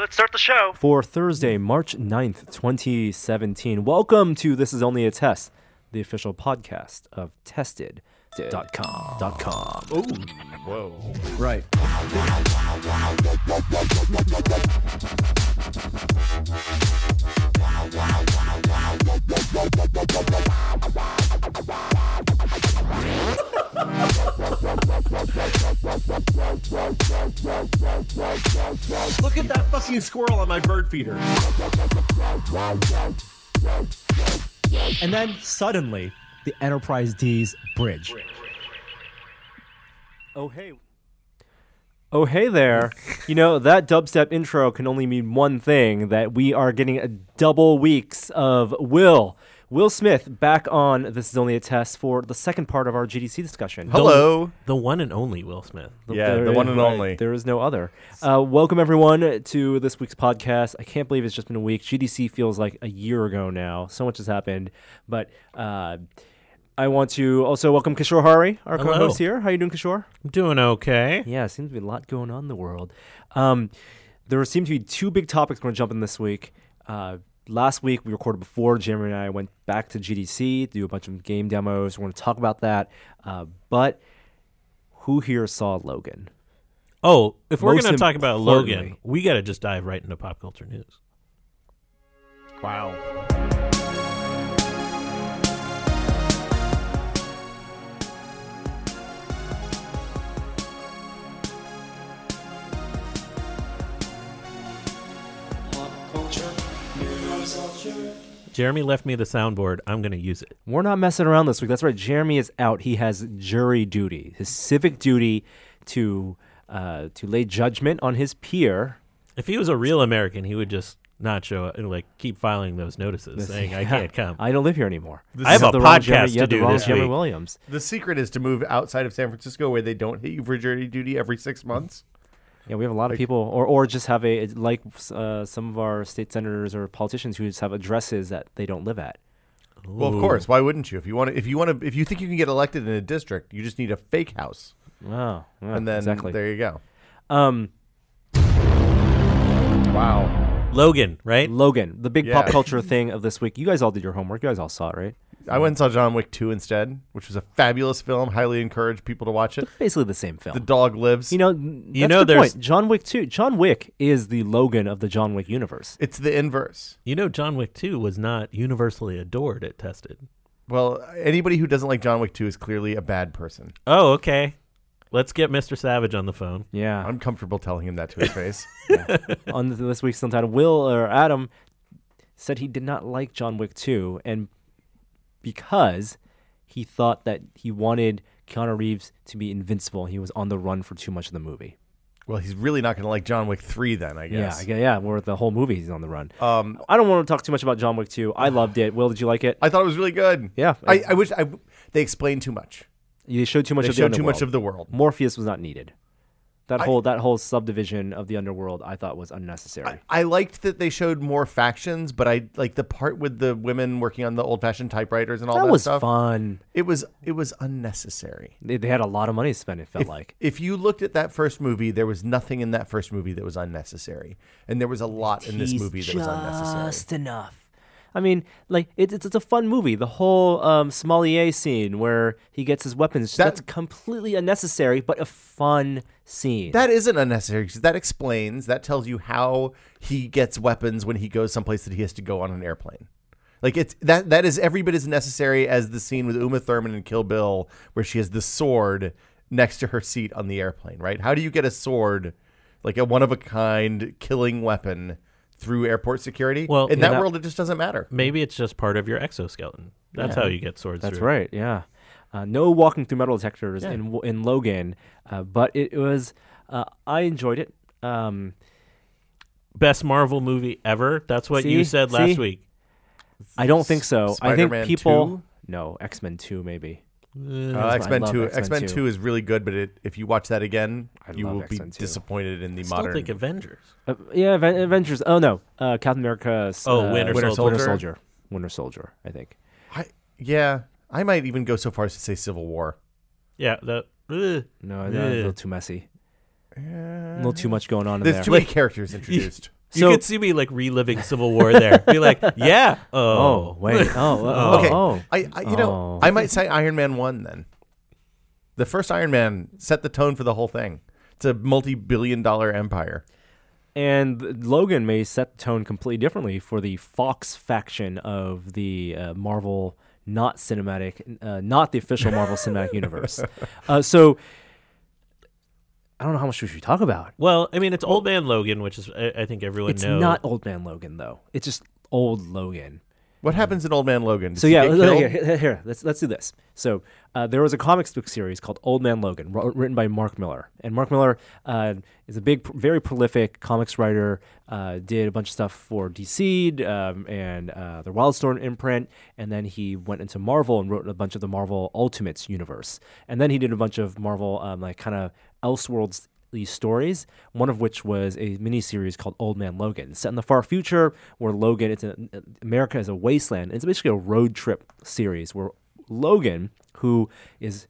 let's start the show. for Thursday, March 9th, 2017. Welcome to This Is Only a Test, the official podcast of Tested.com. Dot com. Whoa. Right. Look at that fucking squirrel on my bird feeder. And then suddenly, the Enterprise D's bridge. Oh, hey. Oh, hey there. You know, that dubstep intro can only mean one thing that we are getting a double weeks of Will. Will Smith back on This Is Only a Test for the second part of our GDC discussion. Hello. The one and only Will Smith. Yeah, the one is- and only. There is no other. Uh, welcome everyone to this week's podcast. I can't believe it's just been a week. GDC feels like a year ago now. So much has happened, but uh, I want to also welcome Kishore Hari, our Hello. co-host here. How are you doing, Kishore? I'm doing okay. Yeah, seems to be a lot going on in the world. Um, there seem to be two big topics we're going to jump in this week. Uh, last week we recorded before Jeremy and I went back to GDC to do a bunch of game demos. We're going to talk about that. Uh, but who here saw Logan? Oh, if we're going to talk about Logan, we got to just dive right into pop culture news. Wow. Jeremy left me the soundboard. I'm going to use it. We're not messing around this week. That's right. Jeremy is out. He has jury duty, his civic duty to uh, to lay judgment on his peer. If he was a real American, he would just not show up and like keep filing those notices saying I can't come. I don't live here anymore. I have a the wrong podcast Jeremy, to you have the do wrong this Jeremy week. Williams. The secret is to move outside of San Francisco where they don't hit you for jury duty every six months. Yeah, we have a lot of people, or or just have a like uh, some of our state senators or politicians who just have addresses that they don't live at. Well, of course. Why wouldn't you? If you want to, if you want to, if you think you can get elected in a district, you just need a fake house, Oh, yeah, and then exactly. there you go. Um, Wow. Logan, right? Logan, the big pop culture thing of this week. You guys all did your homework. You guys all saw it, right? I went and saw John Wick 2 instead, which was a fabulous film. Highly encourage people to watch it. Basically the same film. The dog lives. you know, you know, know, there's- point. John Wick 2. John Wick is the Logan of the John Wick universe. it's the inverse. You know, John Wick 2 was not universally adored at Tested. Well, anybody who doesn't like John Wick 2 is clearly a bad person. Oh, okay. Let's get Mr. Savage on the phone. Yeah. I'm comfortable telling him that to his face. on this week's Untitled, Will or Adam said he did not like John Wick 2, and because he thought that he wanted Keanu Reeves to be invincible, he was on the run for too much of the movie. well, he's really not going to like John Wick 3 then, I guess. Yeah, yeah, where the whole movie he's on the run. Um, I don't want to talk too much about John Wick 2. I loved it. Will, did you like it? I thought it was really good. Yeah. I, I wish I, they explained too much. they showed too much They of the showed too much of the world. Morpheus was not needed. That I- whole that whole subdivision of the underworld, I thought was unnecessary. I liked that they showed more factions, but I like the part with the women working on the old-fashioned typewriters and all that, that, was stuff. fun. It was it was unnecessary. They, they had a lot of money to spend. It felt If, like. if you looked at that first movie, there was nothing in that first movie that was unnecessary, and there was a lot in this movie that was unnecessary. Just enough. I mean, like it, it's it's a fun movie. The whole um, sommelier scene where he gets his weapons That- that's completely unnecessary, but a fun scene. That isn't unnecessary because that explains, that tells you how he gets weapons when he goes someplace that he has to go on an airplane. Like it's that that is every bit as necessary as the scene with Uma Thurman in Kill Bill where she has the sword next to her seat on the airplane, right? How do you get a sword, like a one of a kind killing weapon, through airport security? Well, in yeah, that that- world, it just doesn't matter. Maybe it's just part of your exoskeleton. That's Yeah. how you get swords That's through. right. Yeah. Uh, no walking through metal detectors Yeah. in in Logan, uh, but it, was. Uh, I enjoyed it. Um, Best Marvel movie ever. That's what you said last See? week. I don't think so. I Spider-Man think people. 2? No, X Men Two maybe. Uh, I X Men Two, X-Men 2. Is really good, but it, if you watch that again, I you will be X-Men 2. disappointed in the I still modern. think Avengers. Uh, yeah, Aven- Avengers. Oh no, uh, Captain America. Oh, uh, Winter Winter Soldier. Soldier. Winter Soldier. I think. I, yeah, I might even go so far as to say Civil War. Yeah, that. ugh. No, that's a little too messy. A little too much going on in There's there. too many characters introduced. You could see me like reliving Civil War there. Be like, yeah. Oh, Oh wait. Oh. oh Okay, Oh. I, I you know Oh. I might say Iron Man one then. The first Iron Man set the tone for the whole thing. It's a multi-billion-dollar empire. And Logan may set the tone completely differently for the Fox faction of the uh, Marvel, not cinematic, uh, not the official Marvel Cinematic Universe. Uh, so I don't know how much we should talk about. Well, I mean, it's Old Man Logan, which is I, I think everyone It's knows. not Old Man Logan though. It's just old Logan. What happens in Old Man Logan? Does So he yeah, get here, killed? here, here, here, let's let's do this. So uh, there was a comics book series called Old Man Logan, wr- written by Mark Millar, and Mark Millar uh, is a big, very prolific comics writer. Uh, did a bunch of stuff for DC um, and uh, the Wildstorm imprint, and then he went into Marvel and wrote a bunch of the Marvel Ultimates universe, and then he did a bunch of Marvel um, like kind of Elseworlds these stories, one of which was a miniseries called Old Man Logan, set in the far future where Logan, it's America is a wasteland. It's basically a road trip series where Logan, who is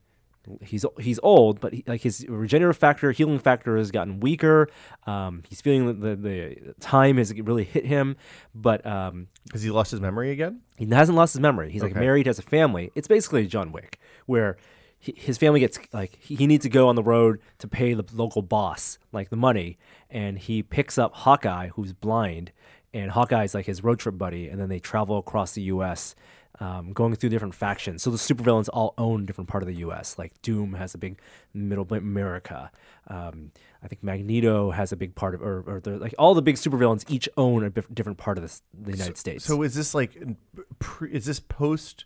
he's he's old, but he, like his regenerative factor, healing factor has gotten weaker. Um, he's feeling that the, the time has really hit him, but um, Has he lost his memory again? he hasn't lost his memory. He's like married, has a family. It's basically John Wick, where he, his family gets like he, needs to go on the road to pay the local boss like the money, and he picks up Hawkeye, who's blind, and Hawkeye's like his road trip buddy, and then they travel across the U.S. Um, going through different factions. So the supervillains all own different part of the U.S. Like Doom has a big middle America. Um, I think Magneto has a big part of, or, or like all the big supervillains each own a bif- different part of this, the United States. So is this like pre, is this post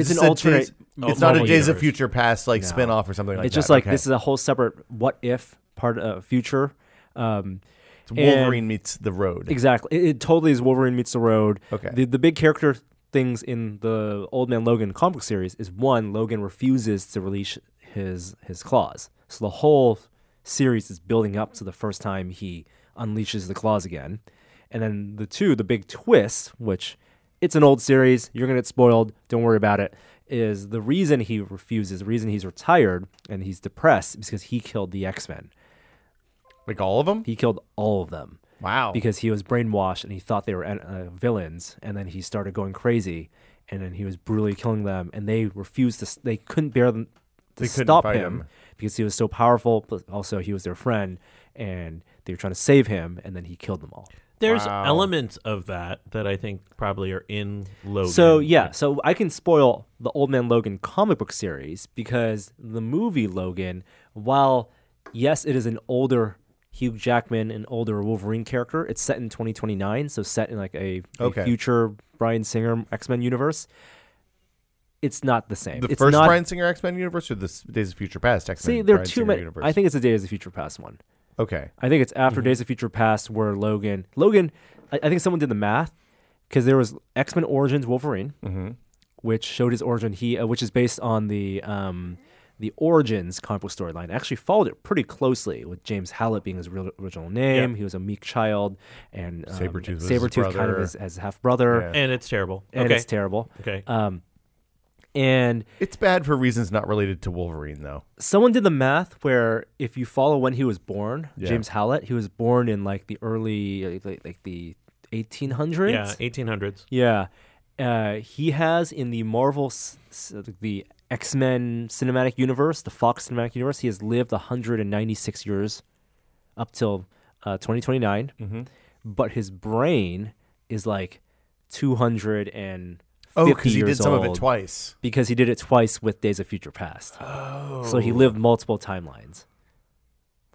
It's an alternate- Days- it's not a Days of. Future Past like No. spin-off or something like it's that. It's just like Okay. this is a whole separate what if part of future. Um, It's Wolverine meets the Road. exactly, it, it totally is Wolverine meets the road. Okay. The the big character things in the Old Man Logan comic book series is one Logan refuses to release his his claws, so the whole series is building up to the first time he unleashes the claws again, and then the two the big twist, which it's an old series, you're gonna get spoiled, don't worry about it. Is the reason he refuses, the reason he's retired and he's depressed, is because he killed the X Men. Like all of them? He killed all of them Wow. because he was brainwashed and he thought they were uh, villains, and then he started going crazy, and then he was brutally killing them, and they refused to. They couldn't bear them to They couldn't stop him, him. because he was so powerful. But also, he was their friend, and they were trying to save him, and then he killed them all. There's Wow. elements of that that I think probably are in Logan. So yeah, so I can spoil the Old Man Logan comic book series because the movie Logan, while yes, it is an older Hugh Jackman, an older Wolverine character, it's set in 2029, so set in like a, a Okay. future Bryan Singer X Men universe. It's not the same. the it's first not, Bryan Singer X-Men universe or the s- Days of Future Past X-Men? See, there are Bryan too Singer many. Universe? I think it's a Days of Future Past one. Okay. I think it's Mm-hmm. after Days of Future Past where Logan, Logan, I, I think someone did the math because there was X Men Origins Wolverine, Mm-hmm. which showed his origin. He, uh, which is based on the um, the Origins comic book storyline. Actually, followed it pretty closely with James Howlett being his real, original name. Yeah. He was a meek child, and um, Sabretooth was his Sabretooth kind of brother. his, as half brother, Yeah. and it's terrible. and okay. it's terrible. okay. Um, and It's bad for reasons not related to Wolverine though. someone did the math where if you follow when he was born, Yeah. James Howlett, he was born in like the early, like, like the 1800s. yeah, 1800s. Yeah. Uh, he has in the Marvel, s- s- the X Men cinematic universe, the Fox cinematic universe, he has lived 196 years up till uh, 2029. Mm-hmm. But his brain is like 250 Oh, because he did some of it twice. because he did it twice with Days of Future Past. Oh. So he lived multiple timelines.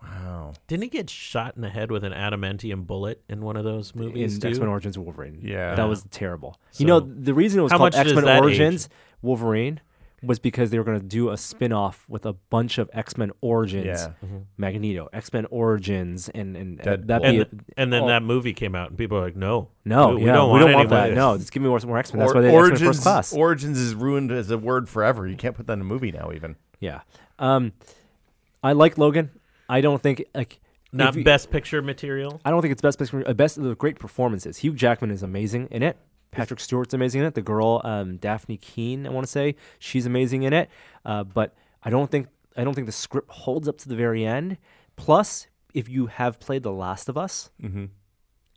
Wow. Didn't he get shot in the head with an adamantium bullet in one of those movies in too? X Men Origins Wolverine. Yeah. that was terrible. you know, the reason it was called X Men that Origins Wolverine was because they were going to do a spin off with a bunch of X Men Origins, Yeah. Magneto, X Men Origins, and and uh, that and, be and then oh. that movie came out, and people are like, "No, no, we, yeah, we don't want, that. No, more. just give me more, more X Men. That's Or- why they X Men Origins, First Class. Origins is ruined as a word forever. You can't put that in a movie now, even. yeah, um, I like Logan. I don't think like Not you- best picture material." I don't think it's best picture. Uh, best the great performances. Hugh Jackman is amazing in it. Patrick Stewart's amazing in it. The girl, um, Dafne Keen, I want to say, she's amazing in it. Uh, but I don't think I don't think the script holds up to the very end. Plus, if you have played The Last of Us, Mm-hmm.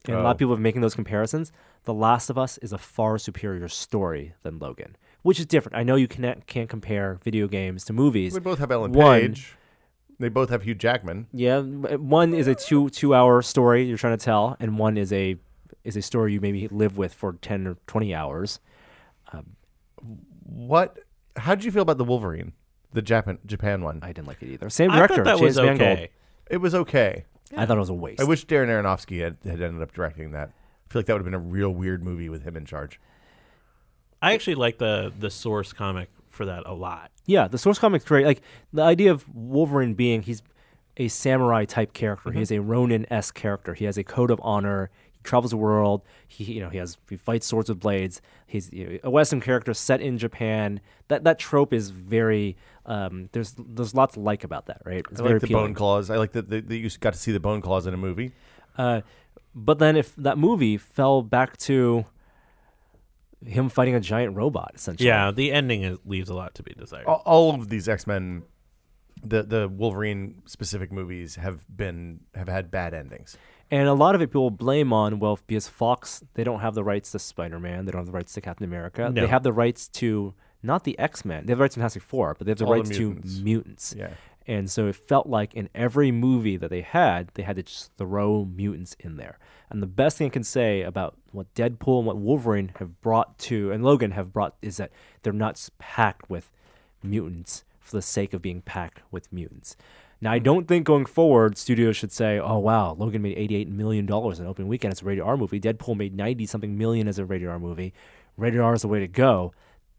and a lot Oh. of people are making those comparisons. The Last of Us is a far superior story than Logan, which is different. I know you can't can't compare video games to movies. They both have Ellen One- Page. They both have Hugh Jackman. Yeah, one is a two two hour story you're trying to tell, and one is a is a story you maybe live with for ten or twenty hours. Um, what? How did you feel about the Wolverine, the Japan Japan one? I didn't like it either. Same I director, thought that James was Mangold. okay. It was okay. I thought it was a waste. I wish Darren Aronofsky had, had ended up directing that. I feel like that would have been a real weird movie with him in charge. I actually like the the source comic for that a lot. Yeah, the source comic's great. Like the idea of Wolverine being he's a samurai type character. He is a Ronin esque character. He has a code of honor. He travels the world. He you know he has he fights swords with blades. He's you know, a Western character set in Japan. That that trope is very um, there's there's lots to like about that, right? It's I very like the appealing. bone claws. I like that that you got to see the bone claws in a movie. Uh, but then if that movie fell back to him fighting a giant robot, essentially. Yeah, the ending is, leaves a lot to be desired. All, all of these X Men, the the Wolverine specific movies have been have had bad endings. And a lot of it people blame on, well, because Fox, they don't have the rights to Spider Man, they don't have the rights to Captain America. No. They have the rights to not the X Men, they have the rights to Fantastic Four, but they have the All the rights mutants. to mutants. Yeah. And so it felt like in every movie that they had, they had to just throw mutants in there. And the best thing I can say about what Deadpool and what Wolverine have brought to, and Logan have brought, is that they're not packed with mutants for the sake of being packed with mutants. Now, I hmm. don't think going forward, studios should say, oh, wow, Logan made $88 million in opening weekend. It's a rated R movie. Deadpool made 90 something million as a rated R movie. Rated R is the way to go.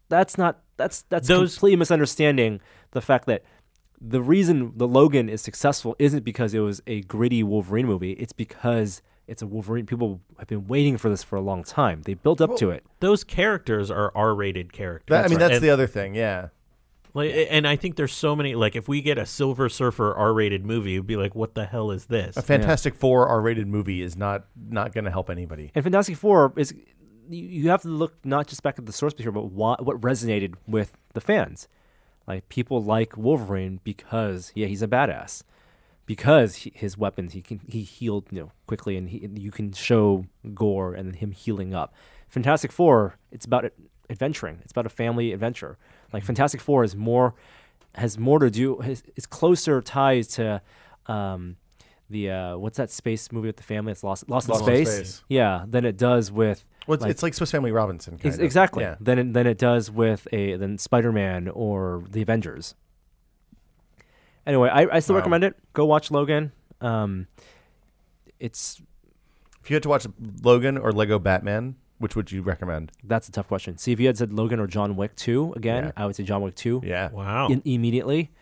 That's not, that's, that's Those- completely misunderstanding the fact that the reason the Logan is successful isn't because it was a gritty Wolverine movie. It's because it's a Wolverine. People have been waiting for this for a long time. They built up to it. Those characters are R-rated characters. That, I mean, that's and, the other thing. Yeah. Like, and I think there's so many. Like, if we get a Silver Surfer R-rated movie, it'd be like, what the hell is this? A Fantastic Four R-rated movie is not not going to help anybody. And Fantastic Four is you, you have to look not just back at the source material, but what, what resonated with the fans. Like people like Wolverine because yeah, he's a badass. Because he, his weapons, he can he healed you know quickly, and he, you can show gore and him healing up. Fantastic Four, it's about adventuring. It's about a family adventure. Like Fantastic Four is more has more to do. Is closer ties to um, the uh, what's that space movie with the family? It's lost lost, Lost in space. Space. Yeah, than it does with Well, it's Like- it's like Swiss Family Robinson. Kind Ex- exactly. Yeah. Than it, than it does with a than Spider Man or the Avengers. Anyway, I, I still Wow. recommend it. Go watch Logan. Um, it's If you had to watch Logan or Lego Batman, which would you recommend? that's a tough question. See, if you had said Logan or John Wick two again, Yeah. I would say John Wick two Yeah. wow. in, immediately.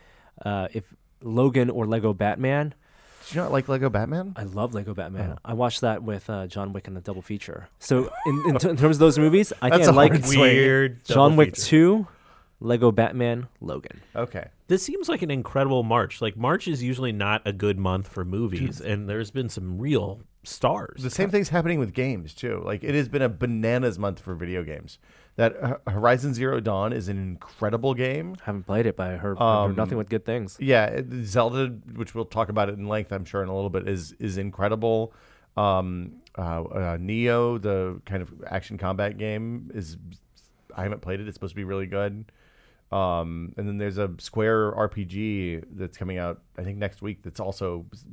Uh, if Logan or Lego Batman, Do you not like Lego Batman? I love Lego Batman. Oh. I watched that with uh, John Wick in the double feature. So in, in, t- in terms of those movies, I That's think I a like hard swing. Weird. John double Wick feature. two, Lego Batman, Logan. Okay. This seems like an incredible March. Like March is usually not a good month for movies, and there's been some real stars. The same thing's happening with games too. Like it has been a bananas month for video games. That uh, Horizon Zero Dawn is an incredible game. Haven't played it, but I heard, I heard Um, nothing but good things. Yeah, Zelda, which we'll talk about it in length, I'm sure, in a little bit, is is incredible. Um, uh, uh, Nioh, the kind of action combat game, is I haven't played it. It's supposed to be really good. Um, and then there's a Square RPG that's coming out, I think next week. That's also s-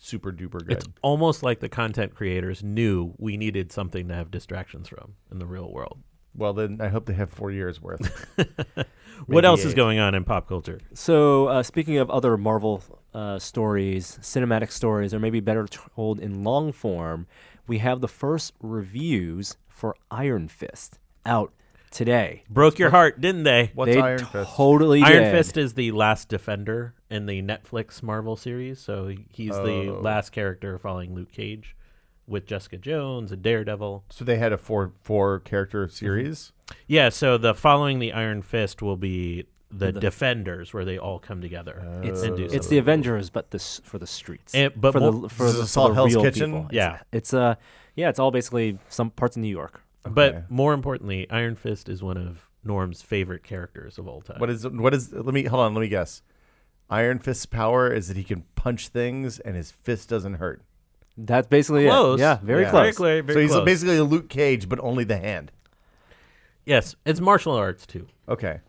super duper good. It's almost like the content creators knew we needed something to have distractions from in the real world. well, then I hope they have four years worth. what Maybe else is going on in pop culture? So, uh, speaking of other Marvel uh, stories, cinematic stories, or maybe better told in long form, we have the first reviews for Iron Fist out today. Broke your heart, didn't they? What's they Iron Fist? totally Iron did. Fist is the last defender in the Netflix Marvel series, so he's the Oh. last character following Luke Cage with Jessica Jones and Daredevil. So they had a four four character series. Yeah, so the following the Iron Fist will be the, The- Defenders, where they all come together. It's, and do it's the Avengers, but this for the streets. And- but for more- the for the, is Assault for the Hell's real Kitchen? people. It's- Yeah. it's uh yeah, it's all basically some parts of New York. Okay. But more importantly, Iron Fist is one of Norm's favorite characters of all time. What is what is? Let me hold on. Let me guess. Iron Fist's power is that he can punch things and his fist doesn't hurt. That's basically Close. it. Yeah, very Yeah. close. Very, very so he's close. basically a Luke Cage, but only the hand. yes, it's martial arts too. Okay.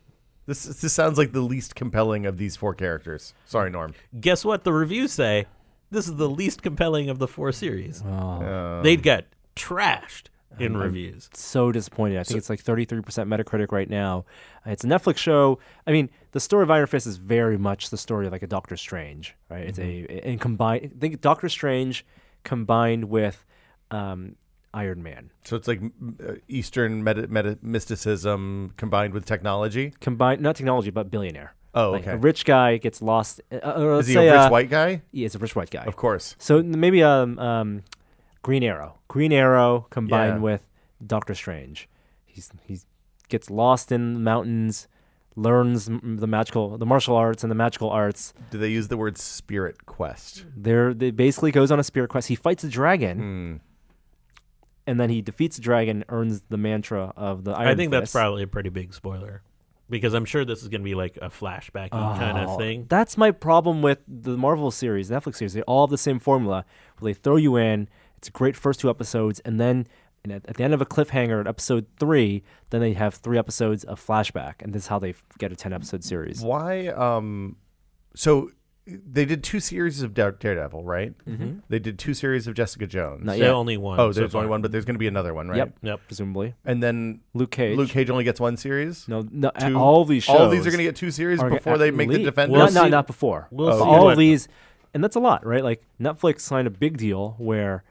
This this sounds like the least compelling of these four characters. Sorry, Norm. Guess what? The reviews say this is the least compelling of the four series. Oh, Uh, They'd get trashed in reviews. so disappointed. I think it's like 33% Metacritic right now. It's a Netflix show. I mean, the story of Iron Fist is very much the story of like a Doctor Strange, right? It's a and combined. I Think Doctor Strange combined with um, Iron Man. so it's like uh, Eastern meta, meta, mysticism combined with technology. Combined, not technology, but billionaire. Oh, Like okay. a rich guy gets lost. Uh, uh, Is he say, a rich uh, white guy? Yeah, it's a rich white guy. Of course. So maybe um, um, Green Arrow. Green Arrow combined Yeah. with Doctor Strange. He's he gets lost in the mountains, learns the magical, the martial arts and the magical arts. Do they use the word spirit quest? There, they basically goes on a spirit quest. He fights a dragon, Hmm. and then he defeats the dragon, earns the mantra of the Iron I think that's probably a pretty big spoiler because I'm sure this is going to be like a flashbacky kind Oh, of thing. That's my problem with the Marvel series, Netflix series. They all have the same formula where they throw you in. It's a great first two episodes, and then and at, at the end of a cliffhanger at episode three, then they have three episodes of flashback, and this is how they get a ten episode series. Why? Um, so they did two series of Daredevil, right? Mm-hmm. They did two series of Jessica Jones. Not So yet. only one. oh, so there's far. only one, but there's going to be another one, right? Yep, Yep. presumably. And then Luke Cage. Luke Cage only gets one series. No, no. Two- all these shows. All these are going to get two series before they make the least- Defenders. We'll not, not, not before. we'll But see all of these, and that's a lot, right? Like Netflix signed a big deal where,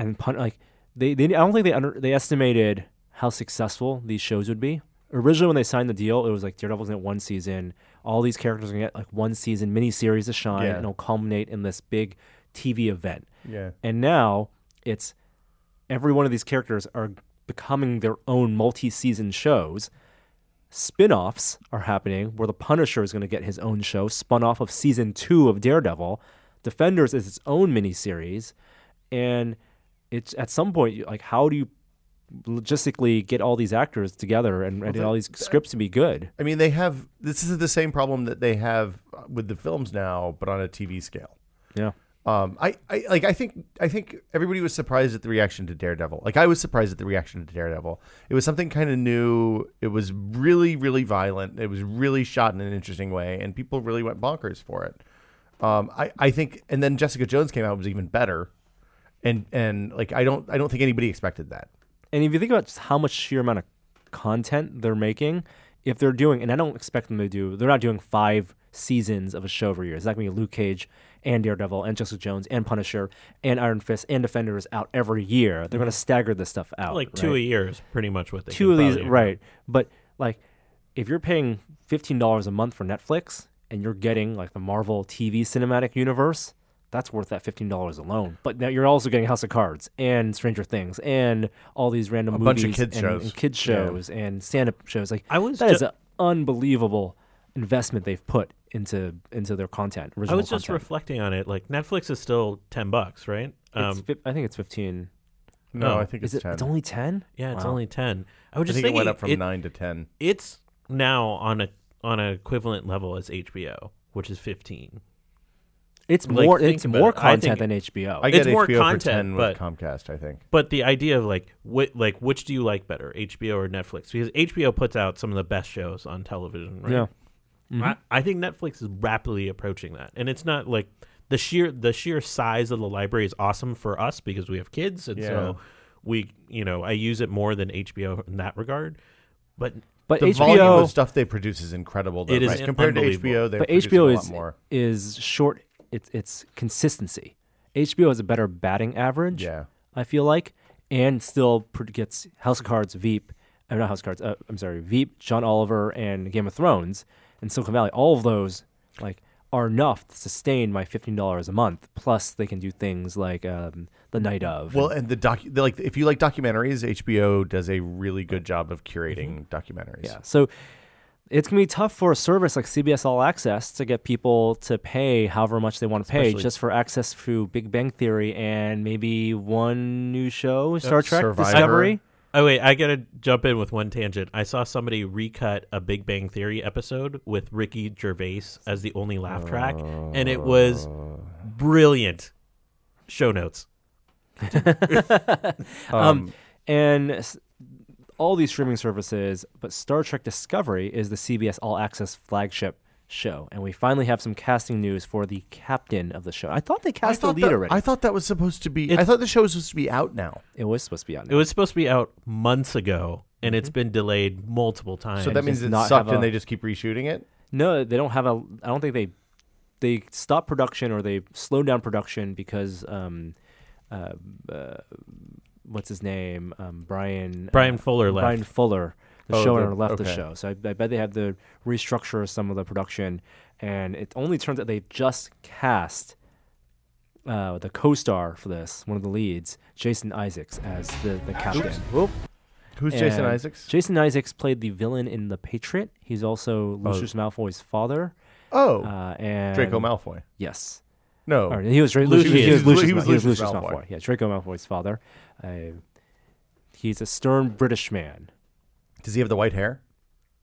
and pun, like they, they, I don't think they under, they estimated how successful these shows would be. Originally, when they signed the deal, it was like Daredevil's gonna get one season. All these characters are gonna get like one season mini series to shine, Yeah. and it'll culminate in this big TV event. yeah. And now it's every one of these characters are becoming their own multi-season shows. Spin-offs are happening where the Punisher is going to get his own show, spun off of season two of Daredevil. Defenders is its own miniseries, and it's at some point like how do you logistically get all these actors together and, and that- all these scripts to be good? I mean, they have this is the same problem that they have with the films now, but on a TV scale. Yeah, Um, I, I like. I think. I think everybody was surprised at the reaction to Daredevil. Like I was surprised at the reaction to Daredevil. It was something kind of new. It was really, really violent. It was really shot in an interesting way, and people really went bonkers for it. Um, I, I think, and then Jessica Jones came out was even better, and and like I don't, I don't think anybody expected that. And if you think about just how much sheer amount of content they're making, if they're doing, and I don't expect them to do, they're not doing five seasons of a show every year. It's not going to be Luke Cage and Daredevil and Jessica Jones and Punisher and Iron Fist and Defenders out every year. They're going to stagger this stuff out. Like two right? a year is pretty much what they Two of these, probably- right? But like, if you're paying fifteen dollars a month for Netflix and you're getting like the Marvel TV cinematic universe. That's worth that fifteen dollars alone. But now you're also getting House of Cards and Stranger Things and all these random A movies bunch of kids and, shows. and kids Yeah. shows and stand-up shows. Like I was that is ju- an unbelievable investment they've put into into their content. I was just content. reflecting on it. Like Netflix is still ten bucks, right? Um, fif- I think it's fifteen. No, Oh. I think Is it's it? ten. It's only ten. yeah, it's Wow. only ten. I was I just think it went up from it- nine to ten. It's now on a on an equivalent level as HBO, which is fifteen. It's Like, more. It's about more it. Content think- than HBO. I get It's more HBO for content, ten with but- Comcast. I think. But the idea of like, wh- like which do you like better, HBO or Netflix? Because HBO puts out some of the best shows on television, right? Yeah. Mhm. I, I think Netflix is rapidly approaching that, and it's not like the sheer the sheer size of the library is awesome for us because we have kids, and Yeah. so we, you know, I use it more than HBO in that regard. But But the volume of stuff they produce is incredible. Though, It is right? compared to. HBO. They but HBO a lot is more. is short. It's it's consistency. HBO has a better batting average. Yeah. I feel like, and still gets House of Cards, Veep, uh, not House of Cards. Uh, I'm sorry, Veep, John Oliver, and Game of Thrones, and Silicon Valley. All of those like are enough to sustain my fifteen dollars a month. Plus, they can do things like um, the night of. Well, and- and the doc, like if you like documentaries, HBO does a really good job of curating documentaries. Yeah. So it's gonna be tough for a service like CBS All Access to get people to pay however much they want to pay Especially- just for access to Big Bang Theory and maybe one new show, Star Trek Survivor. Discovery. oh wait, I gotta jump in with one tangent. I saw somebody recut a Big Bang Theory episode with Ricky Gervais as the only laugh track, and it was brilliant. Show notes. Um, and s- all these streaming services, but Star Trek Discovery is the CBS All Access flagship show, and we finally have some casting news for the captain of the show. I thought they I cast the thought, lead that, already. I thought that was supposed to be. It- I thought the show was supposed to be out now. it was supposed to be out. It was supposed to be out months ago, and it's been delayed multiple times. So that means just it not sucked, have and they just keep reshooting it. No, they don't have a. I don't think they they stopped production or they slowed down production because um, uh, uh, what's his name? Um, Bryan Bryan uh, Fuller left. Bryan Fuller, the Oh, showrunner, the- left the show. So I, I bet they had to restructure some of the production, and it only turns out they just cast. Uh, the co-star for this, one of the leads, Jason Isaacs, as the, the captain. Whoop. Who's Jason Isaacs? Jason Isaacs played the villain in The Patriot. He's also Lucius Malfoy's father. oh, Uh, and Draco Malfoy. Yes. No, Or, he was Lucius. Lucius. He was Lucius, he was Mal- he was Lucius Lucius Malfoy. Malfoy. Yeah, Draco Malfoy's father. Uh, he's a stern British man. does he have the white hair?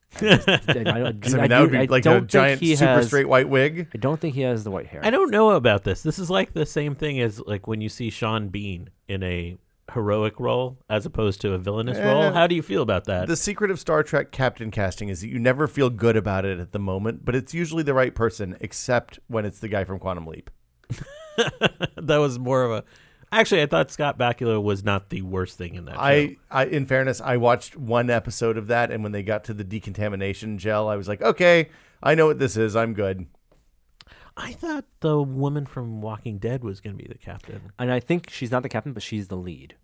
I, I, I, 'Cause, I I mean, that would be I like a giant, super has, straight white wig. I don't think he has the white hair. I don't know about this. This is like the same thing as like when you see Sean Bean in a heroic role as opposed to a villainous Eh. role. How do you feel about that? The secret of Star Trek captain casting is that you never feel good about it at the moment, but it's usually the right person, except when it's the guy from Quantum Leap. that was more of a. Actually, I thought Scott Bakula was not the worst thing in that. show. I, I, in fairness, I watched one episode of that, and when they got to the decontamination gel, I was like, okay, I know what this is. I'm good. I thought the woman from Walking Dead was going to be the captain. And I think she's not the captain, but she's the lead.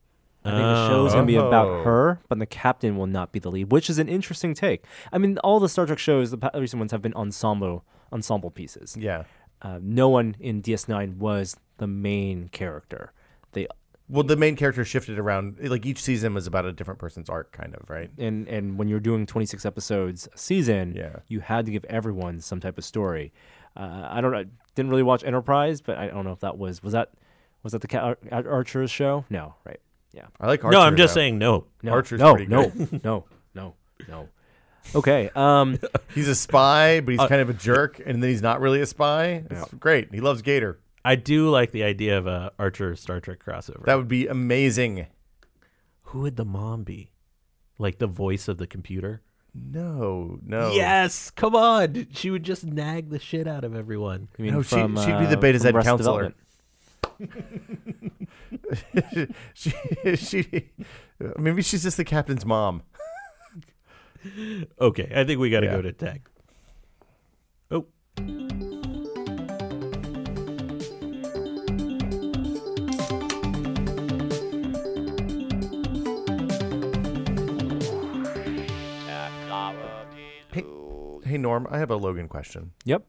I think the show's Oh. going to be Oh. about her, but the captain will not be the lead, which is an interesting take. I mean, all the Star Trek shows, the recent ones, have been ensemble ensemble pieces. Yeah. Uh, no one in DS9 was the main character. They Well, the main character shifted around. Like each season was about a different person's arc, kind of, right? and and when you're doing 26 episodes a season, Yeah. you had to give everyone some type of story. Uh, I don't know. Didn't really watch Enterprise, but I don't know if that was was that was that the Ca- Ar- Archer's show? No, right? Yeah. I like Archer. no, I'm just though. saying no. No, Archer's no, pretty no, good. no, no, no. Okay. Um, He's a spy, but he's Uh, kind of a jerk, and then he's not really a spy. It's great. He loves Gator. I do like the idea of a Archer Star Trek crossover. That would be amazing. Who would the mom be? Like the voice of the computer? No, no. Yes, come on. She would just nag the shit out of everyone. I mean, No, she- from, she'd be the uh, Betazoid Arrested counselor. She, she, maybe she's just the captain's mom. Okay, I think we got to Yeah. go to tag. Oh, Hey, hey, Norm, I have a Logan question. Yep.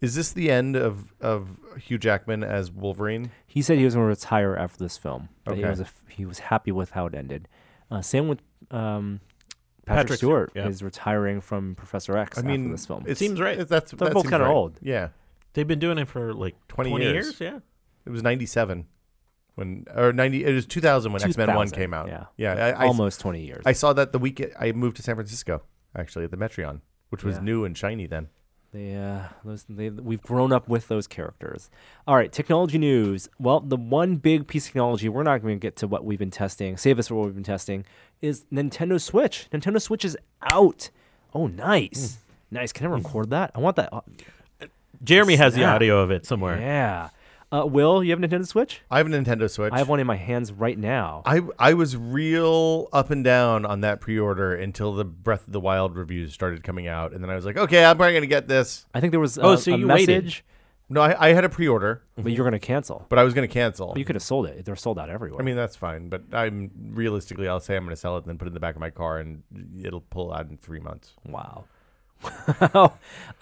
Is this the end of of Hugh Jackman as Wolverine? He said he was going to retire after this film. But he Okay. was a f he was happy with how it ended. Uh, same with um, Patrick, Patrick Stewart. Stewart, yeah. is retiring from Professor X I mean, after this film. it Seems right. That's They're that both kinda right. old. Yeah, they've been doing it for like 20 20, years. years. Yeah. it was ninety seven when or ninety. It was two thousand when X Men One came out. yeah. yeah. I, I, Almost 20 years. I saw that the week I moved to San Francisco, actually at the Metreon, which was Yeah. new and shiny then. They, uh, those, they, we've grown up with those characters. All right, technology news. Well, the one big piece of technology we're not going to get to what we've been testing. Save us for what we've been testing. Is Nintendo Switch? Nintendo Switch is out. Oh, nice, nice. Can I record that? I want that. uh, Jeremy has the audio of it somewhere. Yeah. Uh, Will, you have a Nintendo Switch? I have a Nintendo Switch. I have one in my hands right now. I I was real up and down on that pre-order until the Breath of the Wild reviews started coming out, and then I was like, okay, I'm probably gonna get this. I think there was Oh, uh, so a you waited. message, No, I, I had a pre-order, but you're going to cancel. but I was gonna cancel. But you could have sold it. They're sold out everywhere. I mean, that's fine, but I'm realistically, I'll say I'm gonna sell it, and then put it in the back of my car, and it'll pull out in three months. Wow.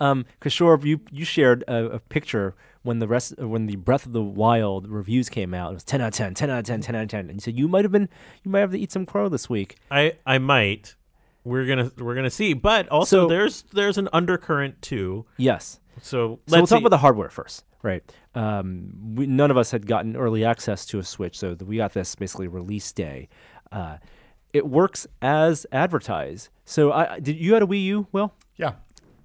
um, Kishore, you you shared a, a picture when the rest when the Breath of the Wild reviews came out. It was ten out of 10, 10 out of 10, 10 out of ten, and you said you might have been you might have to eat some crow this week. I I might. We're gonna we're gonna see, but also So- there's there's an undercurrent too. Yes. So let's So we'll talk about the hardware first, right? Um, we, none of us had gotten early access to a Switch, so we got this basically release day. Uh, it works as advertised. So I did you had a Wii U? Well, Yeah,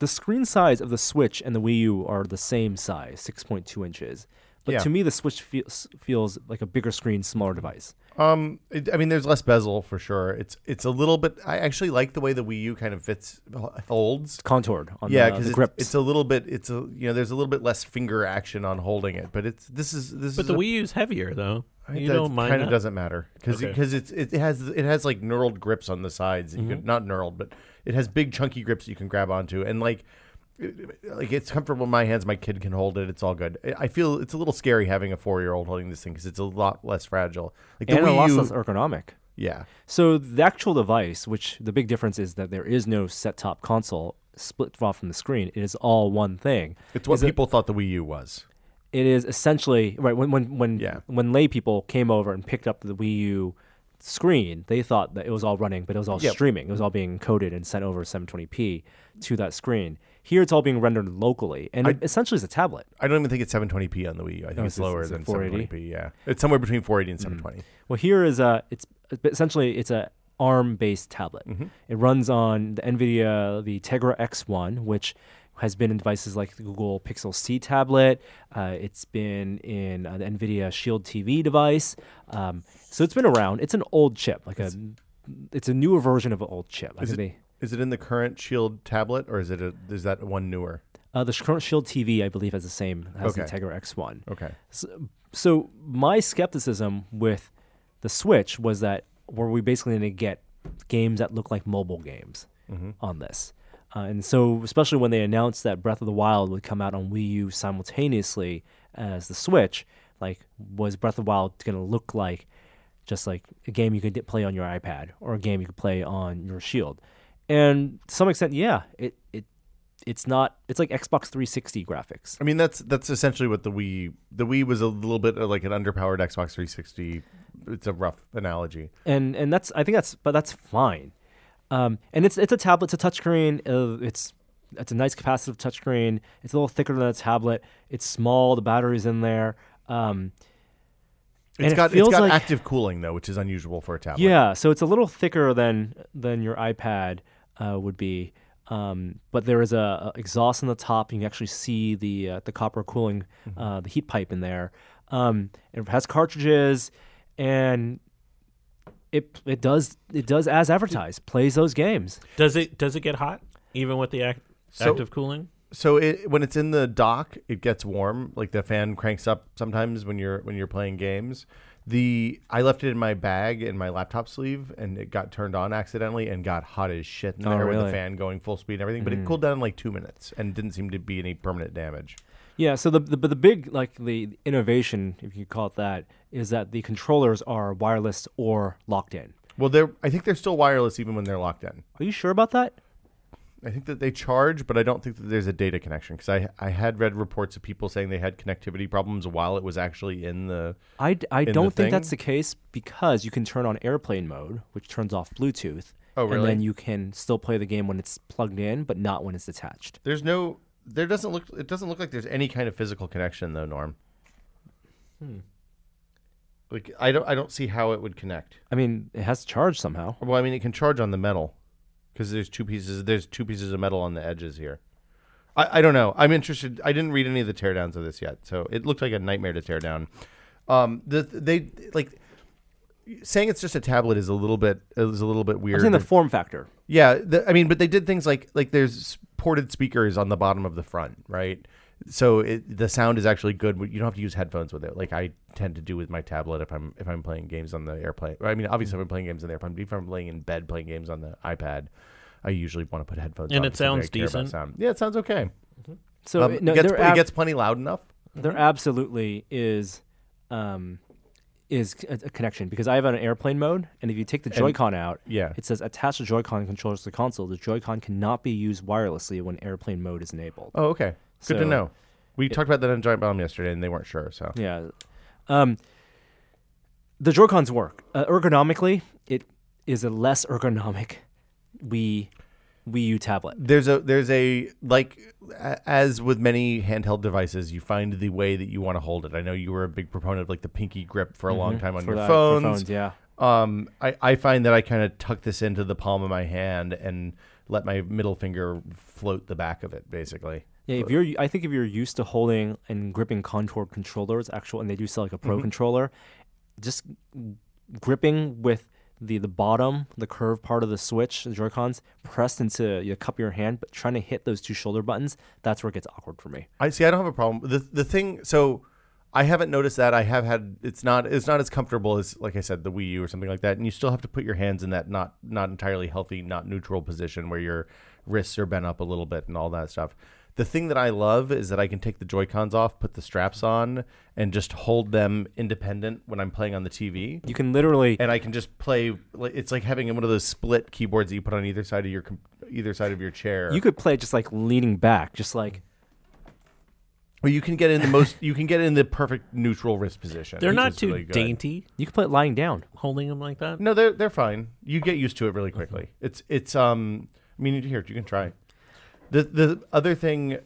the screen size of the Switch and the Wii U are the same size, 6.2 inches. But Yeah. to me, the Switch feels feels like a bigger screen, smaller device. Um, it, I mean, there's less bezel for sure. It's it's a little bit. I actually like the way the Wii U kind of fits holds. It's contoured on Yeah, the, because the it's, grips. it's a little bit. It's a you know, there's a little bit less finger action on holding it, but it's this is this But is the a- Wii U's heavier though. You that don't mind kind of that? doesn't matter because Okay. because it's it has it has like knurled grips on the sides. that You Mm-hmm. can, not knurled, but it has big chunky grips that you can grab onto, and like it- like it's comfortable in my hands. My kid can hold it. It's all good. I- feel it's a little scary having a four year old holding this thing because it's a lot less fragile. Like the and a Wii lot U, less ergonomic. yeah. So the actual device, which the big difference is that there is no set top console split off from the screen. It is all one thing. It's what Is it- people thought the Wii U was. it is essentially right when when when Yeah. when lay people came over and picked up the Wii U screen, they thought that it was all running, but it was all Yep. streaming. It was all being coded and sent over 720p to that screen. Here, it's all being rendered locally, and it essentially it's a tablet. I don't even think it's 720p on the Wii U. I think Oh, it's is it- lower is it than 480? 720p. Yeah, it's somewhere between 480 and 720. Well, here is a it's essentially it's a ARM-based tablet. Mm-hmm. It runs on the NVIDIA the Tegra X1, which has been in devices like the Google Pixel C tablet. Uh, it's been in uh, the NVIDIA Shield TV device. Um, so it's been around. It's an old chip, like a it's a newer version of an old chip. I Is it, they, is it in the current Shield tablet or is it a, is that one newer? uh, the current Shield TV, I believe, has the same has the Okay. Tegra X1. Okay. So, so my skepticism with the Switch was that were we basically going to get games that look like mobile games on this? Uh, and so, especially when they announced that Breath of the Wild would come out on Wii U simultaneously as the Switch, like, was Breath of the Wild going to look like just like a game you could play on your iPad or a game you could play on your Shield? And to some extent, yeah, it it it's not. It's like Xbox 360 graphics. I mean that's that's essentially what the Wii the Wii was a little bit of like an underpowered Xbox 360. It's a rough analogy. and and that's I think that's but that's fine. Um, and it's it's a tablet, it's a touchscreen. Uh, it's it's a nice capacitive touchscreen. It's a little thicker than a tablet. It's small. The battery's in there. Um, It's it got it's feels got like- active cooling though, which is unusual for a tablet. yeah, so it's a little thicker than than your iPad uh, would be. Um, but there is a, a exhaust on the top. You can actually see the uh, the copper cooling, uh, the heat pipe in there. Um, it has cartridges, and it it does it does as advertised. Plays those games. Does it does it get hot even with the act, So- active cooling? So it, when it's in the dock, it gets warm. Like the fan cranks up sometimes when you're when you're playing games. The I left it in my bag in my laptop sleeve, and it got turned on accidentally and got hot as shit in Oh, there with the fan going full speed and everything. But it mm. cooled down in like two minutes and didn't seem to be any permanent damage. Yeah. So the the but the big like the innovation, if you call it that, is that the controllers are wireless or locked in. Well, they're I think they're still wireless even when they're locked in. Are you sure about that? I think that they charge, but I don't think that there's a data connection because I I had read reports of people saying they had connectivity problems while it was actually in the. I, the don't thing? think that's the case because you can turn on airplane mode, which turns off Bluetooth. Oh, really? And then you can still play the game when it's plugged in, but not when it's detached. There's no. There doesn't look. It doesn't look like there's any kind of physical connection though, Norm. Hmm. Like I don't. I don't see how it would connect. I mean, it has to charge somehow. Well, I mean, it can charge on the metal because there's two pieces. There's two pieces of metal on the edges here. I, I don't know. I'm interested. I didn't read any of the teardowns of this yet, so it looked like a nightmare to tear down. Um, the they like saying it's just a tablet is a little bit is a little bit weird. saying the form factor. Yeah, the, I mean, but they did things like like there's ported speakers on the bottom of the front, right? So it, the sound is actually good. You don't have to use headphones with it, like I tend to do with my tablet if I'm if I'm playing games on the airplane. I mean, obviously, if I'm playing games on the airplane, if I'm laying in bed playing games on the iPad, I usually want to put headphones. And on it sounds decent? Sound. Yeah, it sounds okay. So Um, it, no, it, gets, there, it gets plenty loud enough. there absolutely is um, is a, a connection because I have an airplane mode, and if you take the Joy-Con out, Yeah. it says attach the Joy-Con controllers to the console. The Joy-Con cannot be used wirelessly when airplane mode is enabled. Oh, okay. Good to know. We talked about that on Giant Bomb yesterday, and they weren't sure. So Yeah. Um, the Joy-Cons work uh, ergonomically. It is a less ergonomic Wii Wii U tablet. there's a there's a like as with many handheld devices, you find the way that you want to hold it. I know you were a big proponent of like the pinky grip for a long time on Mm-hmm. For your the- for phones. yeah. Um, I, I find that I kind of tuck this into the palm of my hand and let my middle finger float the back of it, basically. Yeah, if you're, I think if you're used to holding and gripping contoured controllers, actual, and they do sell like a pro mm-hmm. controller, just gripping with the the bottom, the curved part of the switch, the Joy Cons, pressed into the cup of your hand, but trying to hit those two shoulder buttons, that's where it gets awkward for me. I see. I don't have a problem. The the thing. So I haven't noticed that. I have had. It's not. It's not as comfortable as, like I said, the Wii U or something like that. And you still have to put your hands in that not not entirely healthy, not neutral position where your wrists are bent up a little bit and all that stuff. The thing that I love is that I can take the Joy Cons off, put the straps on, and just hold them independent when I'm playing on the TV. You can literally, And I can just play. It's like having one of those split keyboards that you put on either side of your either side of your chair. you could play just like leaning back, just like Or you can get in the most. You can get in the perfect neutral wrist position. They're not too really dainty you can play it lying down. holding them like that. No, they're they're fine. You get used to it really Mm-hmm. quickly. It's it's um. I mean, here you can try. The the other thing,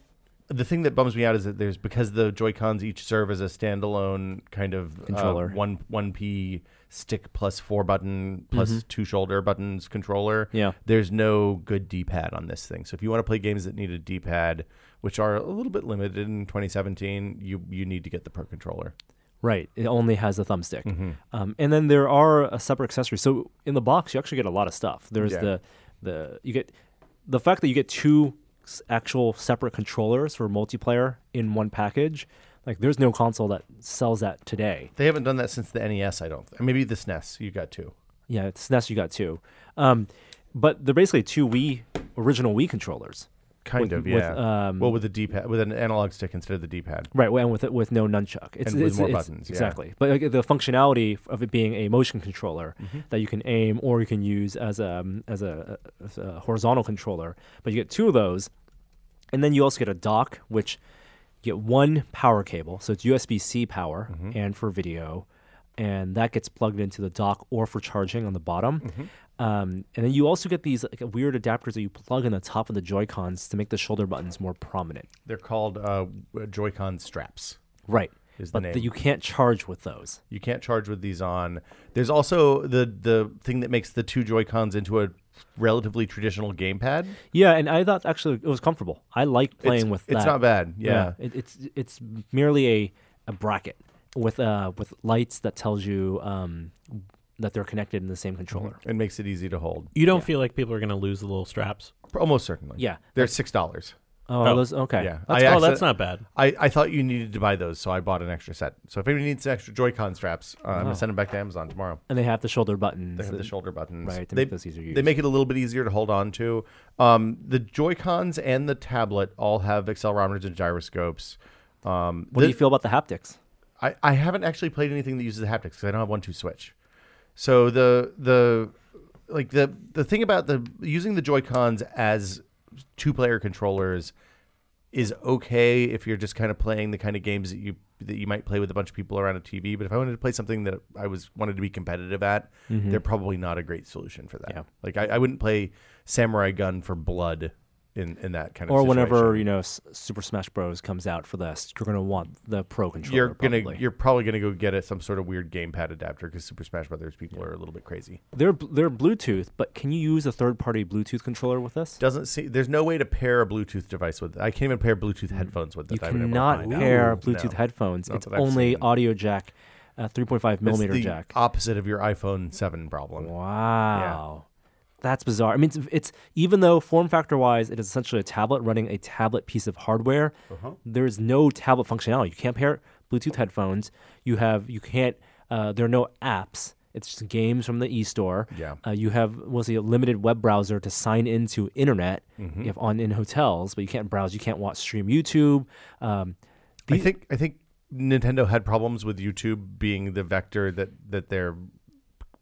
the thing that bums me out is that there's because the Joy Cons each serve as a standalone kind of uh, Controller. one one p stick plus four button plus two shoulder buttons controller. Mm-hmm. Yeah. There's no good D pad on this thing. So if you want to play games that need a D pad, which are a little bit limited in 2017, you you need to get the Pro controller. Right. It only has a thumbstick. Um, and then there are a separate accessories. So in the box, you actually get a lot of stuff. There's Yeah. the the you get the fact that you get two actual separate controllers for multiplayer in one package. Like there's no console that sells that today. They haven't done that since the NES. I don't. Think maybe the SNES. You got two. Yeah, it's SNES you got two. Um, but they're basically two Wii original Wii controllers. Kind With- of, with, yeah. um, well, with the D pad, with an analog stick instead of the D pad. Right, and with it with no nunchuck. It's, And with it's- more it's- buttons, yeah. Exactly, but like, the functionality of it being a motion controller Mm-hmm. that you can aim or you can use as a um, as a, as a horizontal controller. But you get two of those, and then you also get a dock, which you get one power cable, so it's USB C power Mm-hmm. and for video, and that gets plugged into the dock or for charging on the bottom. Mm-hmm. Um, and then you also get these like, weird adapters that you plug in the top of the Joy Cons to make the shoulder buttons more prominent. They're called uh, Joy-Con straps. Right. Is the but name. you can't charge with those. You can't charge with these on. There's also the the thing that makes the two Joy-Cons into a relatively traditional gamepad. Yeah, and I thought actually it was comfortable. I like playing it's, with It's that. not bad. Yeah. it, it's it's merely a, a bracket with uh with lights that tells you um that they're connected in the same controller. It makes it easy to hold. You don't feel like people are going to lose the little straps? Almost certainly. Yeah. They're six dollars. Oh, Oh. those okay. Yeah. That's, oh, that's not bad. I, I thought you needed to buy those, so I bought an extra set. So if anybody needs extra Joy-Con straps, uh, I'm Oh. gonna send them back to Amazon tomorrow. And they have the shoulder buttons. They have the shoulder buttons. right, to they, make those easier to They make it a little bit easier to hold on to. Um, the Joy Cons and the tablet all have accelerometers and gyroscopes. Um, What the- do you feel about the haptics? I, I haven't actually played anything that uses the haptics because I don't have one two switch. So the the like the the thing about the using the Joy Cons as two player controllers is okay if you're just kind of playing the kind of games that you that you might play with a bunch of people around a TV. But if I wanted to play something that I was wanted to be competitive at, mm-hmm. they're probably not a great solution for that. Yeah. Like I, I wouldn't play Samurai Gun for blood in, in that kind of Or whenever you know S- Super Smash Bros comes out for this, you're gonna want the Pro controller. you're gonna probably. you're probably gonna go get it some sort of weird gamepad adapter because Super Smash Brothers people are a little bit crazy. they're they're Bluetooth, but can you use a third party Bluetooth controller with this? Doesn't see. There's no way to pair a Bluetooth device with. I can't even pair Bluetooth headphones with You it. I've been able to cannot pair Ooh, Bluetooth no. headphones. Not it's only seen. audio jack, uh, 3.5 It's millimeter the jack. opposite of your iPhone Seven problem. Wow. That's bizarre. I mean, it's, it's even though form factor wise, it is essentially a tablet running a tablet piece of hardware. Uh-huh. There's no tablet functionality. You can't pair Bluetooth headphones. You have you can't. Uh, there are no apps. It's just games from the e-store. Yeah. Uh, you have what's a limited web browser to sign into internet Mm-hmm. if on in hotels, but you can't browse. You can't watch stream YouTube. Um, I think I think Nintendo had problems with YouTube being the vector that that their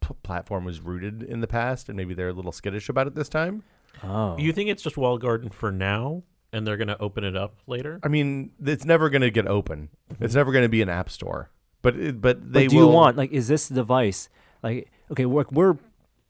p- platform was rooted in the past, and maybe they're a little skittish about it this time. oh, You think it's just walled garden for now, and they're going to open it up later? I mean, it's never going to get open. It's never going to be an app store. But it, but they but do will. you want like is this device like okay we're, we're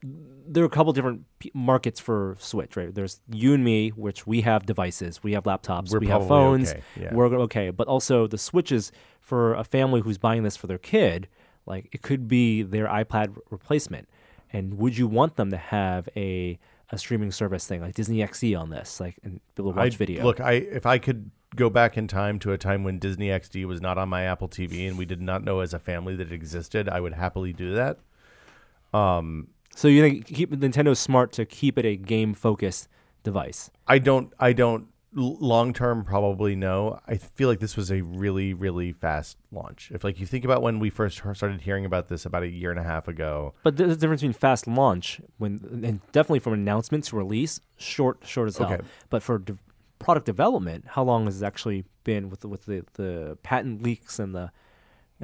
there are a couple different p- markets for switch right there's you and me which we have devices we have laptops We're we have probably phones okay, yeah. we're okay but also the switches for a family who's buying this for their kid like it could be their ipad replacement and would you want them to have a a streaming service thing like Disney XD on this, like and be able to I watch video. Look, I if I could go back in time to a time when Disney XD was not on my Apple TV and we did not know as a family that it existed, I would happily do that. Um, so you think keep Nintendo's smart to keep it a game focused device? I don't. I don't. Long term, probably no. I feel like this was a really, really fast launch. If like you think about when we first started hearing about this about a year and a half ago, But there's a difference between fast launch when and definitely from announcement to release, short short as hell. Okay. But for de- product development, how long has it actually been with the, with the, the patent leaks and the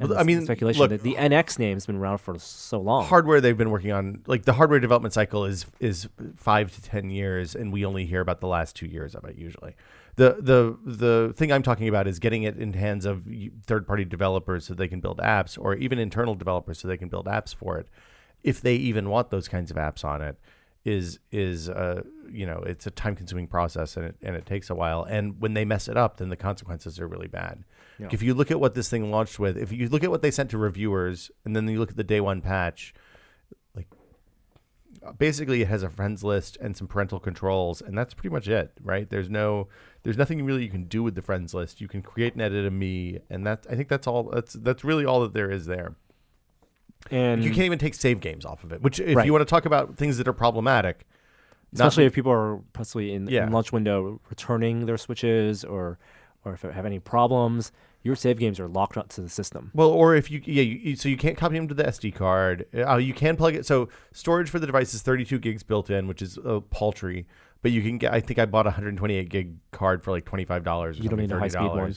Well, I mean, speculation look- that the NX name has been around for so long. hardware they've been working on, like the hardware development cycle is is five to ten years, and we only hear about the last two years of it usually. The the the thing I'm talking about is getting it in hands of third party developers so they can build apps, or even internal developers so they can build apps for it, if they even want those kinds of apps on it. Is is uh you know it's a time consuming process and it and it takes a while and when they mess it up then the consequences are really bad. Yeah. If you look at what this thing launched with, if you look at what they sent to reviewers and then you look at the day one patch, like basically it has a friends list and some parental controls and that's pretty much it right there's no there's nothing really you can do with the friends list you can create and edit a me and that i think that's all that's that's really all that there is there and you can't even take save games off of it which if Right. you want to talk about things that are problematic especially if people are possibly in, Yeah. in launch window returning their switches or or if they have any problems, your save games are locked up to the system. Well, or if you yeah, you, you- so you can't copy them to the SD card. Uh, you can plug it. So storage for the device is 32 gigs built in, which is uh, paltry. But you can get. I think I bought a 128 gig card for like 25 dollars. You don't need a high-speed one.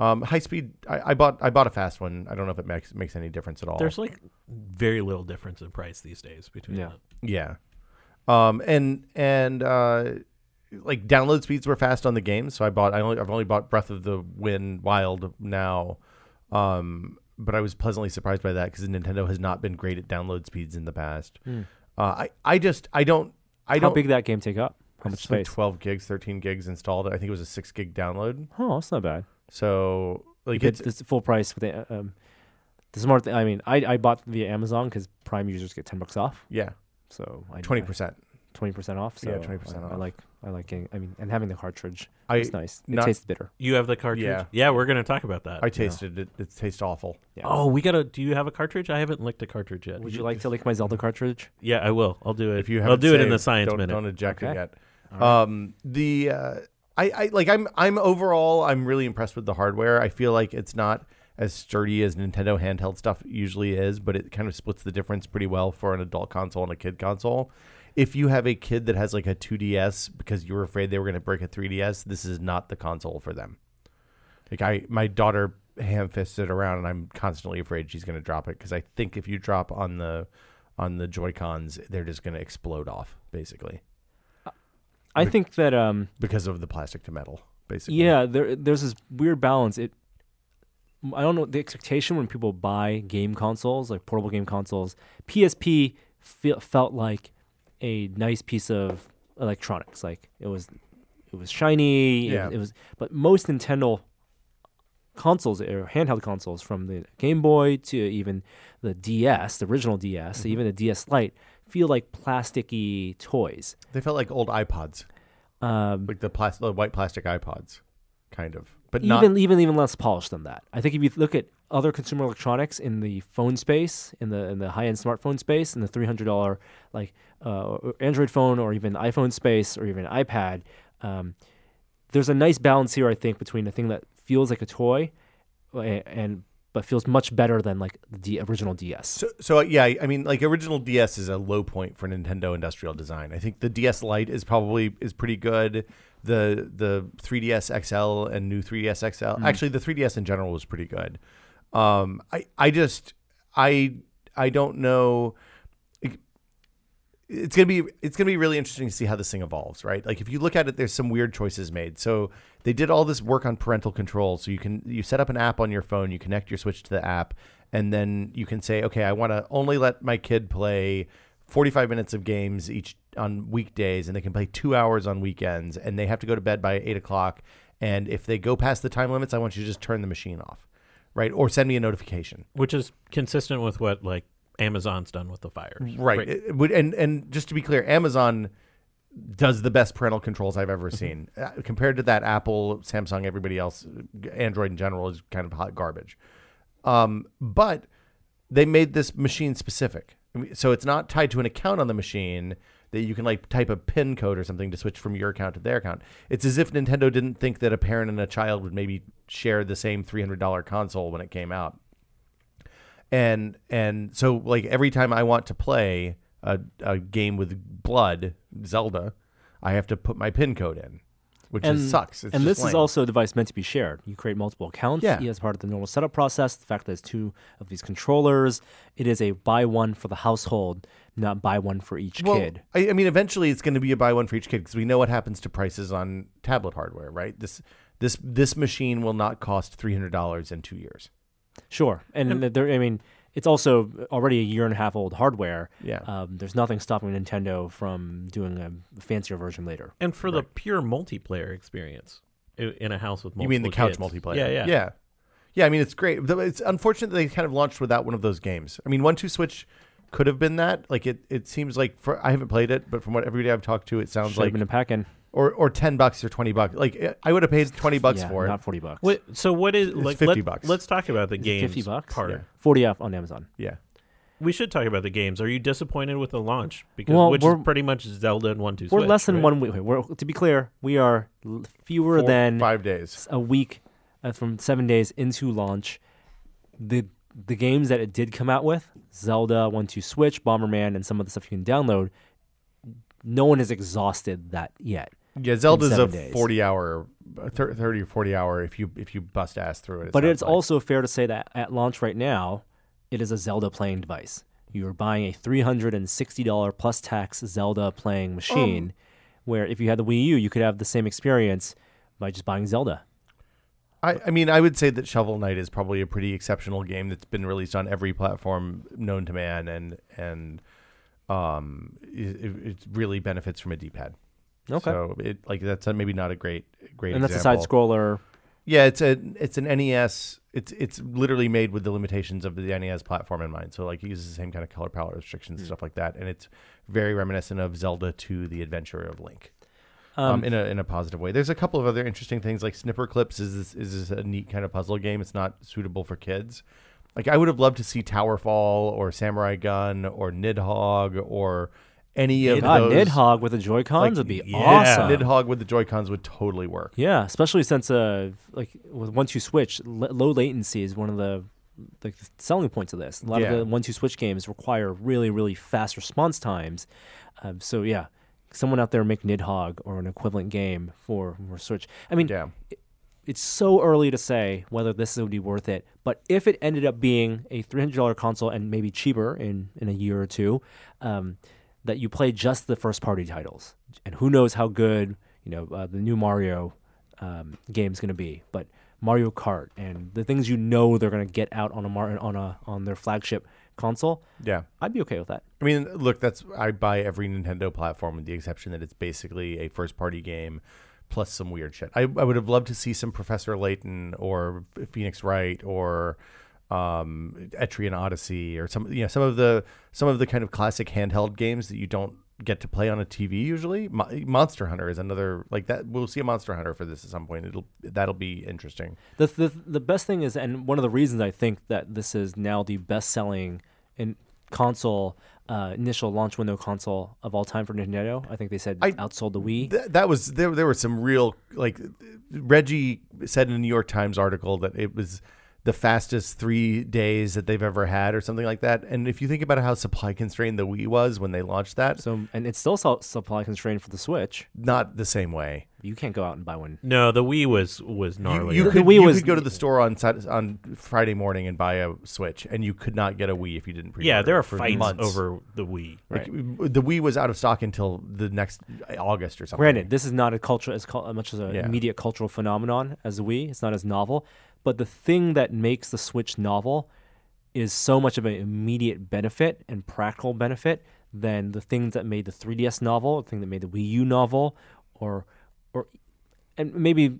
Um, high speed. I, I bought. I bought a fast one. I don't know if it makes makes any difference at all. There's like very little difference in price these days between Yeah. them. Yeah. Um and and uh like download speeds were fast on the game, so I bought I only I've only bought Breath of the Wind Wild now. Um but I was pleasantly surprised by that because Nintendo has not been great at download speeds in the past. Uh I I just I don't I How don't big that game take up? How much it's like space? 12 gigs, 13 gigs installed. I think it was a 6 gig download. Oh, that's not bad. So like It's, it's full price with the um, the smart thing. I mean, I I bought via Amazon because Prime users get ten bucks off, yeah, so I 20%. Twenty percent off. So Yeah, 20% off. I like I like getting. I mean, and having the cartridge I is nice. It not- tastes bitter. You have the cartridge? Yeah. Yeah, we're gonna talk about that. I tasted it. It tastes awful. Yeah. Oh, we gotta. Do you have a cartridge? I haven't licked a cartridge yet. Would you like to lick my Zelda cartridge? Yeah, I will. I'll do it. If you have. I'll haven't do it in the science don't, minute. Don't eject Okay. it yet. All right. Um, the uh, I, I like I'm I'm overall I'm really impressed with the hardware. I feel like it's not as sturdy as Nintendo handheld stuff usually is, but it kind of splits the difference pretty well for an adult console and a kid console. If you have a kid that has like a 2DS because you were afraid they were going to break a 3DS, this is not the console for them. Like I, my daughter ham fisted around, and I'm constantly afraid she's going to drop it because I think if you drop on the on the Joy Cons, they're just going to explode off basically I think that um because of the plastic to metal. Basically, yeah, there there's this weird balance. It I don't know the expectation when people buy game consoles like portable game consoles. PSP fe- felt like a nice piece of electronics. Like it was it was shiny. Yeah. was- it was but most Nintendo consoles or handheld consoles from the Game Boy to even the DS, the original DS, Mm-hmm. even the DS Lite feel like plasticky toys. they felt like old iPods, Um, like the plastic, the white plastic iPods, kind of, but even not. even even less polished than that. I think if you look at other consumer electronics in the phone space, in the in the high end smartphone space, in the three hundred dollar like or Android phone or even iPhone space or even iPad, um, there's a nice balance here. I think between a thing that feels like a toy and, and but feels much better than like the original DS. So, so uh, yeah, I I mean, like original DS is a low point for Nintendo industrial design. I think the DS Lite is probably is pretty good. The the 3DS XL and new 3DS XL, actually the 3DS in general was pretty good. Um, I I just I I don't know. It's gonna be it's gonna be really interesting to see how this thing evolves, right? Like if you look at it, there's some weird choices made. So they did all this work on parental control. So you can you set up an app on your phone, you connect your Switch to the app, and then you can say, okay, I want to only let my kid play 45 minutes of games each on weekdays, and they can play two hours on weekends, and they have to go to bed by eight o'clock. And if they go past the time limits, I want you to just turn the machine off, right? Or send me a notification. which is consistent with what like Amazon's done with the fires. Right. It would and and just to be clear, Amazon does the best parental controls I've ever seen. Uh, compared to that, Apple, Samsung, everybody else, Android in general is kind of hot garbage. Um, but they made this machine specific, so it's not tied to an account on the machine that you can like type a pin code or something to switch from your account to their account. It's as if Nintendo didn't think that a parent and a child would maybe share the same three hundred dollar console when it came out. And and so like every time I want to play a, a game with blood, Zelda, I have to put my pin code in, which and is, sucks. It's and this is also a device meant to be shared. You create multiple accounts Yeah. as part of the normal setup process. The fact that there's two of these controllers, it is a buy one for the household, not buy one for each Well, kid. I, I mean, eventually it's going to be a buy one for each kid because we know what happens to prices on tablet hardware, right? This this this machine will not cost three hundred dollars in two years. Sure, and, there. I mean, it's also already a year and a half old hardware. Yeah. Um, there's nothing stopping Nintendo from doing a fancier version later. And for the pure multiplayer experience in a house with multiple you mean the couch kids. multiplayer? Yeah, yeah, yeah, yeah. I mean, it's great. Though It's unfortunate they kind of launched without one of those games. I mean, one two switch could have been that. Like it, it seems like for I haven't played it, but from what everybody I've talked to, it sounds Should have like been a pack in. Or or ten bucks or twenty bucks. Like I would have paid twenty bucks yeah, for it. not forty bucks. Wait, so what is like 50 let, bucks. Let's talk about the Is games Fifty bucks. part. Yeah. Forty off on Amazon. yeah. We should talk about the games. Are you disappointed with the launch? Because Well, which we're- is pretty much Zelda and one two. We're Switch, less than right? one week. We're, to be clear, we are fewer Four- than five days. a week uh, from seven days into launch. The the games that it did come out with, Zelda, One Two Switch, Bomberman, and some of the stuff you can download, no one has exhausted that yet. Yeah, Zelda's a days. forty hour, thirty or forty hour if you if you bust ass through it. it but it's like. also fair to say that at launch right now, it is a Zelda playing device. You're buying a three hundred and sixty dollar plus tax Zelda playing machine, where if you had the Wii U, you could have the same experience by just buying Zelda. I, I mean, I would say that Shovel Knight is probably a pretty exceptional game that's been released on every platform known to man, and and um, it, it really benefits from a D-pad. Okay. So it like that's a, maybe not a great great. and that's a side scroller. Yeah, it's a it's an NES. It's it's literally made with the limitations of the NES platform in mind. So like it uses the same kind of color palette restrictions and stuff like that, and it's very reminiscent of Zelda II the Adventure of Link. Um, Um, in a in a positive way. There's a couple of other interesting things like Snipper Clips is this, is a neat kind of puzzle game. It's not suitable for kids. Like I would have loved to see Towerfall or Samurai Gun or Nidhogg or any of God, those. Nidhogg with the Joy Cons Like, would be yeah, awesome. Nidhogg with the Joy Cons would totally work. Yeah, especially since uh, like with one two switch, l- low latency is one of the like the selling points of this. A lot Yeah. of the one two switch games require really really fast response times. Um, so yeah, someone out there make Nidhogg or an equivalent game for for Switch. I mean, Yeah. it's so early to say whether this would be worth it. But if it ended up being a three hundred dollar console and maybe cheaper in in a year or two, um, that you play just the first party titles, and who knows how good you know uh, the new Mario um, game is going to be, but. Mario Kart and the things you know they're going to get out on a Mar- on a on their flagship console, Yeah. I'd be okay with that. I mean, look, that's I buy every Nintendo platform with the exception that it's basically a first party game plus some weird shit. I, I would have loved to see some Professor Layton or Phoenix Wright or um Etrian Odyssey or some you know some of the some of the kind of classic handheld games that you don't get to play on a TV usually. Mo- Monster Hunter is another like that. We'll see a Monster Hunter for this at some point. It'll that'll be interesting. The, the the best thing is, and one of the reasons I think that this is now the best selling in console uh, initial launch window console of all time for Nintendo. I think they said I- outsold the Wii. Th- that was there. There were some real like Reggie said in a New York Times article that it was the fastest three days that they've ever had, or something like that. And if you think about how supply constrained the Wii was when they launched that, so and it's still su- supply constrained for the Switch. not the same way. You can't go out and buy one. No, the Wii was was You, gnarly. you The could, Wii you was- could go to the store on on Friday morning and buy a Switch, and you could not get a Wii if you didn't pre. yeah, there are for fights months. over the Wii. Like, the Wii was out of stock until the next uh, August or something. Granted, this is not a culture as cul- much as an Yeah. immediate cultural phenomenon as the Wii. It's not as novel, but the thing that makes the Switch novel is so much of an immediate benefit and practical benefit than the things that made the 3DS novel, the thing that made the Wii U novel, or or and maybe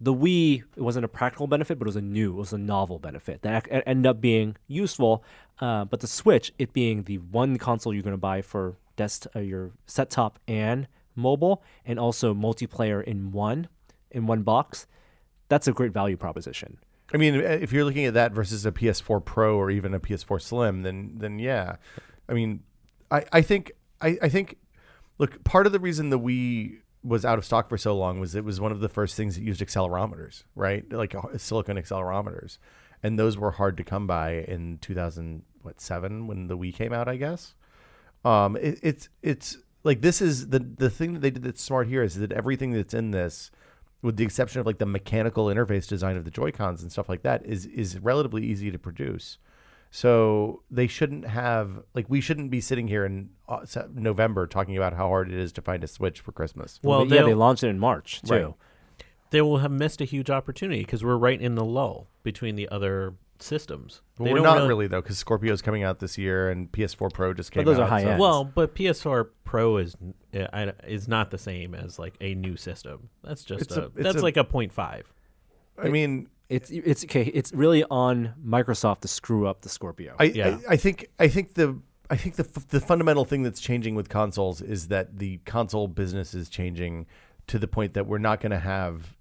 the Wii it wasn't a practical benefit, but it was a new, it was a novel benefit that ended up being useful. Uh, but the Switch, it being the one console you're going to buy for desk uh, your set top and mobile and also multiplayer in one in one box, that's a great value proposition. I mean, if you're looking at that versus a PS4 Pro or even a PS4 Slim, then then yeah, I mean, I I think I I think look part of the reason the Wii was out of stock for so long was it was one of the first things that used accelerometers, right? Like uh, silicon accelerometers, and those were hard to come by in 2000 what seven when the Wii came out, I guess. Um, it, it's it's like this is the the thing that they did that's smart here is that everything that's in this with the exception of like the mechanical interface design of the Joy Cons and stuff like that, is is relatively easy to produce. So they shouldn't have like we shouldn't be sitting here in uh, November talking about how hard it is to find a Switch for Christmas. Well, But yeah, they launched it in March too. Right. they will have missed a huge opportunity because we're right in the lull between the other systems. But They we're don't not really- really though, because Scorpio's coming out this year and PS4 Pro just came But those out. are high so- end. Well, but PS4 Pro is is not the same as like a new system. That's just a, a- that's a- like a point five. I mean, It's it's okay. It's really on Microsoft to screw up the Scorpio. I, Yeah. I I think I think the I think the f- the fundamental thing that's changing with consoles is that the console business is changing to the point that we're not going to have.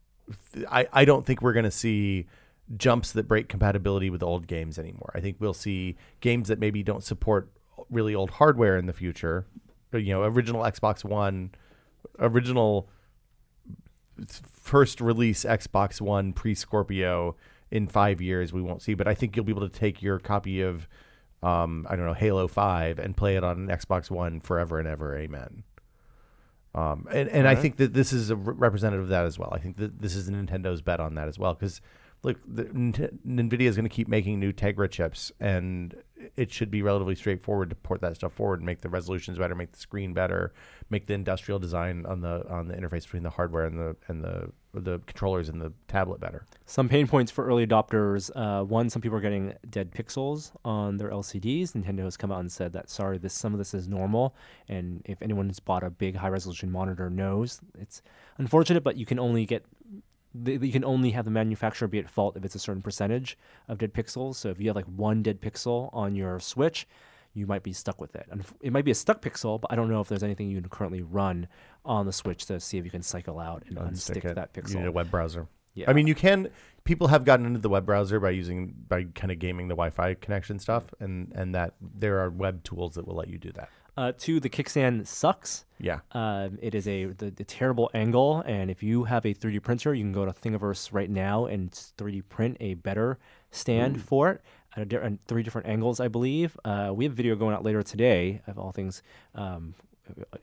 I I don't think we're going to see jumps that break compatibility with old games anymore. I think we'll see games that maybe don't support really old hardware in the future. You know, original Xbox One, original first release Xbox One pre Scorpio in five years we won't see, but I think you'll be able to take your copy of um, I don't know Halo Five and play it on an Xbox One forever and ever. Amen. Um, and and I think that this is a representative of that as well. I think that this is Nintendo's bet on that as well because look, the, Nvidia is going to keep making new Tegra chips, and it should be relatively straightforward to port that stuff forward and make the resolutions better, make the screen better, make the industrial design on the on the interface between the hardware and the and the the controllers and the tablet better. Some pain points for early adopters. Uh, one, some people are getting dead pixels on their LCDs. Nintendo has come out and said that sorry, this some of this is normal, and if anyone who's bought a big high resolution monitor knows it's unfortunate, but you can only get the, you can only have the manufacturer be at fault if it's a certain percentage of dead pixels. So if you have like one dead pixel on your Switch, you might be stuck with it. And it might be a stuck pixel, but I don't know if there's anything you can currently run on the Switch to see if you can cycle out and unstick it. that pixel. You need a web browser. Yeah. I mean, you can. People have gotten into the web browser by using by kind of gaming the Wi-Fi connection stuff, and and that there are web tools that will let you do that. Uh, two, the kickstand sucks. Yeah. Um, it is a the, the terrible angle, and if you have a 3D printer, you can go to Thingiverse right now and 3D print a better stand for it at a di- at three different angles, I believe. Uh, we have a video going out later today of all things. Um,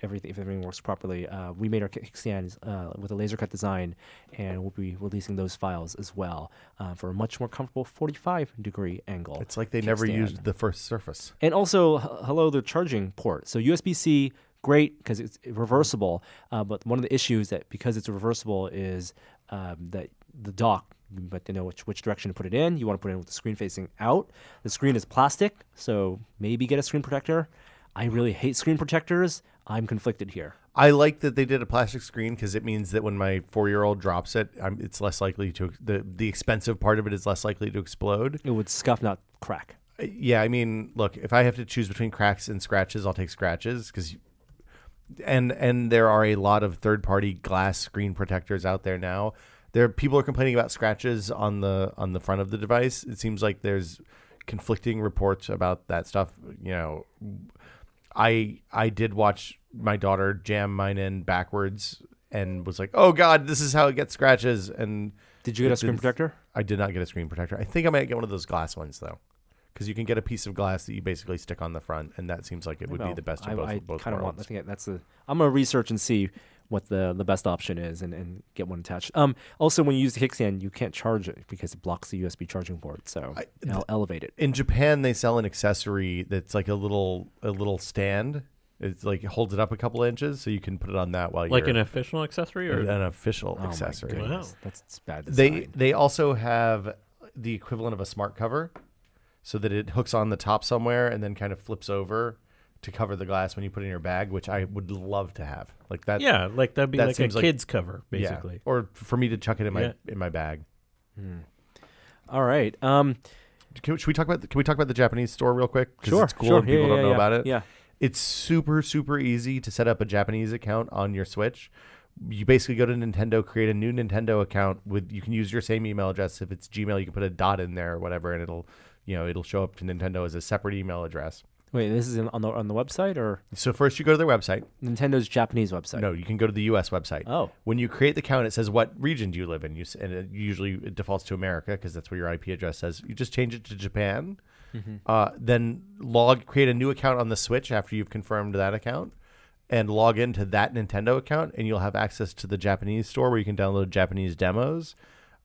everything if everything works properly. Uh, we made our kickstands uh, with a laser cut design, and we'll be releasing those files as well uh, for a much more comfortable 45 degree angle. It's like they never kickstand. used the first Surface. And also, h- hello, the charging port. So USB C, great because it's reversible. Uh, but one of the issues that because it's reversible is um, that the dock. But to know which, which direction to put it in, you want to put it in with the screen facing out. The screen is plastic, so maybe get a screen protector. I really hate screen protectors. I'm conflicted here. I like that they did a plastic screen because it means that when my four-year-old drops it, I'm, it's less likely to the the expensive part of it is less likely to explode. It would scuff, not crack. Uh, Yeah, I mean, look, if I have to choose between cracks and scratches, I'll take scratches because, and and there are a lot of third-party glass screen protectors out there now. There, people are complaining about scratches on the on the front of the device. It seems like there's conflicting reports about that stuff. You know, I I did watch my daughter jam mine in backwards and was like, "Oh God, this is how it gets scratches." And Did you get a screen protector? I did not get a screen protector. I think I might get one of those glass ones though, because you can get a piece of glass that you basically stick on the front, and that seems like it would be the best of both, I both kind of want. I worlds. think that's the. I'm gonna research and see what the the best option is and, and get one attached. Um. Also, when you use the kickstand, you can't charge it because it blocks the USB charging port. So I- I'll elevate it. In Japan, they sell an accessory that's like a little a little stand. It's like it holds it up a couple inches, so you can put it on that while Like you're like an official accessory, or an official Oh my accessory. goodness, that's it's bad They they also have the equivalent of a smart cover, so that it hooks on the top somewhere and then kind of flips over to cover the glass when you put it in your bag, which I would love to have. Like that, yeah, like that'd be that like a like- kid's cover, yeah. basically. Or for me to chuck it in my Yeah. in my bag. All right. Um. Can, should we talk about the, can we talk about the Japanese store real quick? Sure. it's cool Sure. people yeah, don't know yeah, about it. Yeah. It's super super easy to set up a Japanese account on your Switch. You basically go to Nintendo, create a new Nintendo account with. You can use your same email address. If it's Gmail, you can put a dot in there or whatever, and it'll you know it'll show up to Nintendo as a separate email address. Wait, this is in, on the on the website or So first you go to their website. Nintendo's Japanese website? No, you can go to the U.S. website. Oh, When you create the account, it says what region do you live in. You s- and it usually it defaults to America because that's where your IP address says. You just change it to Japan. Uh, then log create a new account on the Switch after you've confirmed that account, and log into that Nintendo account, and you'll have access to the Japanese store where you can download Japanese demos.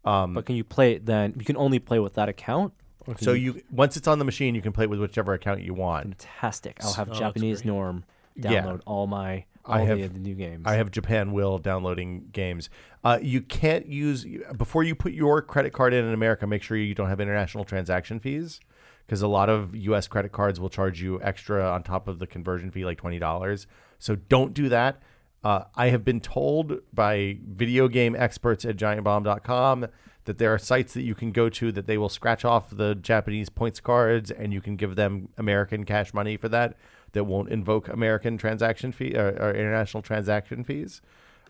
Um, but can you play it then? You can only play with that account. Or so you once it's on the machine, you can play it with whichever account you want. fantastic. I'll have Oh, that's Japanese great. norm Yeah. download all my I have- the, the new games. I have Japan Will downloading games. Uh, you can't use before you put your credit card in in America. Make sure you don't have international transaction fees because a lot of U.S. credit cards will charge you extra on top of the conversion fee, like twenty dollars. So don't do that. Uh, I have been told by video game experts at GiantBomb.com that there are sites that you can go to that they will scratch off the Japanese points cards and you can give them American cash money for that. That won't invoke American transaction fee or, or international transaction fees.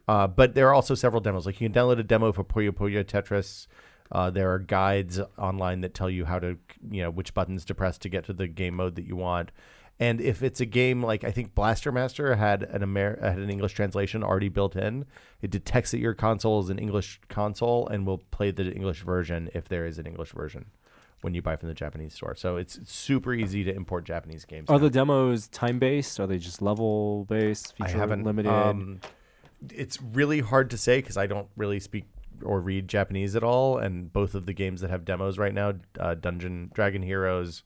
Uh, but there are also several demos. Like you can download a demo for Puyo Puyo Tetris. Uh, there are guides online that tell you how to, you know, which buttons to press to get to the game mode that you want. And if it's a game like I think Blaster Master had an Amer- had an English translation already built in, it detects that your console is an English console and will play the English version if there is an English version when you buy from the Japanese store. So it's super easy to import Japanese games. Are now. the demos time based? Are they just level based? I haven't limited. Um, it's really hard to say because I don't really speak or read Japanese at all. And both of the games that have demos right now, uh, Dungeon Dragon Heroes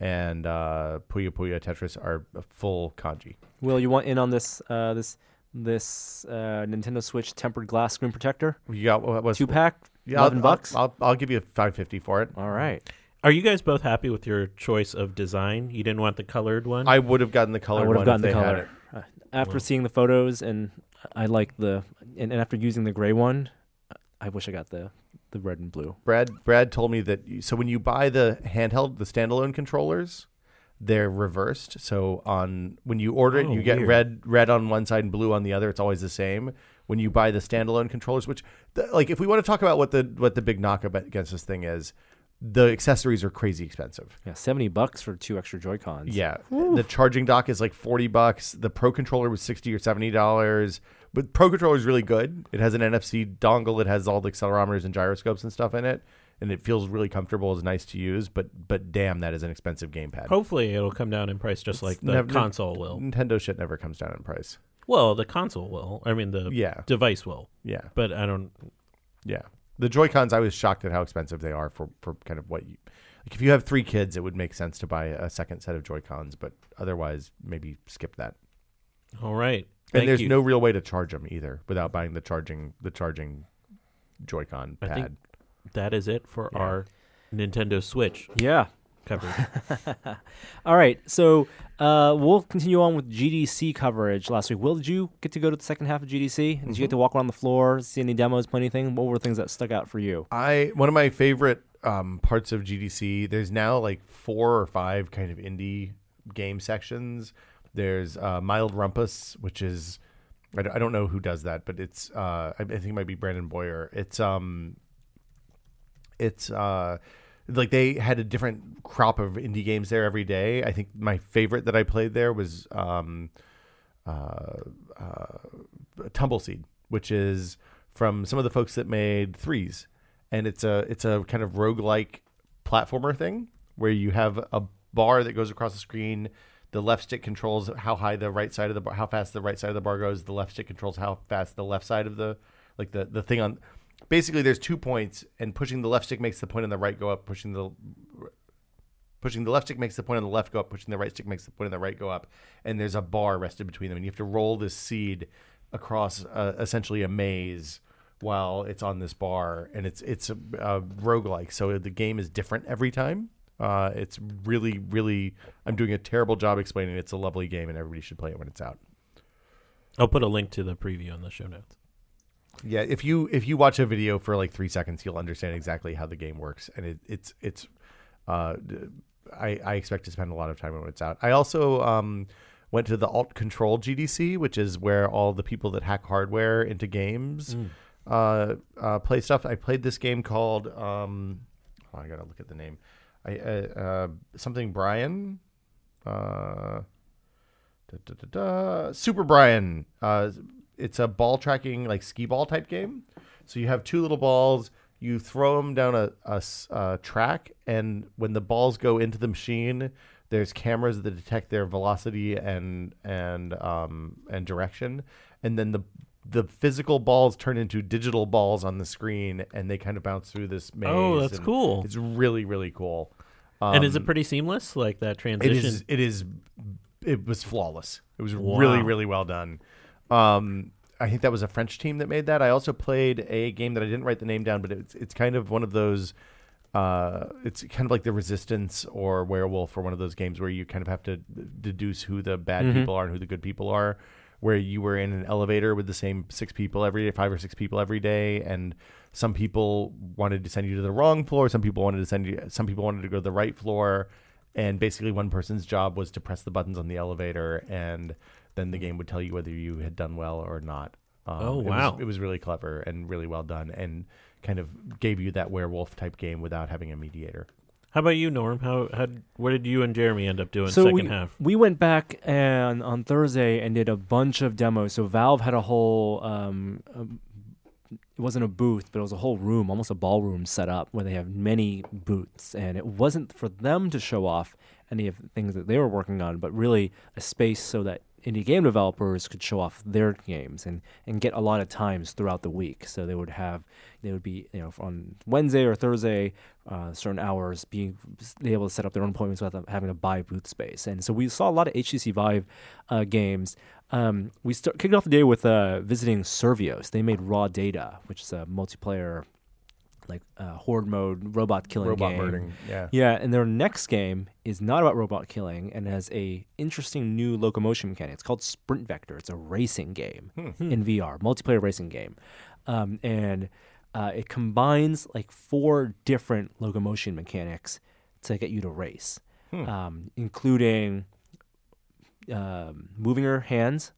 and uh, Puyo Puyo Tetris, are full kanji. Will you want in on this? Uh, this this uh, Nintendo Switch tempered glass screen protector You got what was two pack, Yeah, I'll- eleven bucks. I'll, I'll, I'll give you five fifty for it. All right. Are you guys both happy with your choice of design? You didn't want the colored one. I would have gotten the I colored would one have gotten if the they color. Uh, after Well. seeing the photos, and I like the and, and after using the gray one, I wish I got the the red and blue. Brad Brad told me that so when you buy the handheld, the standalone controllers, they're reversed. So on when you order it, Oh, you get weird. red red on one side and blue on the other. It's always the same. When you buy the standalone controllers, which the, like if we want to talk about what the what the big knock about against this thing is, the accessories are crazy expensive. Yeah, seventy bucks for two extra Joy Cons. Yeah, the charging dock is like forty bucks. The Pro controller was sixty or seventy dollars. But Pro controller is really good. It has an NFC dongle. It has all the accelerometers and gyroscopes and stuff in it, and it feels really comfortable. It's nice to use. But but damn, that is an expensive gamepad. Hopefully, it'll come down in price just like the never- console will. Nintendo shit never comes down in price. Well, the console will. I mean, the Yeah, device will. yeah, But I don't. yeah. The Joy Cons, I was shocked at how expensive they are for for kind of what you. Like if you have three kids, it would make sense to buy a second set of Joy Cons, but otherwise, maybe skip that. All right. And there's you. no real way to charge them either without buying the charging the charging Joy-Con I pad. think- That is it for Yeah. our Nintendo Switch Yeah. coverage. All right. So uh, we'll continue on with GDC coverage. Last week, Will, did you get to go to the second half of GDC? Did you get to walk around the floor, see any demos, play anything? What were things that stuck out for you? I one of my favorite um, parts of GDC. There's now like four or five kind of indie game sections. There's uh, Wild Rumpus, which is I don't, know who does that, but it's uh, I, I think it might be Brandon Boyer. It's um, it's uh, like they had a different crop of indie games there every day. I think my favorite that I played there was um, uh, uh, Tumbleseed, which is from some of the folks that made Threes, and it's a it's a kind of roguelike platformer thing where you have a bar that goes across the screen. The left stick controls how high the right side of the bar, how fast the right side of the bar goes. The left stick controls how fast the left side of the like the the thing on. Basically, there's two points, and pushing the left stick makes the point on the right go up. Pushing the pushing the left stick makes the point on the left go up. Pushing the right stick makes the point on the right go up. And there's a bar rested between them, and you have to roll this seed across uh, essentially a maze while it's on this bar, and it's it's a, a roguelike. So the game is different every time. Uh, it's really, really. I'm doing a terrible job explaining. it. It's a lovely game, and everybody should play it when it's out. I'll put a link to the preview on the show notes. Yeah, if you if you watch a video for like three seconds, you'll understand exactly how the game works, and it, it's it's. Uh, I I expect to spend a lot of time when it's out. I also um, went to the Alt Control GDC, which is where all the people that hack hardware into games uh, uh, play stuff. I played this game called um, oh, I gotta look at the name. I uh, uh, something Brian. Uh, da, da, da, da, Super Brian. Uh, it's a ball tracking like skee ball type game. So you have two little balls. You throw them down a a track, and when the balls go into the machine, there's cameras that detect their velocity and and um, and direction, and then the the physical balls turn into digital balls on the screen, and they kind of bounce through this maze. Oh, that's cool. It's really really cool. And is it Um, pretty seamless? Like that transition? is. It is. It was flawless. It was Wow. really, really well done. Um, I think that was a French team that made that. I also played a game that I didn't write the name down, but it's it's kind of one of those. Uh, it's kind of like the Resistance or Werewolf or one of those games where you kind of have to deduce who the bad people are and who the good people are. Where you were in an elevator with the same six people every day, five or six people every day, and some people wanted to send you to the wrong floor. Some people wanted to send you. Some people wanted to go to the right floor, and basically one person's job was to press the buttons on the elevator, and then the game would tell you whether you had done well or not. Um, Oh, it was- wow. it was really clever and really well done, and kind of gave you that werewolf type game without having a mediator. How about you, Norm? How, how what did you and Jeremy end up doing so second we, half? we went back and on Thursday and did a bunch of demos. So Valve had a whole um, um, it wasn't a booth, but it was a whole room, almost a ballroom set up where they have many booths, and it wasn't for them to show off any of the things that they were working on, but really a space so that indie game developers could show off their games and, and get a lot of times throughout the week. So they would have, they would be, you know, on Wednesday or Thursday, uh, certain hours, being able to set up their own appointments without having to buy booth space. And so we saw a lot of HTC Vive uh, games. Um, we start, kicked off the day with uh, visiting Survios. They made Raw Data, which is a multiplayer, like uh, horde mode robot killing Robot game. murdering, yeah. Yeah, and their next game is not about robot killing and has a interesting new locomotion mechanic. It's called Sprint Vector. It's a racing game in VR, multiplayer racing game, um, and uh, it combines like four different locomotion mechanics to get you to race, um, including um, moving your hands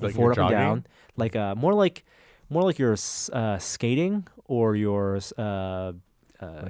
Like forward, you're up and down, like uh, more like more like you're uh, skating or you're uh, uh,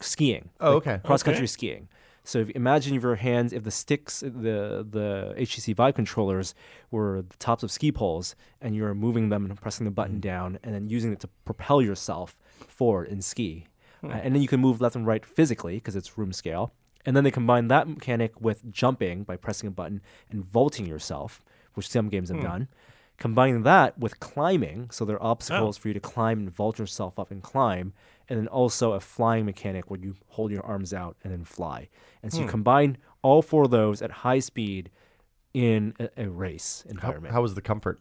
skiing. Oh, like okay. Cross country Okay. skiing. So if, imagine if your hands, if the sticks, the the HTC Vive controllers were the tops of ski poles, and you're moving them and pressing the button down, and then using it to propel yourself forward in ski, Hmm. Uh, and then you can move left and right physically because it's room scale. And then they combine that mechanic with jumping by pressing a button and vaulting yourself, which some games have Hmm. done. Combining that with climbing, so there are Oh. obstacles for you to climb and vault yourself up and climb, and then also a flying mechanic where you hold your arms out and then fly. And so Hmm. you combine all four of those at high speed in a, a race How, environment. how was the comfort?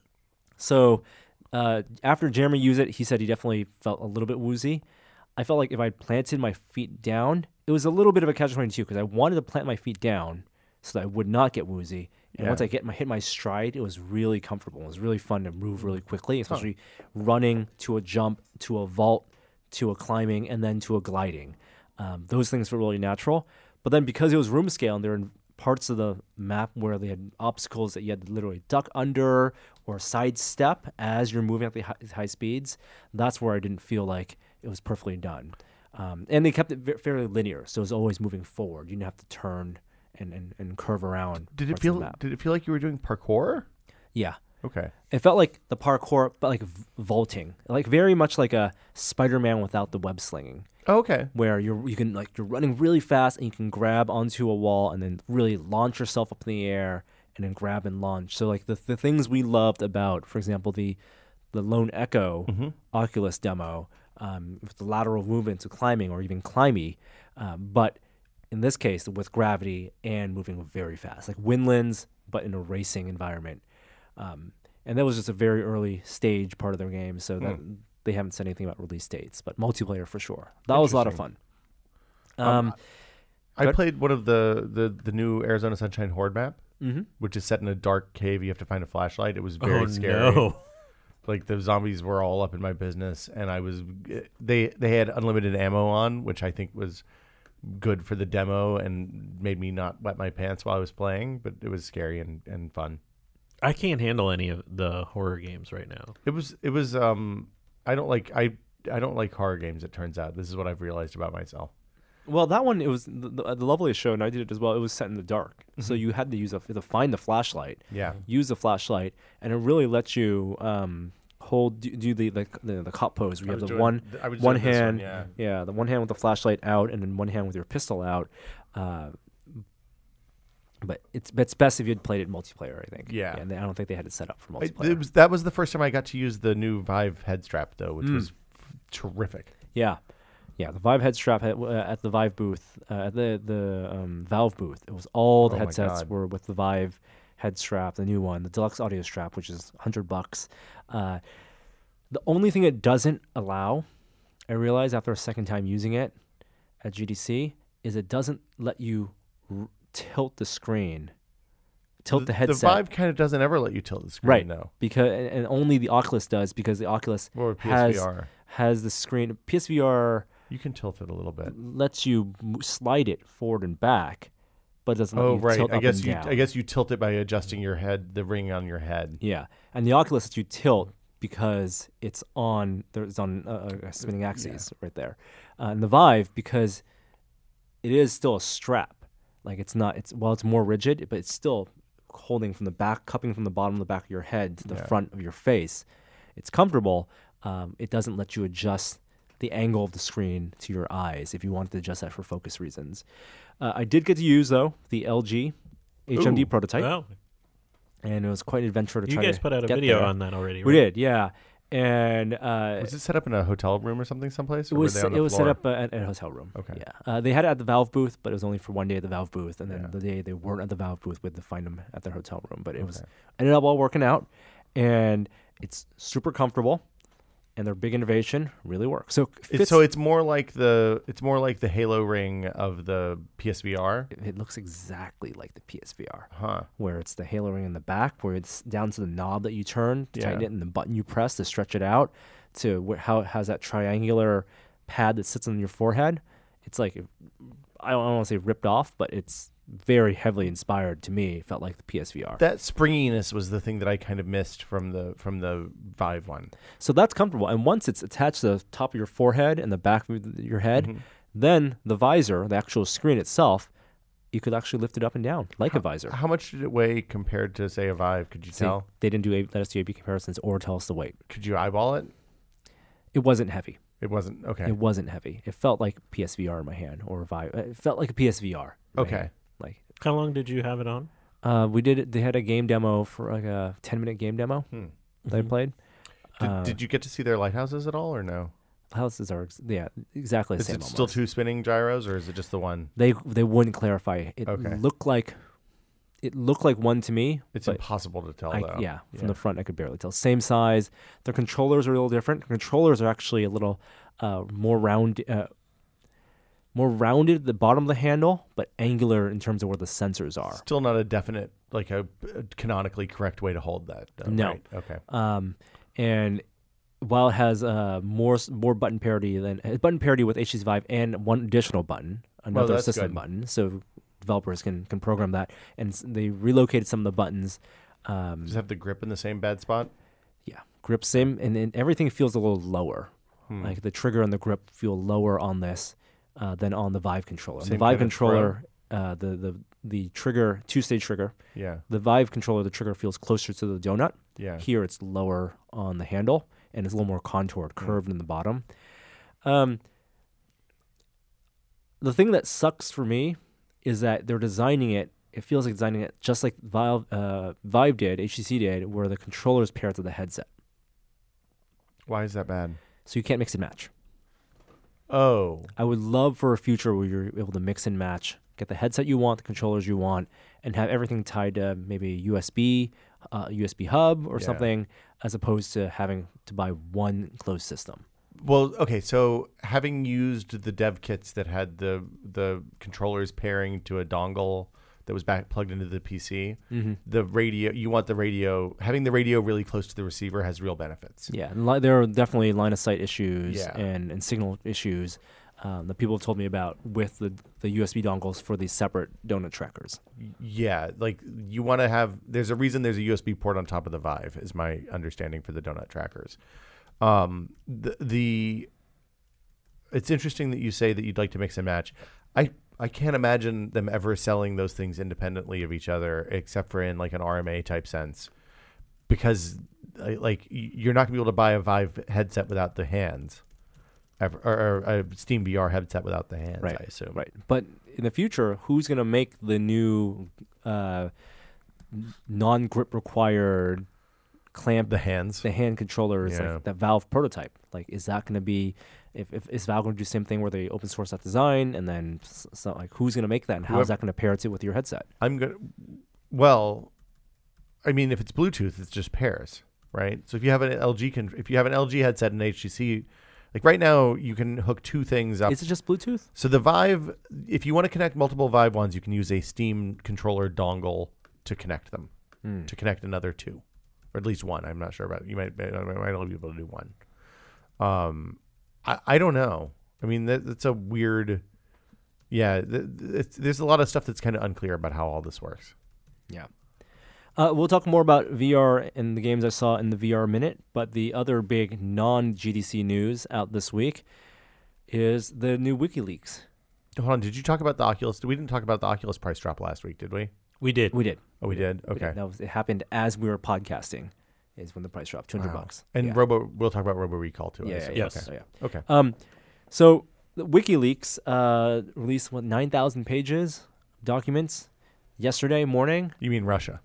So uh, after Jeremy used it, he said he definitely felt a little bit woozy. I felt like if I planted my feet down, it was a little bit of a catch twenty two because I wanted to plant my feet down so that I would not get woozy. And Yeah. once I get my hit my stride, it was really comfortable. It was really fun to move really quickly, especially running to a jump, to a vault, to a climbing, and then to a gliding. Um, those things were really natural. But then because it was room scale and there were parts of the map where they had obstacles that you had to literally duck under or sidestep as you're moving at the high, high speeds, that's where I didn't feel like it was perfectly done. Um, and they kept it fairly linear, so it was always moving forward. You didn't have to turn and, and, and curve around. Did it parts of the feel? Did it feel like you were doing parkour? Yeah. Okay. It felt like the parkour, but like v- vaulting, like very much like a Spider-Man without the web slinging, Oh, okay. where you're you can like you're running really fast and you can grab onto a wall and then really launch yourself up in the air and then grab and launch. So like the the things we loved about, for example, the the Lone Echo Oculus demo, um, with the lateral movement to climbing or even climby, um, but in this case with gravity and moving very fast, like Windlands, but in a racing environment. Um, and that was just a very early stage part of their game, so that they haven't said anything about release dates, but multiplayer for sure. That was a lot of fun. Um, I Good. played one of the, the the new Arizona Sunshine Horde map, mhm. which is set in a dark cave. You have to find a flashlight. It was very oh scary. no! Like the zombies were all up in my business, and I was they they had unlimited ammo on, which I think was good for the demo and made me not wet my pants while I was playing, but it was scary and, and fun. I can't handle any of the horror games right now. It was it was um I don't like I I don't like horror games. It turns out this is what I've realized about myself. Well, that one it was the, the, the loveliest show, and I did it as well. It was set in the dark, so Mm-hmm. you had to use a to find the flashlight, Yeah, use the flashlight, and it really lets you um, hold do, do the, the the the cop pose. where You have the one I was one doing this hand, yeah. yeah, the one hand with the flashlight out, and then one hand with your pistol out. Uh, but it's it's best if you'd played it multiplayer. I think. Yeah. and I don't think they had it set up for I- multiplayer. it was that was the first time I got to use the new Vive head strap though, which Mm. was f- terrific. Yeah, yeah. The Vive head strap had, uh, at the Vive booth, uh, at the the um, Valve booth. It was all the Oh headsets were with the Vive head strap, the new one, the deluxe audio strap, which is hundred bucks. Uh, the only thing it doesn't allow, I realized after a second time using it at GDC, is it doesn't let you r- tilt the screen, tilt the, headset. The Vive kind of doesn't ever let you tilt the screen Right. though. because and only the Oculus does because the Oculus Or has PSVR. has the screen. PSVR You can tilt it a little bit. lets you slide it forward and back, but doesn't let Oh right. I guess you down. I guess you tilt it by adjusting your head, the ring on your head. yeah, and the Oculus lets you tilt because it's on there's on uh, a spinning axis right there, uh, and the Vive because it is still a strap. Like it's not. It's well, it's more rigid, but it's still holding from the back, cupping from the bottom of the back of your head to the Yeah. front of your face. It's comfortable. Um, it doesn't let you adjust the angle of the screen to your eyes if you wanted to adjust that for focus reasons. Uh, I did get to use though the LG HMD Ooh. prototype, Well, and it was quite an adventure to you try guys to put out a video there. on that already. We did, yeah. And uh, Was it set up in a hotel room or something someplace? it Or was were they on it the was set up uh, at, at a hotel room. Okay. Yeah, uh, they had it at the Valve booth, but it was only for one day at the Valve booth, and then Yeah. the day they weren't at the Valve booth, we had to find them at their hotel room. But it was ended up all working out, and it's super comfortable, and their big innovation really works. So It's, fits, so it's more like the it's more like the Halo ring of the PSVR, it, it looks exactly like the PSVR. huh? where it's the halo ring in the back, where it's down to the knob that you turn to tighten it, and the button you press to stretch it out, to where, how it has that triangular pad that sits on your forehead. It's like I don't, want to say ripped off, but it's very heavily inspired to me. Felt like the PSVR. That springiness was the thing that I kind of missed from the from the Vive one. so that's comfortable. And once it's attached to the top of your forehead and the back of your head, Mm-hmm. then the visor, the actual screen itself, you could actually lift it up and down like a visor. How much did it weigh compared to say a Vive? Could you See, tell? they didn't do a, let us do AB comparisons or tell us the weight. Could you eyeball it? It wasn't heavy. It wasn't okay. It wasn't heavy. It felt like PSVR in my hand or Vive. It felt like a PSVR. Okay. hand. Like How long did you have it on? uh, we did. it- They had a game demo for like a ten minute game demo Hmm. that I played. Did, Uh, did you get to see their lighthouses at all, or no? houses are yeah exactly the Is same. it still two spinning gyros, or is it just the one? They they wouldn't clarify. It Okay. looked like it looked like one to me. It's impossible to tell, I, though. yeah, from the front I could barely tell. Same size. Their controllers are a little different. Controllers are actually a little uh, more round, uh, more rounded at the bottom of the handle, but angular in terms of where the sensors are. Still not a definite, like a, a canonically correct way to hold that. Though, No. right? Okay. Um, and while it has uh, more more button parity than uh, button parity with HTC Vive and one additional button, another assistant good. button, so developers can can program that. And they relocated some of the buttons. Um, Does it have the grip in the same bad spot? yeah, grip same, and, then everything feels a little lower. Hmm. Like the trigger and the grip feel lower on this uh, than on the Vive controller. Same the Vive kind of throw? controller, uh, the the the trigger two stage trigger. Yeah. The Vive controller, the trigger feels closer to the donut. Yeah. Here it's lower on the handle and it's a little more contoured, curved in the bottom. Um, the thing that sucks for me is that they're designing it. It feels like designing it just like Vive, uh, Vive did, HTC did, where the controller is paired to the headset, Why is that bad? so you can't mix and match. Oh. I would love for a future where you're able to mix and match, get the headset you want, the controllers you want, and have everything tied to maybe a USB, uh, USB hub or Yeah. something, as opposed to having to buy one closed system. Well, okay. So having used the dev kits that had the the controllers pairing to a dongle that was back plugged into the PC, Mm-hmm. the radio you want the radio having the radio really close to the receiver has real benefits. Yeah, and li- there are definitely line of sight issues Yeah. and, and signal issues um, that people have told me about with the the USB dongles for these separate donut trackers. Yeah, like you want to have. There's a reason there's a USB port on top of the Vive, is my understanding for the donut trackers. Um, the the it's interesting that you say that you'd like to mix and match. I I can't imagine them ever selling those things independently of each other, except for in like an RMA type sense, because like you're not gonna be able to buy a Vive headset without the hands, ever, or, or a Steam VR headset without the hands. Right, I assume. Right. But in the future, who's going to make the new uh, non grip required clamp The hands. the hand controllers Yeah. like that Valve prototype? Like, is that going to be if, if is Valve going to do the same thing where they open source that design and then so like who's going to make that and how's that going to pair it with your headset? I'm gonna. Well, I mean, if it's Bluetooth, it's just pairs, right? So if you have an LG, con- if you have an LG headset and HTC, like right now, you can hook two things up. Is it just Bluetooth? so the Vive, if you want to connect multiple Vive ones, you can use a Steam controller dongle to connect them, Hmm. to connect another two, or at least one. I'm not sure about. You might, might might only be able to do one. Um, I I don't know. I mean, that, that's a weird. Yeah, th- th- it's, there's a lot of stuff that's kind of unclear about how all this works. Yeah. Uh, we'll talk more about VR and the games I saw in the VR minute, but the other big non GDC news out this week is the new WikiLeaks. Hold on, did you talk about the Oculus? We didn't talk about the Oculus price drop last week, did we? We did. We did. Oh, we did. We Okay. did. That was, it happened as we were podcasting, is when the price dropped, 200 Wow. bucks. And yeah. Robo, we'll talk about Robo Recall too. Yeah, yeah, Yes. so, yeah. Okay. Um, so WikiLeaks uh, released what 9,000 pages documents yesterday morning. You mean Russia?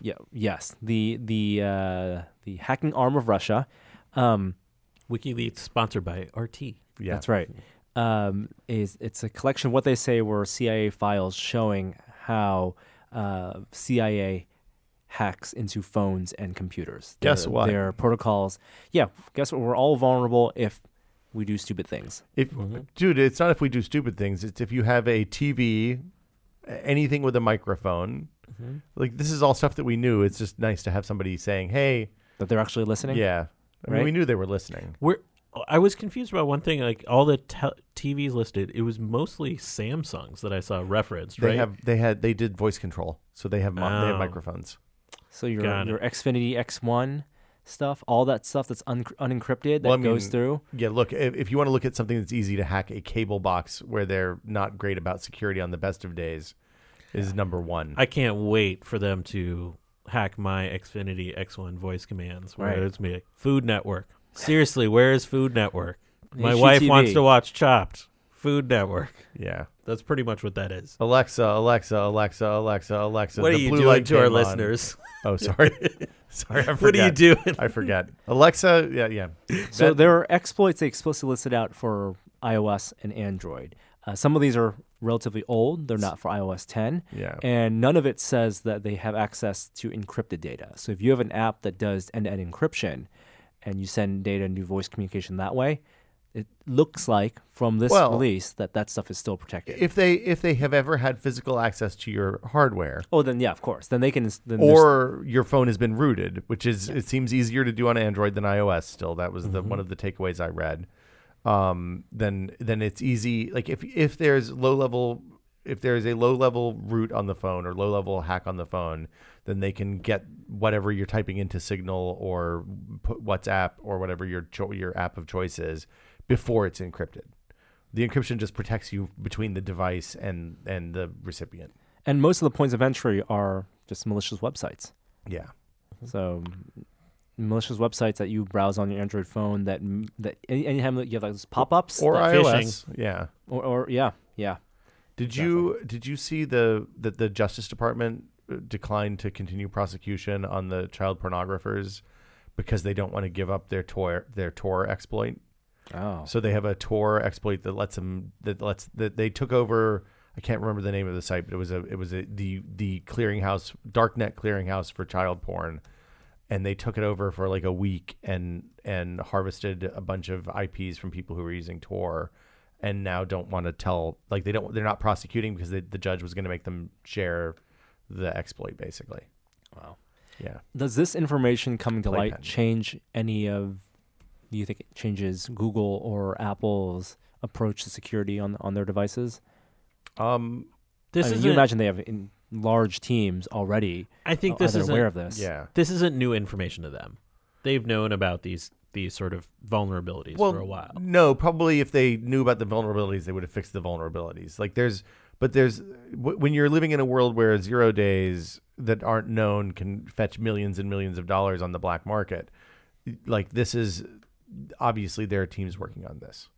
Yeah, yes, the the uh, the hacking arm of Russia. Um, WikiLeaks sponsored by RT. Yeah. That's right. Um, is it's a collection of what they say were CIA files showing how uh, CIA hacks into phones and computers. Guess Their- what? Their protocols. Yeah, guess what? We're all vulnerable if we do stupid things. If dude, it's not if we do stupid things. It's if you have a TV, anything with a microphone. Mm-hmm. Like this is all stuff that we knew. It's just nice to have somebody saying, "Hey, That they're actually listening. yeah." I mean, Right? we knew they were listening. We're, I was confused about one thing. Like all the te- TVs listed, it was mostly Samsungs that I saw referenced. They right? have they had they did voice control, so they have mo- they have Oh. microphones. So your Got it. your Xfinity X1 stuff, all that stuff that's un- unencrypted that Well, I goes through. Yeah, look, if, if you want to look at something that's easy to hack, a cable box where they're not great about security on the best of days is number one. I can't wait for them to hack my Xfinity X1 voice commands. Where Right. it's me like, Food Network. Seriously, where is Food Network? My wife wants to watch Chopped. Food Network. yeah. That's pretty much what that is. Alexa, Alexa, Alexa, Alexa, Alexa. what the are you blue doing light to our on. listeners? Oh, sorry. sorry, I forget. What are you doing? I forget. Alexa, yeah, yeah. So That- there are exploits they explicitly listed out for iOS and Android. Uh, some of these are relatively old; they're not for iOS 10, Yeah. and none of it says that they have access to encrypted data. So if you have an app that does end-to-end encryption, and you send data and do voice communication that way, it looks like from this Well- release that that stuff is still protected. If they if they have ever had physical access to your hardware, oh, then yeah, of course. Then they can. Then or your phone has been rooted, which is it seems easier to do on Android than iOS. Still, that was the one of the takeaways I read. Um, then then it's easy. Like if if there's low level, if there's a low level root on the phone or low level hack on the phone, then they can get whatever you're typing into Signal or put WhatsApp or whatever your cho- your app of choice is before it's encrypted. The encryption just protects you between the device and and the recipient. and most of the points of entry are just malicious websites. Yeah. So malicious websites that you browse on your Android phone that that any, anytime that you have those pop-ups Or iOS. Yeah. or, or yeah yeah Did you did you see the that the Justice Department uh, declined to continue prosecution on the child pornographers because they don't want to give up their Tor their Tor exploit? Oh So they have a Tor exploit that lets them that lets that they took over. I can't remember the name of the site, but it was a it was a the the clearinghouse darknet clearinghouse for child porn, and they took it over for like a week and and harvested a bunch of IPs from people who were using Tor, and now don't want to tell like they don't they're not prosecuting because they, the judge was going to make them share the exploit basically. wow Yeah. does this information coming to light change any of do you think it changes Google or Apple's approach to security on on their devices? Um, This I mean, is you imagine they have in large teams already. I think this they is aware of this. yeah. this isn't new information to them. They've known about these these sort of vulnerabilities well, for a while. No, probably if they knew about the vulnerabilities, they would have fixed the vulnerabilities. Like there's, but there's w- when you're living in a world where zero days that aren't known can fetch millions and millions of dollars on the black market. Like this is obviously there are teams working on this.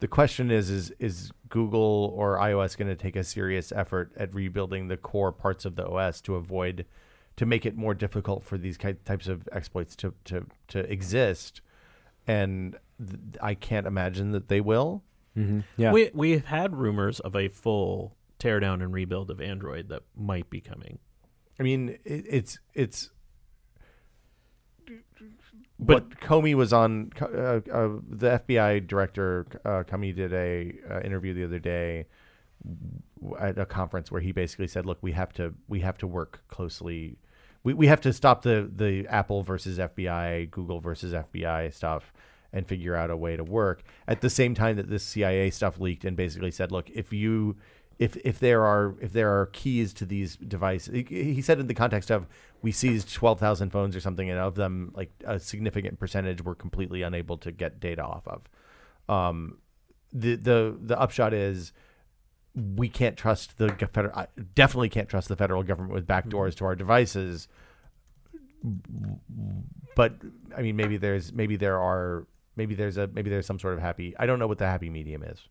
The question is is is Google or iOS going to take a serious effort at rebuilding the core parts of the OS to avoid to make it more difficult for these types of exploits to to to exist? And th- I can't imagine that they will. hmm Yeah. We we've had rumors of a full teardown and rebuild of Android that might be coming. I mean, it, it's it's. But- Comey was on uh, uh, the FBI director. Uh, Comey did a uh, interview the other day at a conference where he basically said, "Look, we have to we have to work closely. We we have to stop the the Apple versus FBI, Google versus FBI stuff." And figure out a way to work at the same time that this CIA stuff leaked and basically said, "Look, if you if if there are if there are keys to these devices he said in the context of we seized 12,000 phones or something and of them like a significant percentage were completely unable to get data off of. Um the the the upshot is we can't trust the federal definitely can't trust the federal government with backdoors to our devices. But i mean maybe there's maybe there are maybe there's a maybe there's some sort of happy i don't know what the happy medium is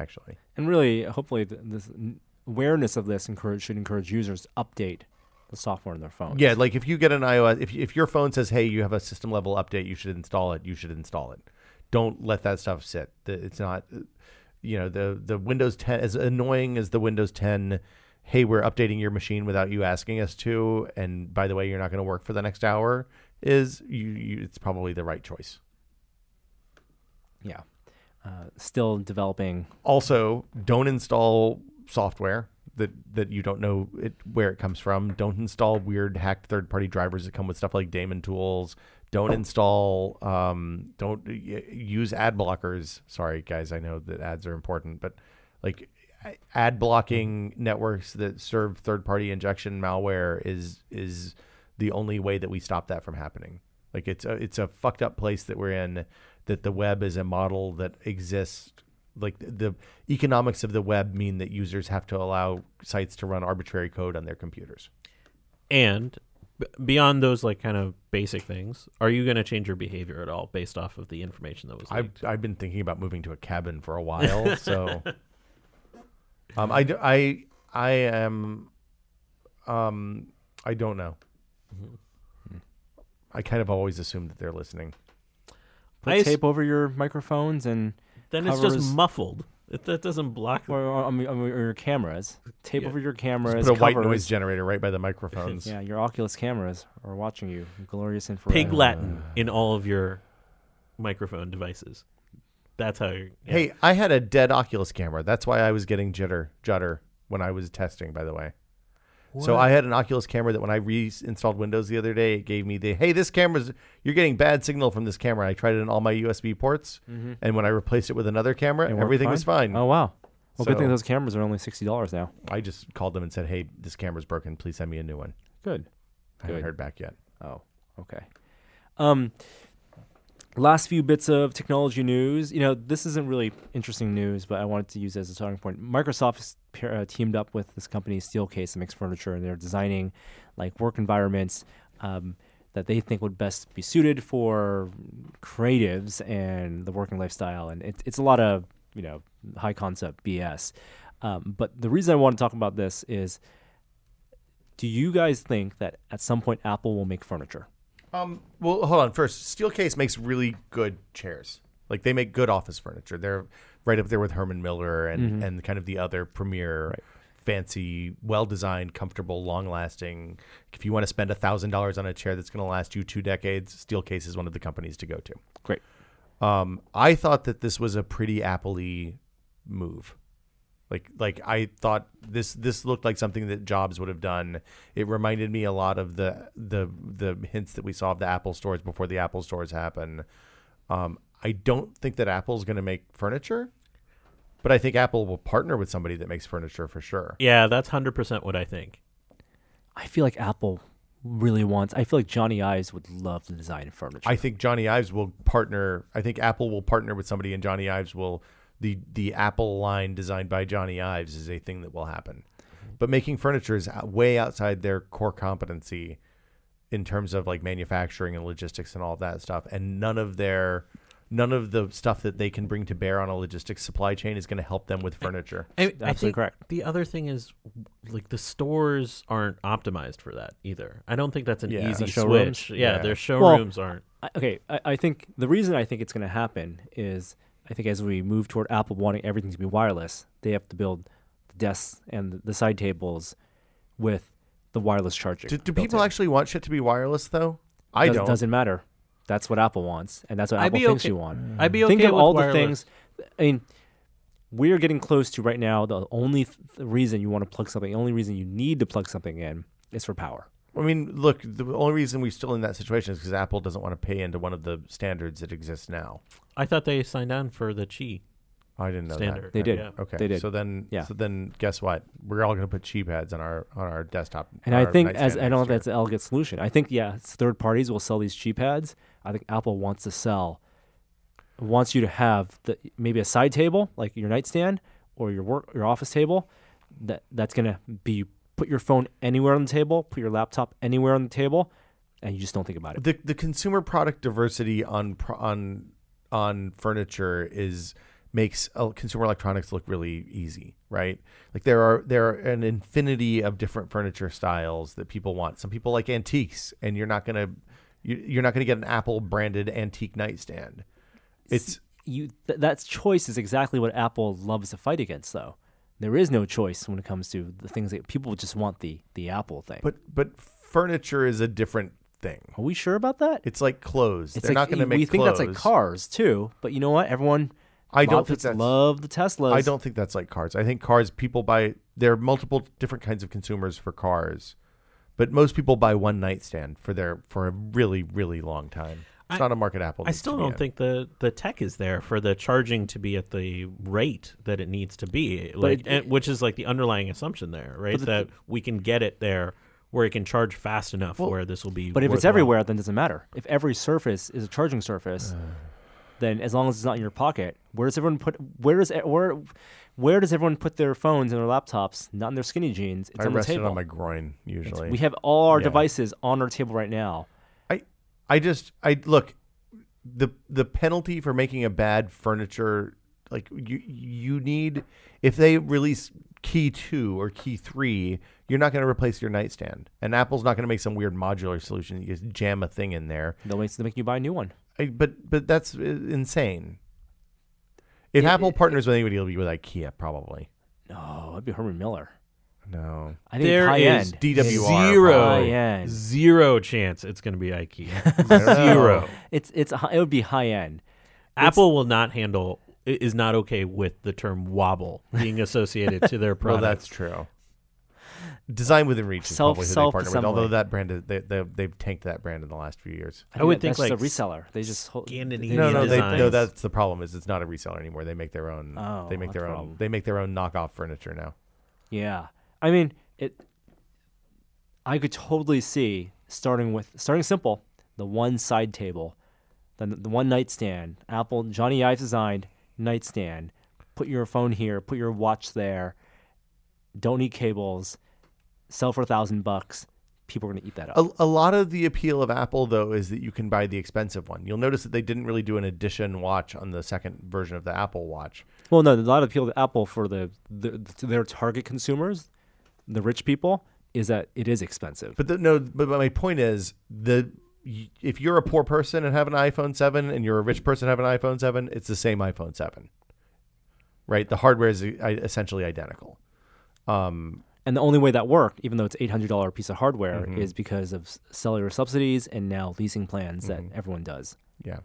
actually. And really, hopefully, th- this awareness of this encourage, should encourage users to update the software in their phone. Yeah, like if you get an iOS, if if your phone says, "Hey, you have a system level update, you should install it," you should install it. Don't let that stuff sit. It's not, you know, the the Windows 10 as annoying as the Windows 10. Hey, we're updating your machine without you asking us to, and by the way, you're not going to work for the next hour. Is you, you? It's probably the right choice. yeah. Uh, still developing. Also, don't install software that that you don't know it where it comes from. Don't install weird hacked third party drivers that come with stuff like daemon tools. Don't install. Um, don't use ad blockers. Sorry, guys. I know that ads are important, but like ad blocking networks that serve third party injection malware is is the only way that we stop that from happening. Like it's a it's a fucked up place that we're in. That the web is a model that exists like the, the economics of the web mean that users have to allow sites to run arbitrary code on their computers. And b- beyond those like kind of basic things, are you going to change your behavior at all based off of the information that was I've? I've been thinking about moving to a cabin for a while, so um, I am um I don't know. I kind of always assume that they're listening. Put I s- tape over your microphones and then it's covers- just muffled. It, that doesn't block. or, or, on, on your cameras. Tape Yeah. over your cameras. Put a white noise generator right by the microphones. Yeah, your Oculus cameras are watching you. Glorious infrared. Pig Latin uh, in all of your microphone devices. That's how. You're, yeah. Hey, I had a dead Oculus camera. That's why I was getting jitter judder when I was testing. By the way. So I had an Oculus camera that when I reinstalled Windows the other day, it gave me the hey, this camera's you're getting bad signal from this camera. I tried it on all my USB ports, Mhm. and when I replaced it with another camera, everything was fine. Oh wow. Well, good thing those cameras are only sixty dollars now. I just called them and said, hey, this camera's broken. Please send me a new one. Good. I haven't heard back yet. Oh, okay. Um, last few bits of technology news. You know, this isn't really interesting news, but I wanted to use it as a starting point. Microsoft uh, teamed up with this company Steelcase that makes furniture, and they're designing like work environments um, that they think would best be suited for creatives and the working lifestyle. And it, it's a lot of you know high concept BS. Um, but the reason I want to talk about this is. Do you guys think that at some point Apple will make furniture? Um, well, hold on. First, Steelcase makes really good chairs. Like they make good office furniture. They're right up there with Herman Miller and and kind of the other premier, Right. fancy, well designed, comfortable, long lasting. If you want to spend a thousand dollars on a chair that's going to last you two decades, Steelcase is one of the companies to go to. Great. Um, I thought that this was a pretty Apple-y move. Like like I thought this this looked like something that Jobs would have done. It reminded me a lot of the the the hints that we saw of the Apple stores before the Apple stores happen. Um, I don't think that Apple's going to make furniture. But I think Apple will partner with somebody that makes furniture for sure. Yeah, that's hundred percent what I think. I feel like Apple really wants. I feel like Jony Ives would love to design furniture. I think Jony Ives will partner. I think Apple will partner with somebody, and Jony Ives will the the Apple line designed by Jony Ives is a thing that will happen. But making furniture is way outside their core competency in terms of like manufacturing and logistics and all of that stuff, and none of their none of the stuff that they can bring to bear on a logistics supply chain is going to help them with furniture. I, I Absolutely think correct. The other thing is, like the stores aren't optimized for that either. I don't think that's an Yeah. easy The showrooms? switch. Yeah, Yeah. their showrooms aren't. I, okay, I, I think the reason I think it's going to happen is I think as we move toward Apple wanting everything to be wireless, they have to build the desks and the side tables with the wireless charging. Do, do people in. actually want shit to be wireless though? I Does- don't. Doesn't matter. That's what Apple wants, and that's what I'd Apple thinks okay- you want. I'd be okay Think of with all wireless. the things. I mean, we are getting close to right now. The only th- reason you want to plug something, the only reason you need to plug something in, is for power. I mean, look, the only reason we're still in that situation is because Apple doesn't want to pay into one of the standards that exists now. I thought they signed on for the Qi I didn't know standard. They did. Yeah. Okay, They did. So then, Yeah. So then, guess what? We're all going to put cheap heads on our on our desktop. And I think as I don't know if that's an elegant solution. I think yeah, third parties will sell these cheap pads. I think Apple wants to sell, wants you to have the maybe a side table like your nightstand or your work your office table. That that's gonna be put your phone anywhere on the table, put your laptop anywhere on the table, and you just don't think about it. the the consumer product diversity on on on furniture is makes uh, consumer electronics look really easy, right? Like there are there are an infinity of different furniture styles that people want. Some people like antiques, and you're not gonna you, you're not gonna get an Apple branded antique nightstand. It's you th- that choice is exactly what Apple loves to fight against, though. There is no choice when it comes to the things that people just want the the Apple thing. but but furniture is a different thing. Are we sure about that? It's like clothes. It's They're like, not going to make clothes. we think that's like cars too, but you know what? Everyone, I don't think that's love the Teslas. I don't think that's like cars. I think cars people buy there are multiple different kinds of consumers for cars. But most people buy one nightstand for their for a really really long time. It's I- not a market Apple. I still don't in. think the the tech is there for the charging to be at the rate that it needs to be, like it- and, which is like the underlying assumption there, right? the- that we can get it there where it can charge fast enough where this will be. But if it's worthwhile. everywhere, then it doesn't matter. If every surface is a charging surface, then as long as it's not in your pocket, where does everyone put? Where does where where does everyone put their phones and their laptops? Not in their skinny jeans. It's I on the rest it table. on my groin It's- usually. we have all our Yeah. devices on our table right now. I I just I look the the penalty for making a bad furniture like you you need if they release Qi 2 or Qi 3 you're not going to replace your nightstand and apple's not going to make some weird modular solution you just jam a thing in there They'll make, they'll make you buy a new one. I, but but that's uh, insane if It- apple it- partners with anybody it'll be with ikea probably No, it'd be Herman Miller. no I think There high is end. DWR, zero, High end. zero chance it's going to be IKEA. I don't know. zero. It's it's it would be high end. Apple will not handle is not okay with the term wobble being associated to their well that's true design within reach is Self- probably who they partner with self-assembly. although that brand is, they, they, they've tanked that brand in the last few years I, I would think, just like, a reseller. They just hold, Scandinavian no, no, they, no. That's the problem. Is it's not a reseller anymore. They make their own. Oh, they make that's their the own. problem. They make their own knockoff furniture now. Yeah, I mean it. I could totally see starting with starting simple, the one side table, then the, the one nightstand. Apple Jony Ive designed nightstand. Put your phone here. Put your watch there. Don't need cables. Sell for a thousand bucks. People are gonna eat that up. A, a lot of the appeal of Apple though is that you can buy the expensive one. You'll notice that they didn't really do an edition watch on the second version of the Apple Watch. Well, no, a lot of the appeal to Apple for the, the to their target consumers, the rich people, is that it is expensive. But the, no, but my point is the if you're a poor person and have an iPhone 7 and you're a rich person and have an iPhone 7, it's the same iPhone 7. Right? The hardware is uh, essentially identical. Um, And the only way that worked, even though it's eight hundred dollar piece of hardware, Mhm. is because of cellular subsidies and now leasing plans Mhm. that everyone does. yeah.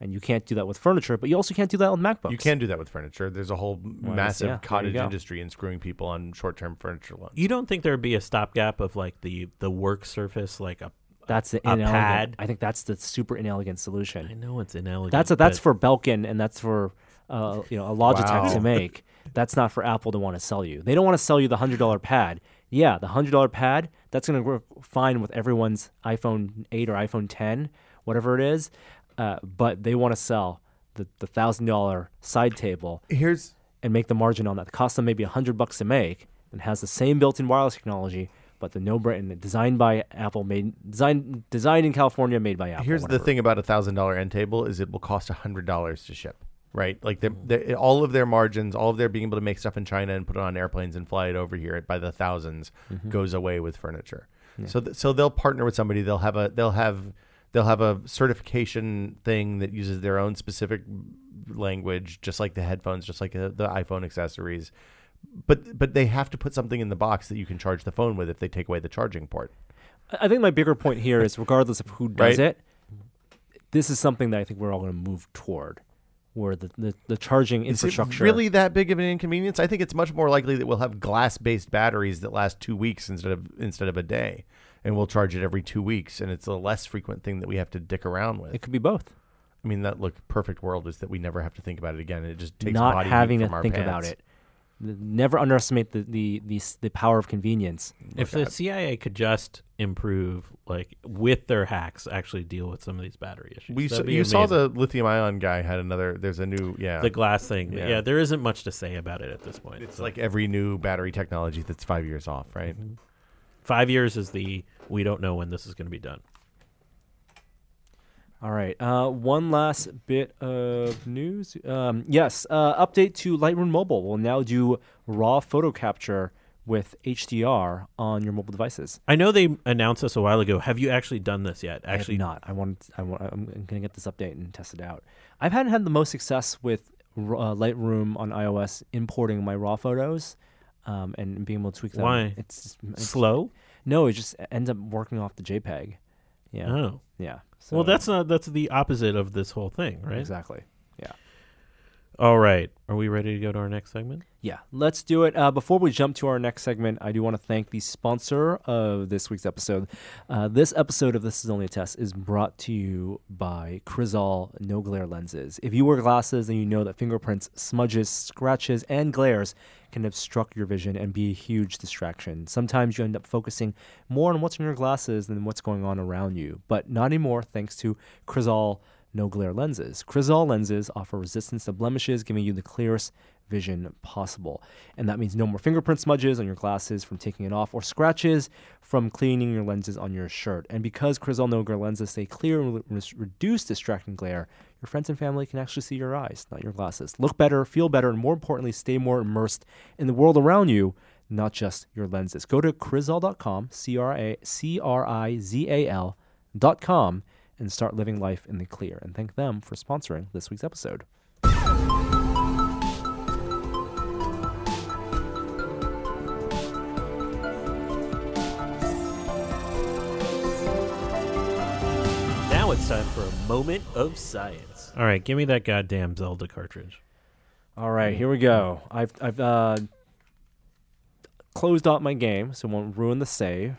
And you can't do that with furniture, but you also can't do that with MacBooks. You can do that with furniture. There's a whole Well, massive yeah, cottage industry in screwing people on short-term furniture loans. You don't think there'd be a stopgap of like the the work surface, like a That's the a inelegant. pad? I think that's the super inelegant solution. I know it's inelegant. That's a, that's but for Belkin and that's for uh, you know a Logitech Wow. to make. That's not for Apple to want to sell you. They don't want to sell you the hundred dollar pad. Yeah, the hundred dollar pad that's going to work fine with everyone's iPhone 8 or iPhone 10, whatever it is. Uh, but they want to sell the the thousand dollar side table Here's and make the margin on that. It costs them maybe a hundred bucks to make and has the same built-in wireless technology, but the no brand designed by Apple, made designed designed in California, made by Apple. here's the thing about a thousand dollar end table is it will cost a hundred dollars to ship. Right, like they're, they're, all of their margins, all of their being able to make stuff in China and put it on airplanes and fly it over here by the 1000s goes away with furniture. So, th- so they'll partner with somebody. They'll have a they'll have they'll have a certification thing that uses their own specific language, just like the headphones, just like uh, the iPhone accessories. But but they have to put something in the box that you can charge the phone with if they take away the charging port. I think my bigger point here is, regardless of who does Right. it, this is something that I think we're all going to move toward, where the, the, the charging Is it infrastructure really that big of an inconvenience? I think it's much more likely that we'll have glass-based batteries that last two weeks instead of instead of a day, and we'll charge it every two weeks, and it's a less frequent thing that we have to dick around with. it could be both. I mean, that look perfect world is that we never have to think about it again. It just takes Not body having to our think pants. about it. N- Never underestimate the the the, the power of convenience. If the CIA could just improve, like with their hacks, actually deal with some of these battery issues. We that'd saw, be you saw the lithium-ion guy had another. There's a new yeah. the glass thing. Yeah. Yeah. there isn't much to say about it at this point. it's So like every new battery technology that's five years off, right? Mm-hmm. five years is the we don't know when this is going to be done. All right. Uh, one last bit of news. Um, yes. Uh, update to Lightroom Mobile will now do raw photo capture with HDR on your mobile devices. I know they announced this a while ago. Have you actually done this yet? I Actually, not. I want. I want. I'm going to get this update and test it out. I haven't had the most success with uh, Lightroom on iOS importing my raw photos, um, and being able to tweak them. Why? It's, it's slow. No, it just ends up working off the JPEG. Yeah. Oh, Yeah. So, well, that's not that's the opposite of this whole thing, right? exactly. All right, are we ready to go to our next segment? Yeah, let's do it. Uh, before we jump to our next segment, I do want to thank the sponsor of this week's episode. Uh, this episode of This Is Only a Test is brought to you by Crizal No Glare Lenses. If you wear glasses and you know that fingerprints, smudges, scratches, and glares can obstruct your vision and be a huge distraction. Sometimes you end up focusing more on what's in your glasses than what's going on around you, but not anymore thanks to Crizal no glare lenses. Crizal lenses offer resistance to blemishes, giving you the clearest vision possible. And that means no more fingerprint smudges on your glasses from taking it off or scratches from cleaning your lenses on your shirt. And because Crizal no glare lenses stay clear and re- reduce distracting glare, your friends and family can actually see your eyes, not your glasses. Look better, feel better, and more importantly, stay more immersed in the world around you, not just your lenses. Go to crizal.com, C R A C R I Z A L.com and start living life in the clear. And thank them for sponsoring this week's episode. Now it's time for a moment of science. All right, give me that goddamn Zelda cartridge. All right, here we go. I've I've uh, closed out my game, so it won't ruin the save.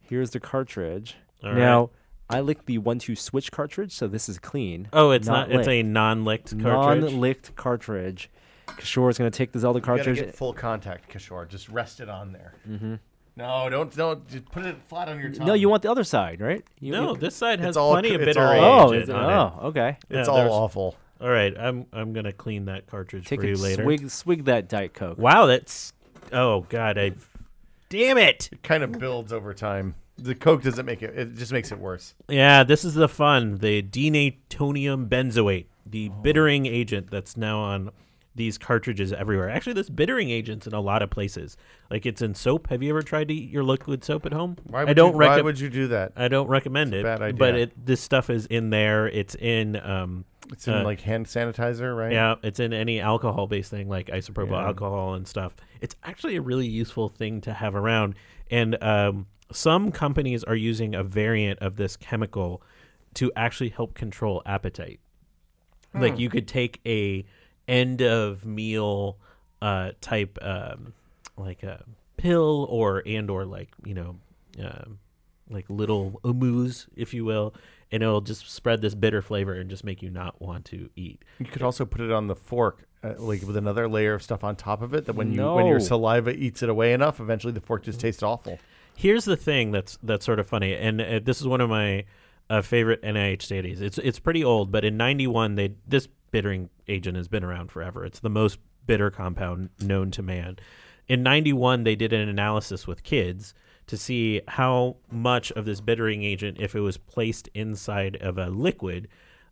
Here's the cartridge. All now I licked the one two switch cartridge, so this is clean. Oh, it's Not not. it's a non-licked cartridge. Non-licked cartridge. Kishore is going to take the Zelda You cartridge. get full contact, Kishore. Just rest it on there. Mm-hmm. No, don't don't just put it flat on your tongue. No, you want the other side, right? You, no, you- this side has all plenty of it's bitter all- Oh, agent it's, on it. oh, okay. It's Yeah, all awful. All right, I'm I'm gonna clean that cartridge Take for you later. swig, swig that Diet Coke. Wow, that's oh god, I damn it. It kind of builds over time. The Coke doesn't make it. It just makes it worse. Yeah, this is the fun. The denatonium benzoate, the Oh. bittering agent that's now on these cartridges everywhere. Actually, this bittering agent's in a lot of places. Like it's in soap. Have you ever tried to eat your liquid soap at home? Why would I don't you, Why would you do that? I don't recommend It's a it. bad But idea. it this stuff is in there. It's in um It's in uh, like hand sanitizer, right? yeah, it's in any alcohol based thing like isopropyl Yeah. alcohol and stuff. It's actually a really useful thing to have around. And um, some companies are using a variant of this chemical to actually help control appetite. Like you could take a end of meal uh, type um, like a pill or and or like you know um, like little mousse, if you will, and it'll just spread this bitter flavor and just make you not want to eat. You could also put it on the fork, uh, like with another layer of stuff on top of it. That when you when your saliva eats it away enough, eventually the fork just tastes awful. Here's the thing that's that's sort of funny, and uh, this is one of my uh, favorite NIH studies. It's it's pretty old, but in '91, they this bittering agent has been around forever. It's the most bitter compound known to man. In '91, they did an analysis with kids to see how much of this bittering agent, if it was placed inside of a liquid,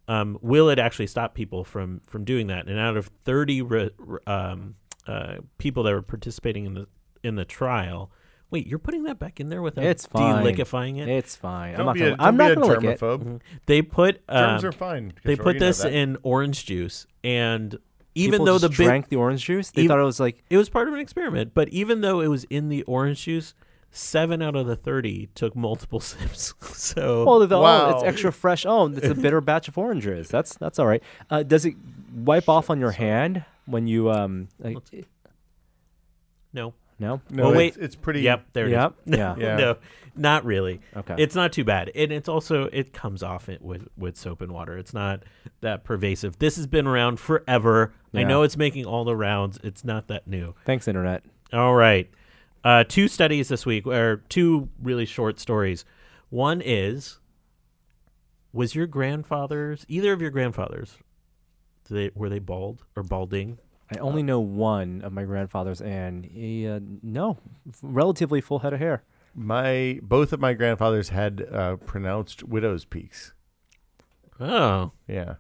um, will it actually stop people from from doing that? And out of 30 re, um, uh, people that were participating in the in the trial, wait, you're putting that back in there without It's fine. deliquifying it? It's fine. Don't I'm not gonna. a, don't I'm not gonna lick it. germaphobe. They put Germs um, are fine. they Kishore, put this in orange juice, and even People though the just bit, drank the orange juice, they Ev- thought it was like it was part of an experiment, but even though it was in the orange juice, seven out of the thirty took multiple sips. so Oh, they thought, oh, it's extra fresh. Oh, it's a bitter batch of oranges. That's that's all right. Uh, does it wipe off on your hand when you um? Like, no, no. No, it's, wait. it's pretty. yep, there it is. Yep. Yeah. Yeah. no, not really. Okay. It's not too bad, and it's also it comes off it with with soap and water. It's not that pervasive. This has been around forever. I know it's making all the rounds. It's not that new. Thanks, internet. All right, uh, two studies this week, or two really short stories. One is, was your grandfather's either of your grandfathers? They were they bald or balding? I only know one of my grandfathers, and he uh, no, f- relatively full head of hair. My both of my grandfathers had uh, pronounced widow's peaks. Oh, Yeah,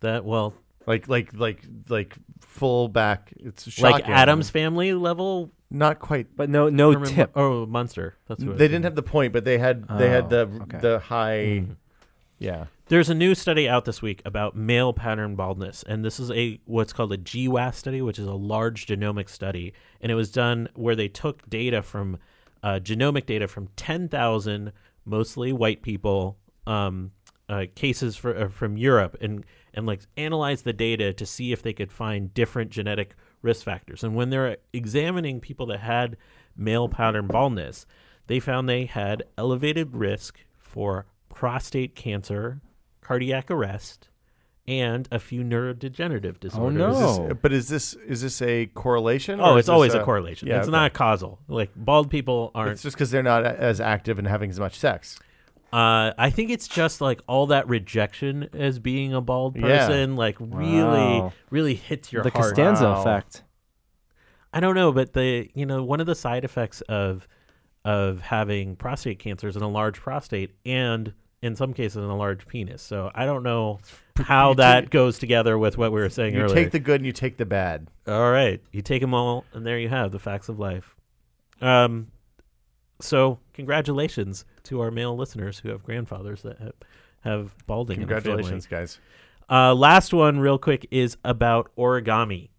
that well, like like like like full back. It's shocking. like Addams family level. Not quite. But no, no Herman tip. Mun- oh, Munster. That's what They didn't have the point, but they had they Oh, had the okay. the high. Yeah. There's a new study out this week about male pattern baldness, and this is a what's called a GWAS study, which is a large genomic study, and it was done where they took data from uh, genomic data from 10,000 mostly white people um, uh, cases for, uh, from Europe, and and like analyzed the data to see if they could find different genetic risk factors. And when they're examining people that had male pattern baldness, they found they had elevated risk for prostate cancer, cardiac arrest, and a few neurodegenerative disorders. no. Is Oh. this, but is this is this a correlation? Oh, it's always a, correlation. yeah, it's okay. not causal. Like bald people aren't. It's just because they're not as active and having as much sex. Uh, I think it's just like all that rejection as being a bald Yeah. person, like really, Wow. really hits your the heart. Costanza Wow. effect. I don't know, but the you know one of the side effects of of having prostate cancers is in a large prostate and in some cases in a large penis. So I don't know how you that take- goes together with what we were saying You earlier. take the good and you take the bad. All right, you take them all, and there you have the facts of life. Um, so congratulations to our male listeners who have grandfathers that have, have balding. in. Congratulations, guys. Uh, last one, real quick, is about origami.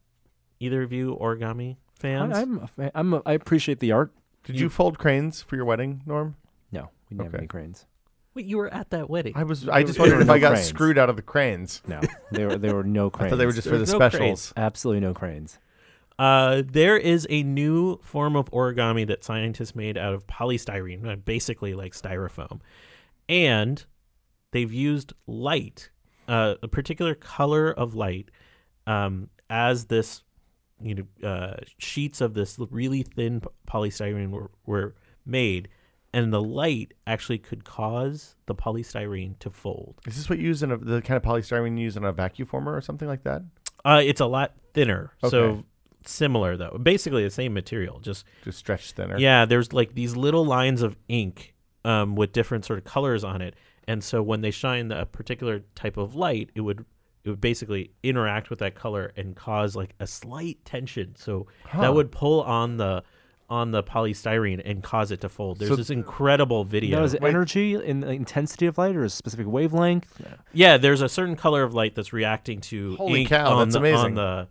Either of you origami fans? I, I'm, a fa- I'm a, I appreciate the art. Did You- you, fold cranes for your wedding, Norm? No, we didn't have Okay. any cranes. Wait, you were at that wedding. I was. I just wondered if no I got cranes. screwed out of the cranes. No, there were there were no cranes. I cranes. thought they were just for the There's no specials. absolutely no cranes. Uh, there is a new form of origami that scientists made out of polystyrene, uh, basically like styrofoam, and they've used light, uh, a particular color of light, um, as this, you know, uh, sheets of this really thin polystyrene were, were made, and the light actually could cause the polystyrene to fold. Is this what you use in a, the kind of polystyrene you use in a vacuum former or something like that? Uh, it's a lot thinner, so similar though, basically the same material, just Just stretched thinner. Yeah, there's like these little lines of ink um, with different sort of colors on it, and so when they shine a particular type of light, it would it would basically interact with that color and cause like a slight tension. So Huh. that would pull on the on the polystyrene and cause it to fold. There's So- this incredible video. Now, is it Wait. energy in the intensity of light or a specific wavelength? yeah, there's a certain color of light that's reacting to Holy ink cow, on that's the amazing. on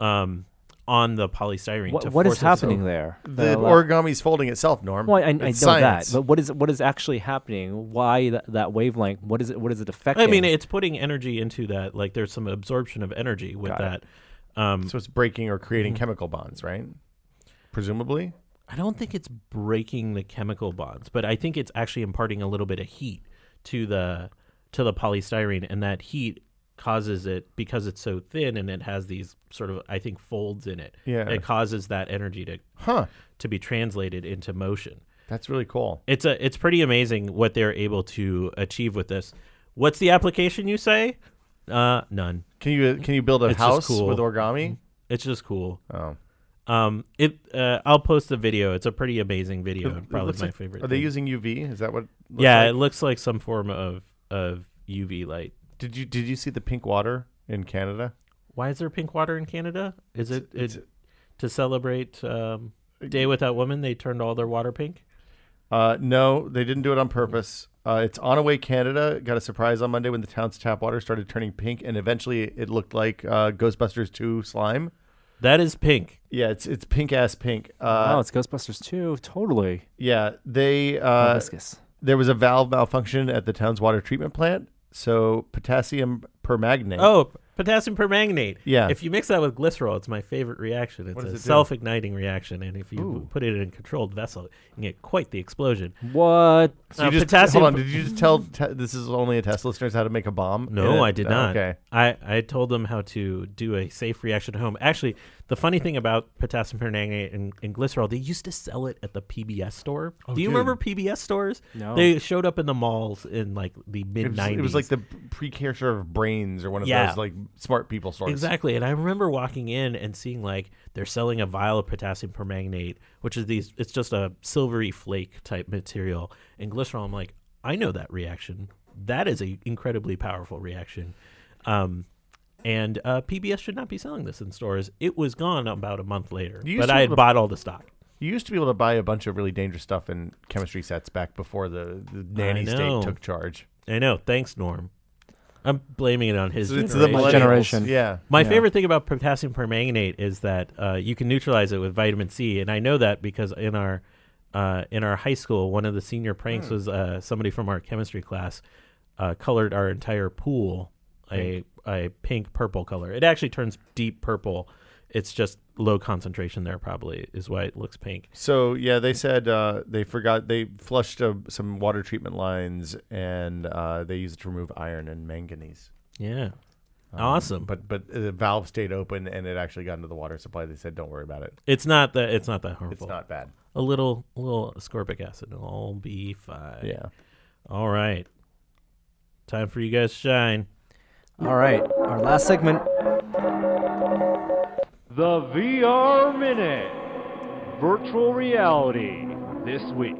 the um on the polystyrene. What, to what is force it happening fold. there? The that allow- origami's folding itself, Norm. Well, I, I know It's that, but what is what is actually happening? Why that, that wavelength? What is it? What is it affecting? I mean, it's putting energy into that. Like there's some absorption of energy with Got that. Um, So it's breaking or creating Mm-hmm. chemical bonds, right? Presumably. I don't think it's breaking the chemical bonds, but I think it's actually imparting a little bit of heat to the to the polystyrene, and that heat causes it because it's so thin and it has these sort of I think folds in it. Yeah. it causes that energy to Huh. to be translated into motion. That's really cool. It's a it's pretty amazing what they're able to achieve with this. What's the application you say? Uh, none. Can you can you build a It's house cool. with origami? It's just cool. Oh, Um, it. Uh, I'll post the video. It's a pretty amazing video. It- and it probably my like- favorite. Are they using UV? Is that what? looks yeah, like? it looks like some form of of UV light. Did you did you see the pink water in Canada? Why is there pink water in Canada? Is it, It's- it to celebrate um, Day Without Women? They turned all their water pink. Uh, no, they didn't do it on purpose. Uh, it's Onoway Canada. Got a surprise on Monday when the town's tap water started turning pink, and eventually it looked like uh, Ghostbusters 2 slime. That is pink. Yeah, it's it's pink ass pink. Uh, oh, it's Ghostbusters 2. Totally. yeah, they uh, viscous. there was a valve malfunction at the town's water treatment plant, so potassium permanganate. Oh, potassium permanganate. Yeah. If you mix that with glycerol, it's my favorite reaction. It's What does a it do? self-igniting reaction, and if you Ooh. put it in a controlled vessel, you can get quite the explosion. What? So you uh, just, potassium- hold on. Did you just tell te- this is only a test listeners how to make a bomb? No, Yeah. I did Oh, not. Okay. I, I told them how to do a safe reaction at home. Actually, the funny thing about potassium permanganate and, and glycerol, they used to sell it at the PBS store. do you dude. remember PBS stores? No. They showed up in the malls in like the mid 90s. it was like the precursor of brains or one of Yeah. those like smart people stores. Exactly. And I remember walking in and seeing like they're selling a vial of potassium permanganate, which is these it's just a silvery flake type material. And glycerol, I'm like, I know that reaction. That is a incredibly powerful reaction. Um and uh, PBS should not be selling this in stores. It was gone about a month later, but I had to- bought all the stock. You used to be able to buy a bunch of really dangerous stuff in chemistry sets back before the, the nanny state took charge. I know. Thanks, Norm. I'm blaming it on his So it's generation. the. Generation. Yeah. My Yeah. favorite thing about potassium permanganate is that uh, you can neutralize it with vitamin C, and I know that because in our uh, in our high school, one of the senior pranks was uh, somebody from our chemistry class uh, colored our entire pool a a pink purple color. It actually turns deep purple. It's just low concentration there, probably is why it looks pink. So yeah, they said uh, they forgot they flushed uh, some water treatment lines and uh, they used it to remove iron and manganese. Yeah, Um, awesome. But but the valve stayed open and it actually got into the water supply. They said don't worry about it. It's not that it's not that harmful. It's not bad. a little a little ascorbic acid. It'll all be fine. Yeah. All right. Time for you guys to shine. All right. Our last segment. The VR Minute. Virtual reality this week.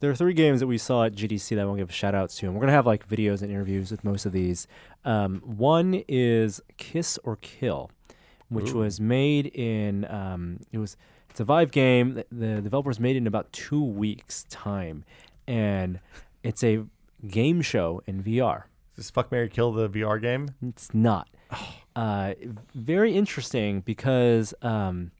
There are three games that we saw at GDC that I want to give shout outs to. And we're going to have like videos and interviews with most of these. Um, one is Kiss or Kill, which was made in, um, it was, it's a Vive game. The, the developers made it in about two weeks' time. And it's a game show in VR. Is this fuck Mary Kill the VR game? It's not. Uh, very interesting because um,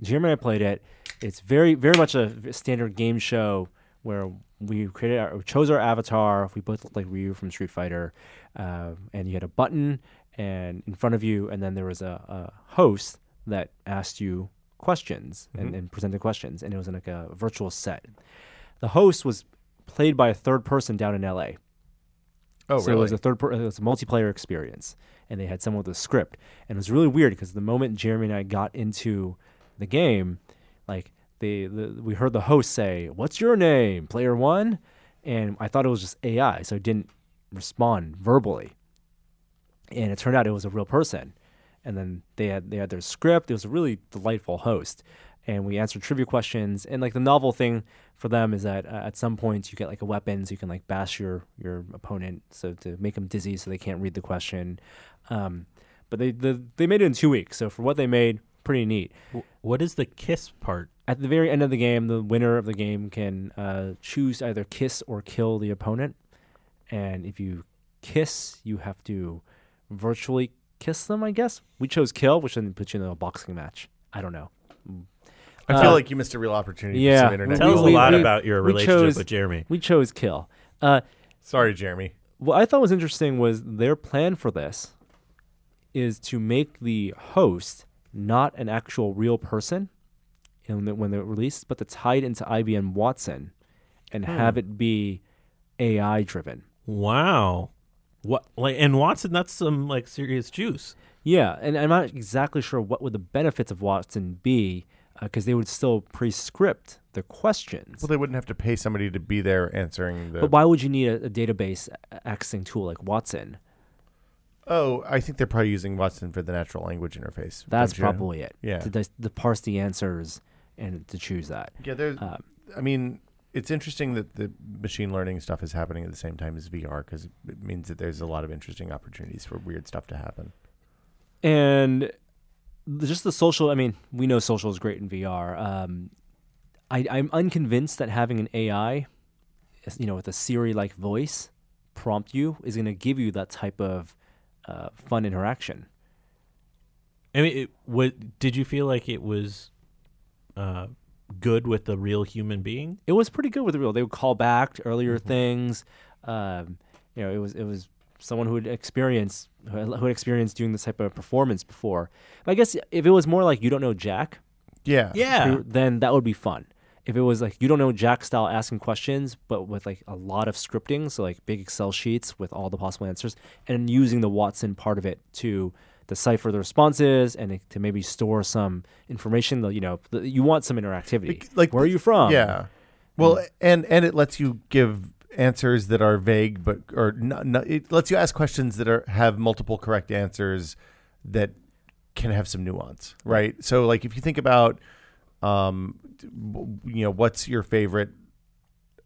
Jeremy and I played it. It's very, very much a standard game show where we created, our, we chose our avatar. We both looked like Ryu from Street Fighter, uh, and you had a button and in front of you, and then there was a, a host that asked you questions and, and presented questions, and it was in like a virtual set. The host was played by a third person down in LA. Oh, so really? it was a third, per- it was a multiplayer experience, and they had someone with a script, and it was really weird because the moment Jeremy and I got into the game, like they, the, we heard the host say, "What's your name, player one?" and I thought it was just AI, so it didn't respond verbally, and it turned out it was a real person, and then they had they had their script. It was a really delightful host, and we answered trivia questions. And like the novel thing for them is that uh, at some points you get like a weapon, so you can like bash your your opponent, so to make them dizzy, so they can't read the question. Um, but they the, they made it in two weeks, so for what they made, pretty neat. What is the kiss part? At the very end of the game, the winner of the game can uh, choose either kiss or kill the opponent. And if you kiss, you have to virtually kiss them, I guess. We chose kill, which then puts you in a boxing match. I don't know. I feel Uh, like you missed a real opportunity yeah, for some internet. Tell us a we- lot we- about your we relationship chose- with Jeremy. We chose kill. Uh, Sorry, Jeremy. what I thought was interesting was their plan for this is to make the host not an actual real person in the, when they're released, but to tie it into IBM Watson and have it be AI driven. Wow. What like and Watson? That's some like serious juice. Yeah, and I'm not exactly sure what would the benefits of Watson be, because they would still pre-script the questions. Well, they wouldn't have to pay somebody to be there answering the. but why would you need a, a database accessing tool like Watson? oh, I think they're probably using Watson for the natural language interface. That's probably it. Yeah. To, to parse the answers and to choose that. Yeah, there's. Um, I mean, it's interesting that the machine learning stuff is happening at the same time as VR because it means that there's a lot of interesting opportunities for weird stuff to happen. and just the social i mean we know social is great in vr um, I, i'm unconvinced that having an ai you know with a siri like voice prompt you is going to give you that type of uh, fun interaction I mean, it, what did you feel like it was uh, good with the real human being? it was pretty good with the real they would call back to earlier Mm-hmm. things um, you know it was it was someone who had experienced who had who had experienced doing this type of performance before i guess if it was more like you don't know jack Yeah. Yeah. then that would be fun. If it was like you don't know Jack style asking questions, but with like a lot of scripting, so like big Excel sheets with all the possible answers, and using the Watson part of it to decipher the responses and to maybe store some information. that, You know, you want some interactivity. Like where are you from? Yeah. Well, and and it lets you give answers that are vague, but or no, no, it lets you ask questions that are have multiple correct answers that can have some nuance, right? So, like if you think about, um, you know, what's your favorite?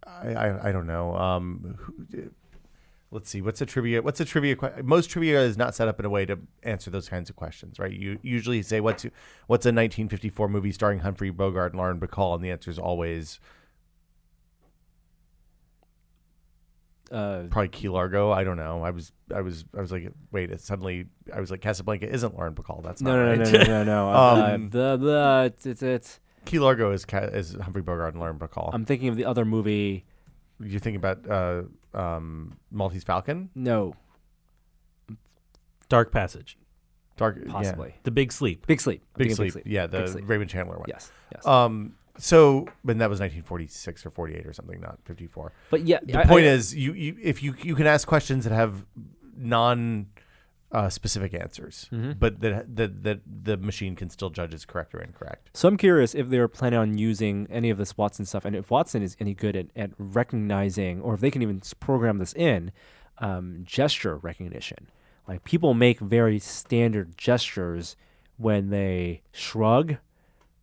I I, I don't know. Um, who, let's see. What's a trivia? What's a trivia? que- Most trivia is not set up in a way to answer those kinds of questions, right? You usually say what's what's a 1954 movie starring Humphrey Bogart and Lauren Bacall, and the answer is always Uh, probably Key Largo. I don't know. I was I was I was like, wait. It suddenly I was like, Casablanca isn't Lauren Bacall. That's no, not no, right. no, no, no, no. uh, Um, the the it's, it's, it's Key Largo is is Humphrey Bogart and Lauren Bacall. I'm thinking of the other movie. You're thinking about uh, um, Maltese Falcon, No, Dark Passage, Dark, yeah. possibly The Big Sleep. Big Sleep. I'm Big thinking Sleep. Yeah, the Big Sleep. Raymond Chandler one. Yes, yes. Um. So, but that was 1946 or 48 or something, not 54. but yeah, The I- point I- is, you, you if you you can ask questions that have non uh, specific answers, Mhm. but that that that the machine can still judge as correct or incorrect. So I'm curious if they're planning on using any of this Watson stuff, and if Watson is any good at, at recognizing, or if they can even program this in, um, gesture recognition. Like people make very standard gestures when they shrug,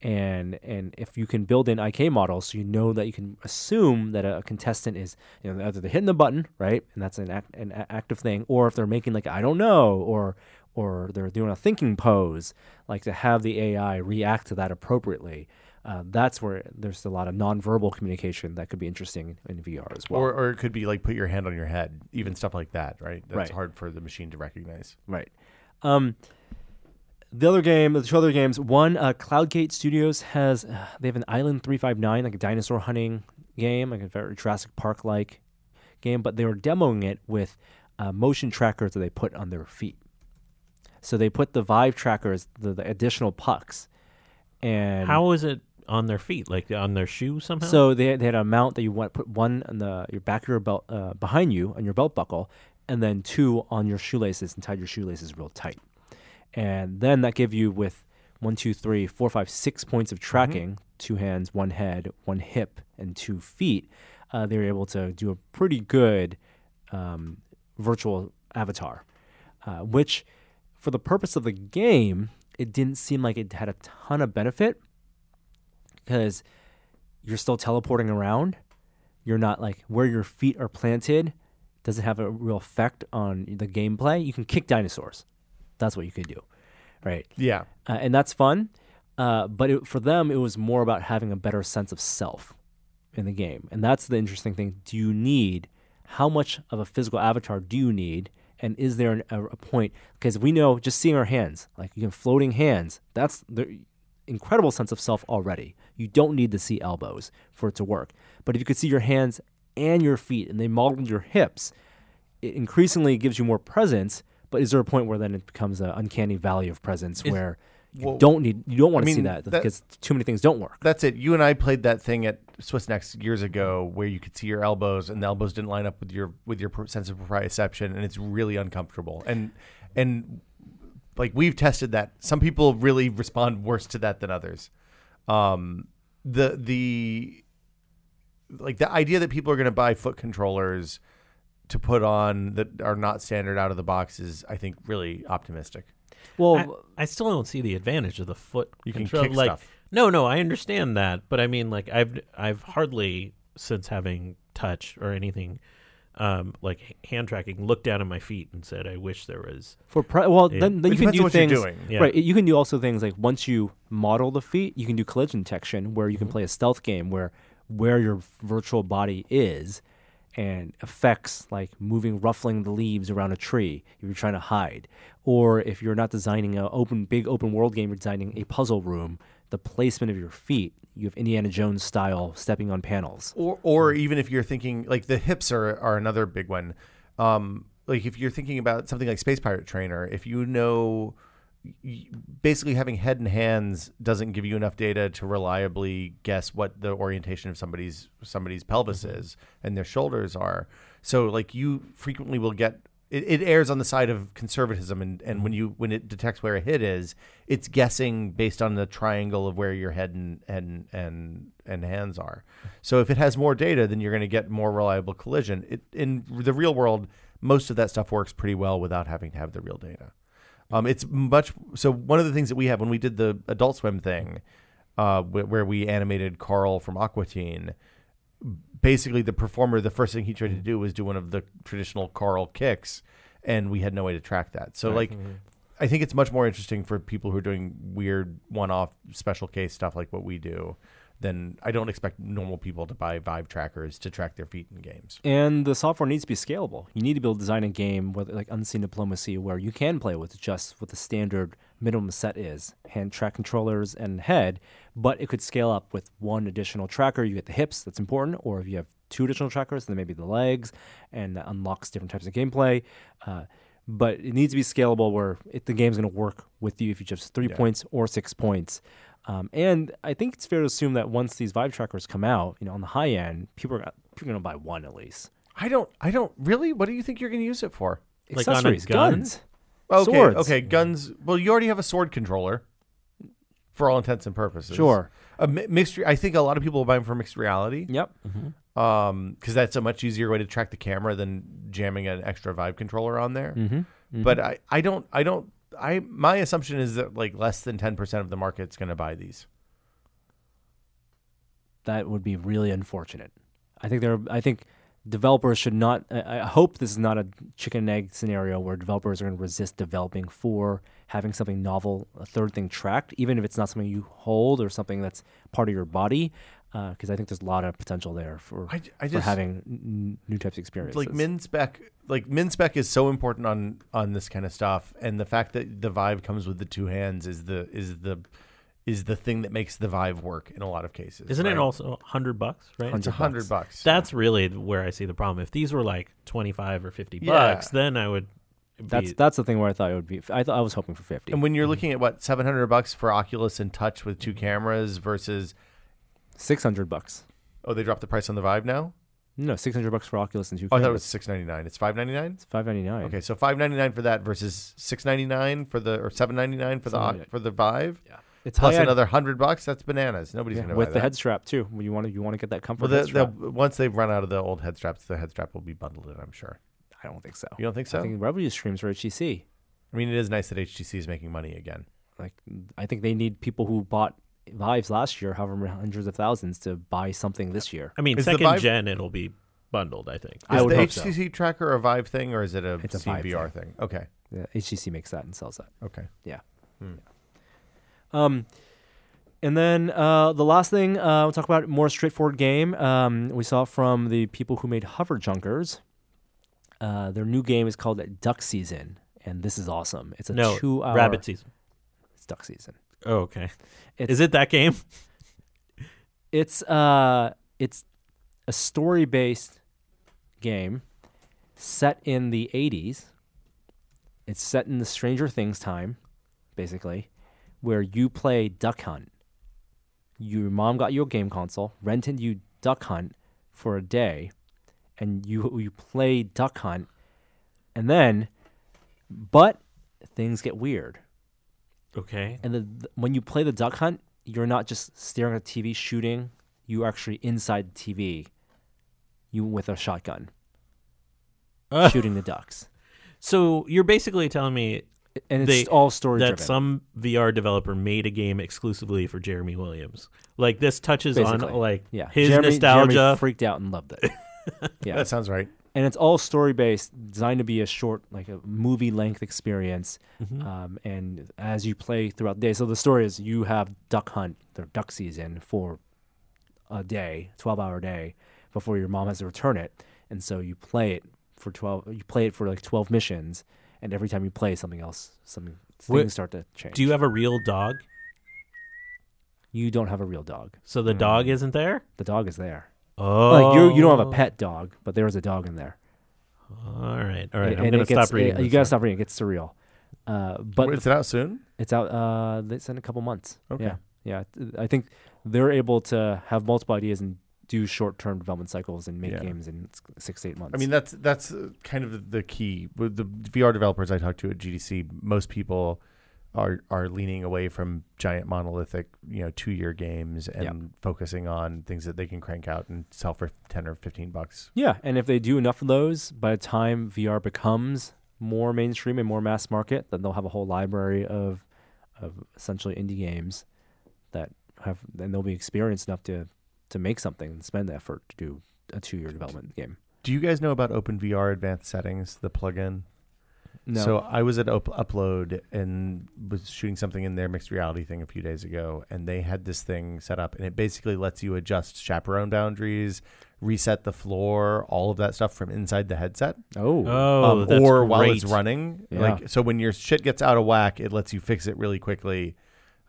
and and if you can build in IK models, so you know that you can assume that a, contestant is, you know, either they're hitting the button, right, and that's an act, an active thing, or if they're making like I don't know, or or they're doing a thinking pose, like to have the AI react to that appropriately. Uh, that's where there's a lot of nonverbal communication that could be interesting in VR as well. or or it could be like put your hand on your head, even stuff like that, right? That's Right. hard for the machine to recognize. Right. Um, the other game, the two other games. One, uh, CloudGate Studios has uh, they have an Island Three Five Nine, like a dinosaur hunting game, like a very Jurassic Park like game, but they were demoing it with uh, motion trackers that they put on their feet. So they put the Vive trackers, the, the additional pucks, and How is it on their feet? Like on their shoe somehow? so they, they had a mount that you want put one on the your back of your belt uh, behind you on your belt buckle, and then two on your shoelaces and tied your shoelaces real tight. And then that give you with one, two, three, four, five, six points of tracking: two hands, one head, one hip, and two feet. Uh, they were able to do a pretty good um, virtual avatar, uh, which, for the purpose of the game, it didn't seem like it had a ton of benefit because you're still teleporting around. You're not like where your feet are planted doesn't have a real effect on the gameplay. You can kick dinosaurs. That's what you could do, right? Yeah. Uh, and that's fun. Uh, but it, for them, it was more about having a better sense of self in the game, and that's the interesting thing. Do you need how much of a physical avatar do you need? And is there an, a, a point? Because we know just seeing our hands, like you can floating hands, that's the incredible sense of self already. You don't need to see elbows for it to work. But if you could see your hands and your feet, and they modeled your hips, it increasingly gives you more presence. But is there a point where then it becomes an uncanny valley of presence where You Well, don't need you don't want to see mean, that, that- because too many things don't work. That's it. You and I played that thing at Swiss Next years ago, where you could see your elbows, and the elbows didn't line up with your with your sense of proprioception, and it's really uncomfortable. And and like we've tested that. Some people really respond worse to that than others. Um, the the like the idea that people are going to buy foot controllers to put on that are not standard out of the box is, I think, really optimistic. Well, I, I still don't see the advantage of the foot You can control. kick like, stuff. no, no, I understand that, but I mean, like, I've I've hardly since having touch or anything, um, like hand tracking, looked down at my feet and said, "I wish there was." for pri- well, Yeah. then, then you can do on what you're things. doing. Yeah. Right, you can do also things like once you model the feet, you can do collision detection, where you can play a stealth game where where your virtual body is, and effects like moving, ruffling the leaves around a tree if you're trying to hide, or if you're not designing a open, big open world game, you're designing a puzzle room. The placement of your feet, you have Indiana Jones style stepping on panels. or or even if you're thinking like the hips are are another big one. Um, like if you're thinking about something like Space Pirate Trainer, if you know, basically having head and hands doesn't give you enough data to reliably guess what the orientation of somebody's somebody's pelvis mm-hmm. is and their shoulders are. So like you frequently will get. It, it errs on the side of conservatism, and, and when mm-hmm. you when it detects where a hit is, it's guessing based on the triangle of where your head and and and and hands are. So if it has more data, then you're going to get more reliable collision. It, in the real world, most of that stuff works pretty well without having to have the real data. Um, it's much so. One of the things that we have when we did the Adult Swim thing, uh, wh- where we animated Carl from Aqua Teen, basically the performer, the first thing he tried to do was do one of the traditional Carl kicks, and we had no way to track that. So like. I think it's much more interesting for people who are doing weird one-off special case stuff like what we do. Than I don't expect normal people to buy Vive trackers to track their feet in games. And the software needs to be scalable. You need to be able to design a game with like Unseen Diplomacy where you can play with just what the standard minimum set is hand track controllers and head, but it could scale up with one additional tracker. You get the hips, that's important, or if you have two additional trackers, then maybe the legs, and that unlocks different types of gameplay. Uh, but it needs to be scalable where it, the game's going to work with you if you just three Yeah. points or six points. Um, and I think it's fair to assume that once these Vive trackers come out, you know, on the high end, people are people are going to buy one at least. I don't. I don't really. What do you think you're going to use it for? Like Accessories, gun? guns. Okay, Swords. okay, guns. Well, you already have a sword controller, for all intents and purposes. Sure. A mi- mixed. re- I think a lot of people will buy them for mixed reality. Yep. Um, because that's a much easier way to track the camera than jamming an extra Vive controller on there. Mm-hmm. But I, I don't, I don't, I. My assumption is that like less than ten percent of the market's going to buy these. that would be really unfortunate. I think there. I think developers should not. I, I hope this is not a chicken and egg scenario where developers are going to resist developing for having something novel, a third thing tracked, even if it's not something you hold or something that's part of your body. Uh, because I think there's a lot of potential there for I, I for having n- new types of experiences. like min spec like min spec is so important on on this kind of stuff and the fact that the vive comes with the two hands is the is the is the thing that makes the vive work in a lot of cases Isn't it also hundred bucks? Right. it's a hundred bucks That's really where I see the problem. If these were like twenty five or fifty Yeah. bucks, then I would. Be, that's that's the thing where I thought it would be. I thought I was hoping for fifty. and when you're mm-hmm. looking at what 700 bucks for oculus and touch with two cameras versus Six hundred bucks. oh they dropped the price on the vive now No, six hundred bucks for Oculus and two. oh i thought it was 699 it's 599 It's five ninety nine. okay so 599 for that versus 699 for the or 799 for the Oc- 799. for the vive Yeah. It's plus high end. another 100 bucks that's bananas nobody's Yeah, gonna with buy the that. head strap too. You want to, you want to get that comfort. Well, head the, strap. the, once they run out of the old head straps, the head strap will be bundled in. I'm sure. I don't think so. You don't think so? I think revenue streams for HTC. I mean, it is nice that HTC is making money again. Like, I think they need people who bought Vives last year, however many hundreds of thousands, to buy something this year. I mean, Is second Vive- gen it'll be bundled. I think. I Is would the hope so. HTC tracker a Vive thing or is it a It's a Steam Vive VR thing? Okay. Yeah, HTC makes that and sells that. Okay. Yeah. Um, and then uh, the last thing uh, we'll talk about more straightforward game. Um, we saw from the people who made Hover Junkers. Uh, their new game is called Duck Season, and this is awesome. It's a No, two-hour rabbit season. It's Duck Season. Oh, okay. It's- Is it that game? It's uh, it's a story-based game set in the '80s. It's set in the Stranger Things time, basically, where you play Duck Hunt. Your mom got you a game console, rented you Duck Hunt for a day, and you you play Duck Hunt, and then, but things get weird. Okay. And the, the- when you play the Duck Hunt, you're not just staring at the TV shooting. You're actually inside the TV, you with a shotgun Uh, shooting the ducks, so you're basically telling me and it's They- all story that driven. some VR developer made a game exclusively for Jeremy Williams. Like this touches Basically. on like yeah, his Jeremy, nostalgia. Jeremy freaked out and loved it. yeah, That sounds right. And it's all story based, designed to be a short, like a movie length experience. Mhm. Um, and as you play throughout the day, so the story is you have duck hunt, their duck season for a day, twelve hour day, before your mom has to return it, and so you play it for twelve. You play it for like twelve missions, and every time you play something else, something Wait, things start to change. Do you have a real dog? You don't have a real dog. So the Hmm. dog isn't there? The dog is there. Oh, Like you, you don't have a pet dog, but there was a dog in there. All right, all right. And- I'm and gonna it gets- stop reading. it- you gotta stop reading. It gets surreal. Uh, but Wait, is it out soon? It's out. Uh, it's in a couple months. Okay. Yeah, yeah. I think they're able to have multiple ideas and do short-term development cycles and make Yeah. games in six to eight months. I mean, that's that's uh, kind of the, the key with the VR developers I talked to at GDC. Most people are are leaning away from giant monolithic, you know, two year games and Yeah. focusing on things that they can crank out and sell for ten or fifteen bucks. yeah, and if they do enough of those, by the time VR becomes more mainstream and more mass market, then they'll have a whole library of of essentially indie games that have, and they'll be experienced enough to to make something and spend the effort to do a two-year development game. Do you guys know about OpenVR Advanced Settings, the plugin? No, So I was at Up- Upload and was shooting something in their mixed reality thing a few days ago, and they had this thing set up, and it basically lets you adjust chaperone boundaries, reset the floor, all of that stuff from inside the headset, oh, Oh, um, that's or while it's running. Yeah. Like so, when your shit gets out of whack, it lets you fix it really quickly,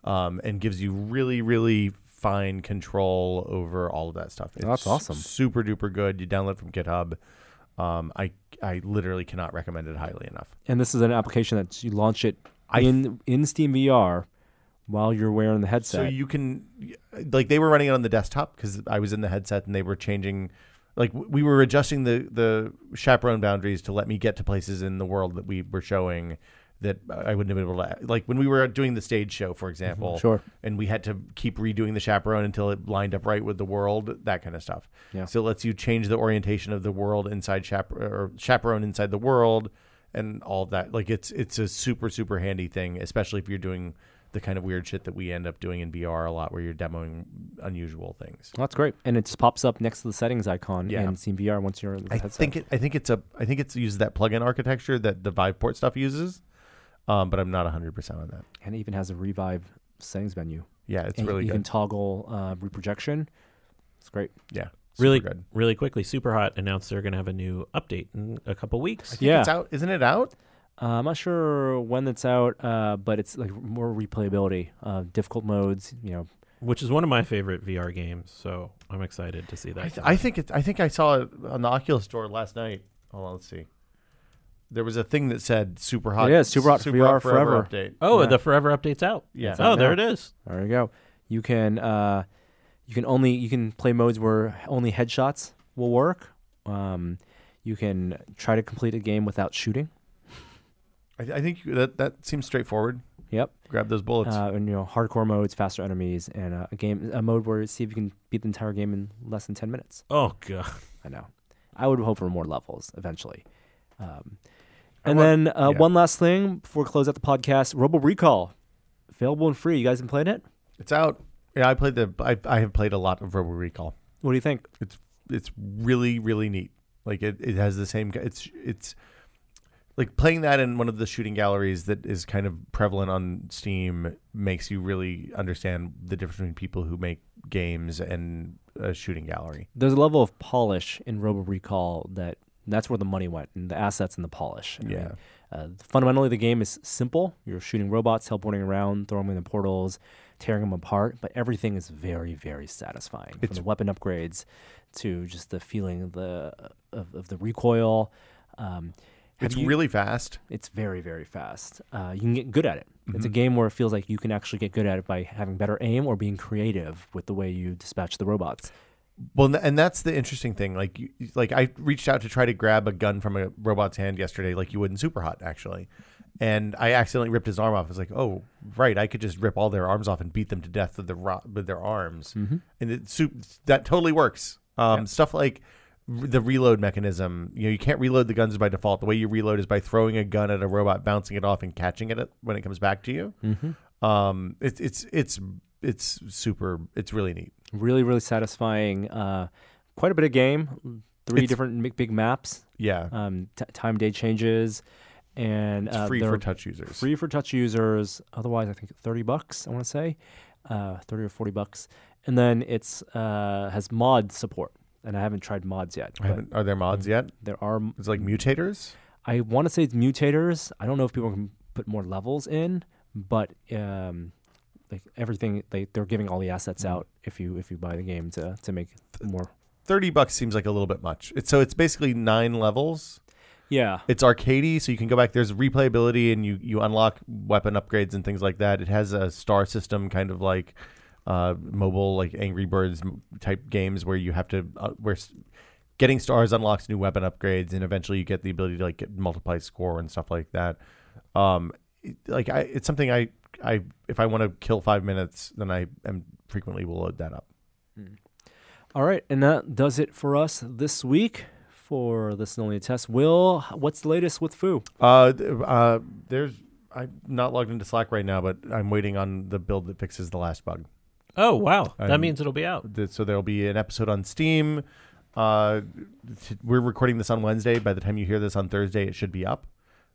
um, and gives you really, really fine control over all of that stuff. It's That's awesome. Super duper good. You download from GitHub. Um, I I literally cannot recommend it highly enough. and this is an application that you launch it I in in Steam VR while you're wearing the headset. So you can, like, they were running it on the desktop because I was in the headset and they were changing, like, we were adjusting the the chaperone boundaries to let me get to places in the world that we were showing that I wouldn't have been able to. Like when we were doing the stage show, for example, mm-hmm. sure. and we had to keep redoing the chaperone until it lined up right with the world, that kind of stuff. Yeah. So it lets you change the orientation of the world inside chaper or chaperone inside the world and all of that. Like it's it's a super super handy thing, especially if you're doing the kind of weird shit that we end up doing in VR a lot, where you're demoing unusual things. Well, that's great, and it just pops up next to the settings icon Yeah. in Steam VR once you're in the I think it. I think it's a. I think it's uses that plugin architecture that the Viveport stuff uses, um, but I'm not 100 percent on that. and it even has a revive settings menu. Yeah, it's and really you good. You can toggle uh, reprojection. It's great. yeah, Really, super good. really quickly, Superhot announced they're going to have a new update in a couple weeks. I think Yeah. it's out. Isn't it out? Uh, I'm not sure when it's out, uh, but it's like more replayability, uh, difficult modes. You know, which is one of my favorite VR games. So I'm excited to see that. I, th- I think it. I think I saw it on the Oculus store last night. Hold on, let's see. There was a thing that said "Super Hot." It is, Super Hot super VR forever. update. oh, Yeah. the Forever update's out. Yeah. It's Oh, out there now. it is. there you go. You can uh, you can only you can play modes where only headshots will work. Um, you can try to complete a game without shooting. I, I think you- that that seems straightforward. Yep. Grab those bullets. uh, and you know hardcore modes, faster enemies, and uh, a game a mode where see if you can beat the entire game in less than ten minutes. Oh god. I know. I would hope for more levels eventually. Um, I and want- then uh, yeah. one last thing before we close out the podcast: Robo Recall, available and free. You guys been playing it? it's out. Yeah, I played the. I, I have played a lot of Robo Recall. What do you think? it's really really neat. Like it, it has the same. It's it's like playing that in one of the shooting galleries that is kind of prevalent on Steam makes you really understand the difference between people who make games and a shooting gallery. There's a level of polish in Robo Recall that that's where the money went, and the assets and the polish. I mean, Yeah. Uh, fundamentally, the game is simple. You're shooting robots, teleporting around, throwing them in the portals, tearing them apart, but everything is very, very satisfying. From It's- the weapon upgrades to just the feeling of the of, of the recoil. Um, It's you- really fast. It's very, very fast. Uh, you can get good at it. Mm-hmm. It's a game where it feels like you can actually get good at it by having better aim or being creative with the way you dispatch the robots. Well, and that's the interesting thing. Like, you, like I reached out to try to grab a gun from a robot's hand yesterday, like you would in Super Hot, actually, and I accidentally ripped his arm off. I was like, oh, right, I could just rip all their arms off and beat them to death with the ro- with their arms, Mm-hmm. and it, su- that totally works. Um, Stuff like r- the reload mechanism. You know, you can't reload the guns by default. The way you reload is by throwing a gun at a robot, bouncing it off, and catching it when it comes back to you. Mm-hmm. Um, it's it's it's it's super. It's really neat. Really, really satisfying. Uh, quite a bit of game. Three It's- different big maps. Yeah, Um, t- time day changes, and uh, free for touch users. Free for touch users. Otherwise, I think thirty bucks. I want to say, uh, thirty or forty bucks. And then it's uh, has mod support, and I haven't tried mods yet. I haven't, are there mods yet? There are. It's like mutators. I want to say it's mutators. I don't know if people can put more levels in, but um, like everything, they they're giving all the assets out if you if you buy the game to to make more. Thirty bucks seems like a little bit much. It's so it's basically nine levels. Yeah. It's arcadey, so you can go back. There's replayability, and you you unlock weapon upgrades and things like that. It has a star system, kind of like uh, mobile, like Angry Birds type games, where you have to uh, where getting stars unlocks new weapon upgrades, and eventually you get the ability to like get multiply score and stuff like that. Um, it- like I, it's something I I if I want to kill five minutes, then I am frequently will load that up. All right, and that does it for us this week for this is only a test. Will, what's the latest with Foo? Uh, uh, there's I'm not logged into Slack right now, but I'm waiting on the build that fixes the last bug. Oh wow, that I'm- means it'll be out. Th- So there'll be an episode on Steam. Uh, t- we're recording this on Wednesday. By the time you hear this on Thursday, it should be up.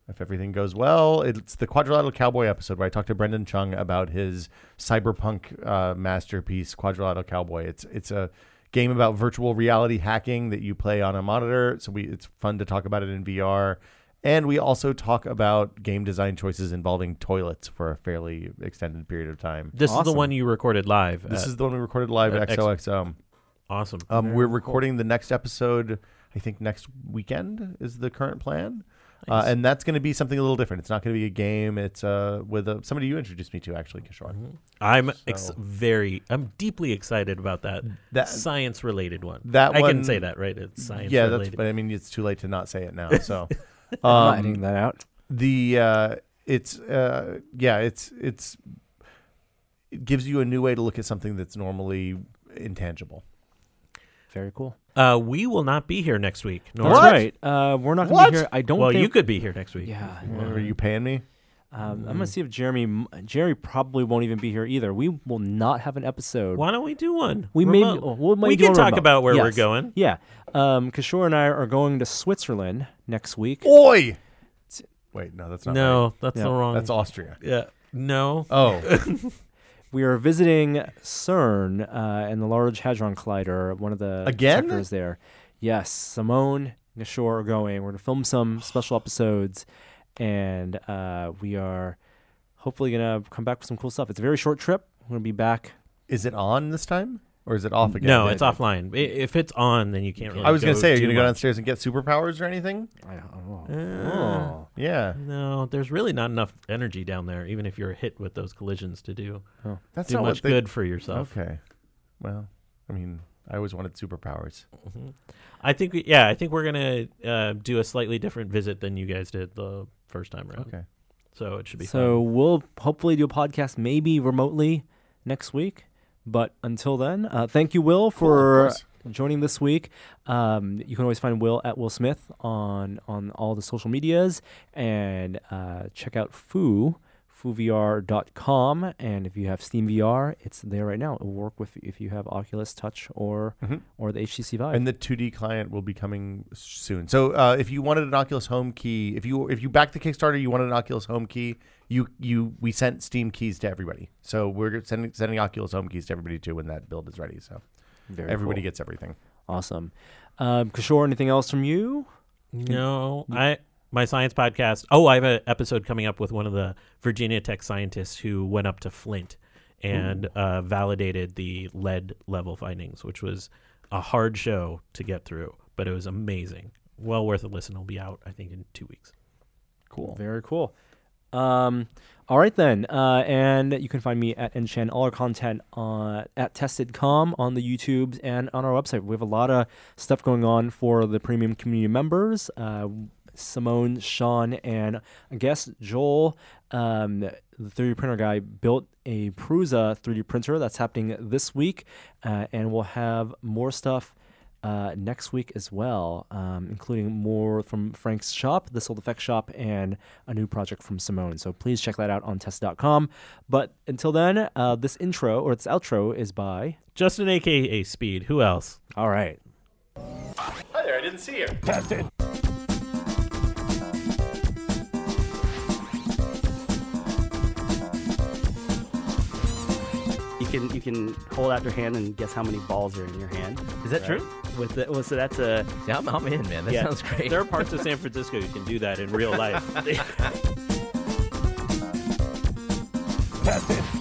If everything goes well, it's the Quadrilateral Cowboy episode where I talked to Brendan Chung about his cyberpunk uh, masterpiece, Quadrilateral Cowboy. It's it's a game about virtual reality hacking that you play on a monitor. So we it's fun to talk about it in VR. And we also talk about game design choices involving toilets for a fairly extended period of time. This is the one you recorded live. This at- is the one we recorded live at X- XOXO. awesome. Um, we're recording the next episode. I think next weekend is the current plan, uh, and that's going to be something a little different. It's not going to be a game. It's uh, with a, somebody you introduced me to, actually, Kishore. I'm ex- very, I'm deeply excited about that, That- science related one. that I one- can say that, right? It's science related. yeah, that's. But I mean, it's too late to not say it now. So, um, editing that out. the uh, it's uh, yeah, it's it's it gives you a new way to look at something that's normally intangible. Very cool. Uh, we will not be here next week. No, That's What? right. Uh, we're not going to What? be here. I don't well, think. you could be here next week. Yeah. Are you paying me? Um, I'm gonna see if Jeremy. Jerry probably won't even be here either. We will not have an episode. Why don't we do one? We may. Remote. We, may we can talk remote. about where we're going. Yeah. Um, Kishore and I are going to Switzerland next week. Oi! Wait, no, that's not. No, right. that's Yeah, the wrong. that's Austria. Yeah. No. Oh, We are visiting CERN uh, and the Large Hadron Collider, one of the Again? detectors there. Yes, Simone and Kishore are going. We're going to film some special episodes, and uh, we are hopefully going to come back with some cool stuff. It's a very short trip. We're going to be back. is it on this time or is it off again? No, it's offline. I- If it's on, then you can't really. I was going gonna to say, are you gonna go downstairs and get superpowers or anything? I don't Uh, know. Yeah, No, there's really not enough energy down there, even if you're hit with those collisions to do that's do not much what they, good for yourself. Okay, well, I mean, I always wanted superpowers. Mhm. I think, we, yeah, I think we're gonna uh, do a slightly different visit than you guys did the first time around. Okay, So it should be So we'll hopefully do a podcast maybe remotely next week. But until then, uh, thank you, Will, for course. joining this week. Um, you can always find Will at Will Smith on on all the social medias and uh, check out Foo, foovr.com. And if you have Steam VR, it's there right now. It will work with if you have Oculus Touch or Mhm. or the HTC Vive. and the 2D client will be coming soon. So uh, if you wanted an Oculus Home key, if you if you backed the Kickstarter, you wanted an Oculus Home key. You you we sent Steam keys to everybody. So we're sending sending Oculus Home keys to everybody too when that build is ready. So Very everybody cool. gets everything. awesome. Um, Kishore, anything else from you? No, I my science podcast. Oh, I have an episode coming up with one of the Virginia Tech scientists who went up to Flint and uh, validated the lead level findings, which was a hard show to get through, but it was amazing. well worth a listen. It'll be out, I think, in two weeks. Cool. Very cool. Um, all right then, uh, and you can find me at nchan. All our content on at Tested.com on the YouTubes and on our website. We have a lot of stuff going on for the premium community members. Uh, Simone, Sean, and I guess Joel, um, the 3D printer guy, built a Prusa 3D printer that's happening this week, uh, and we'll have more stuff uh, next week as well, um, including more from Frank's shop, the Sold Effects shop, and a new project from Simone. So please check that out on test.com. But until then, uh, this intro or this outro is by. Justin, aka Speed. Who else? All right. Hi there, I didn't see you. You can you can hold out your hand and guess how many balls are in your hand. Is that true? With the, well, so that's a Yeah, I'm, I'm in, man. That Yeah. sounds great. There are parts of San Francisco you can do that in real life. Tested.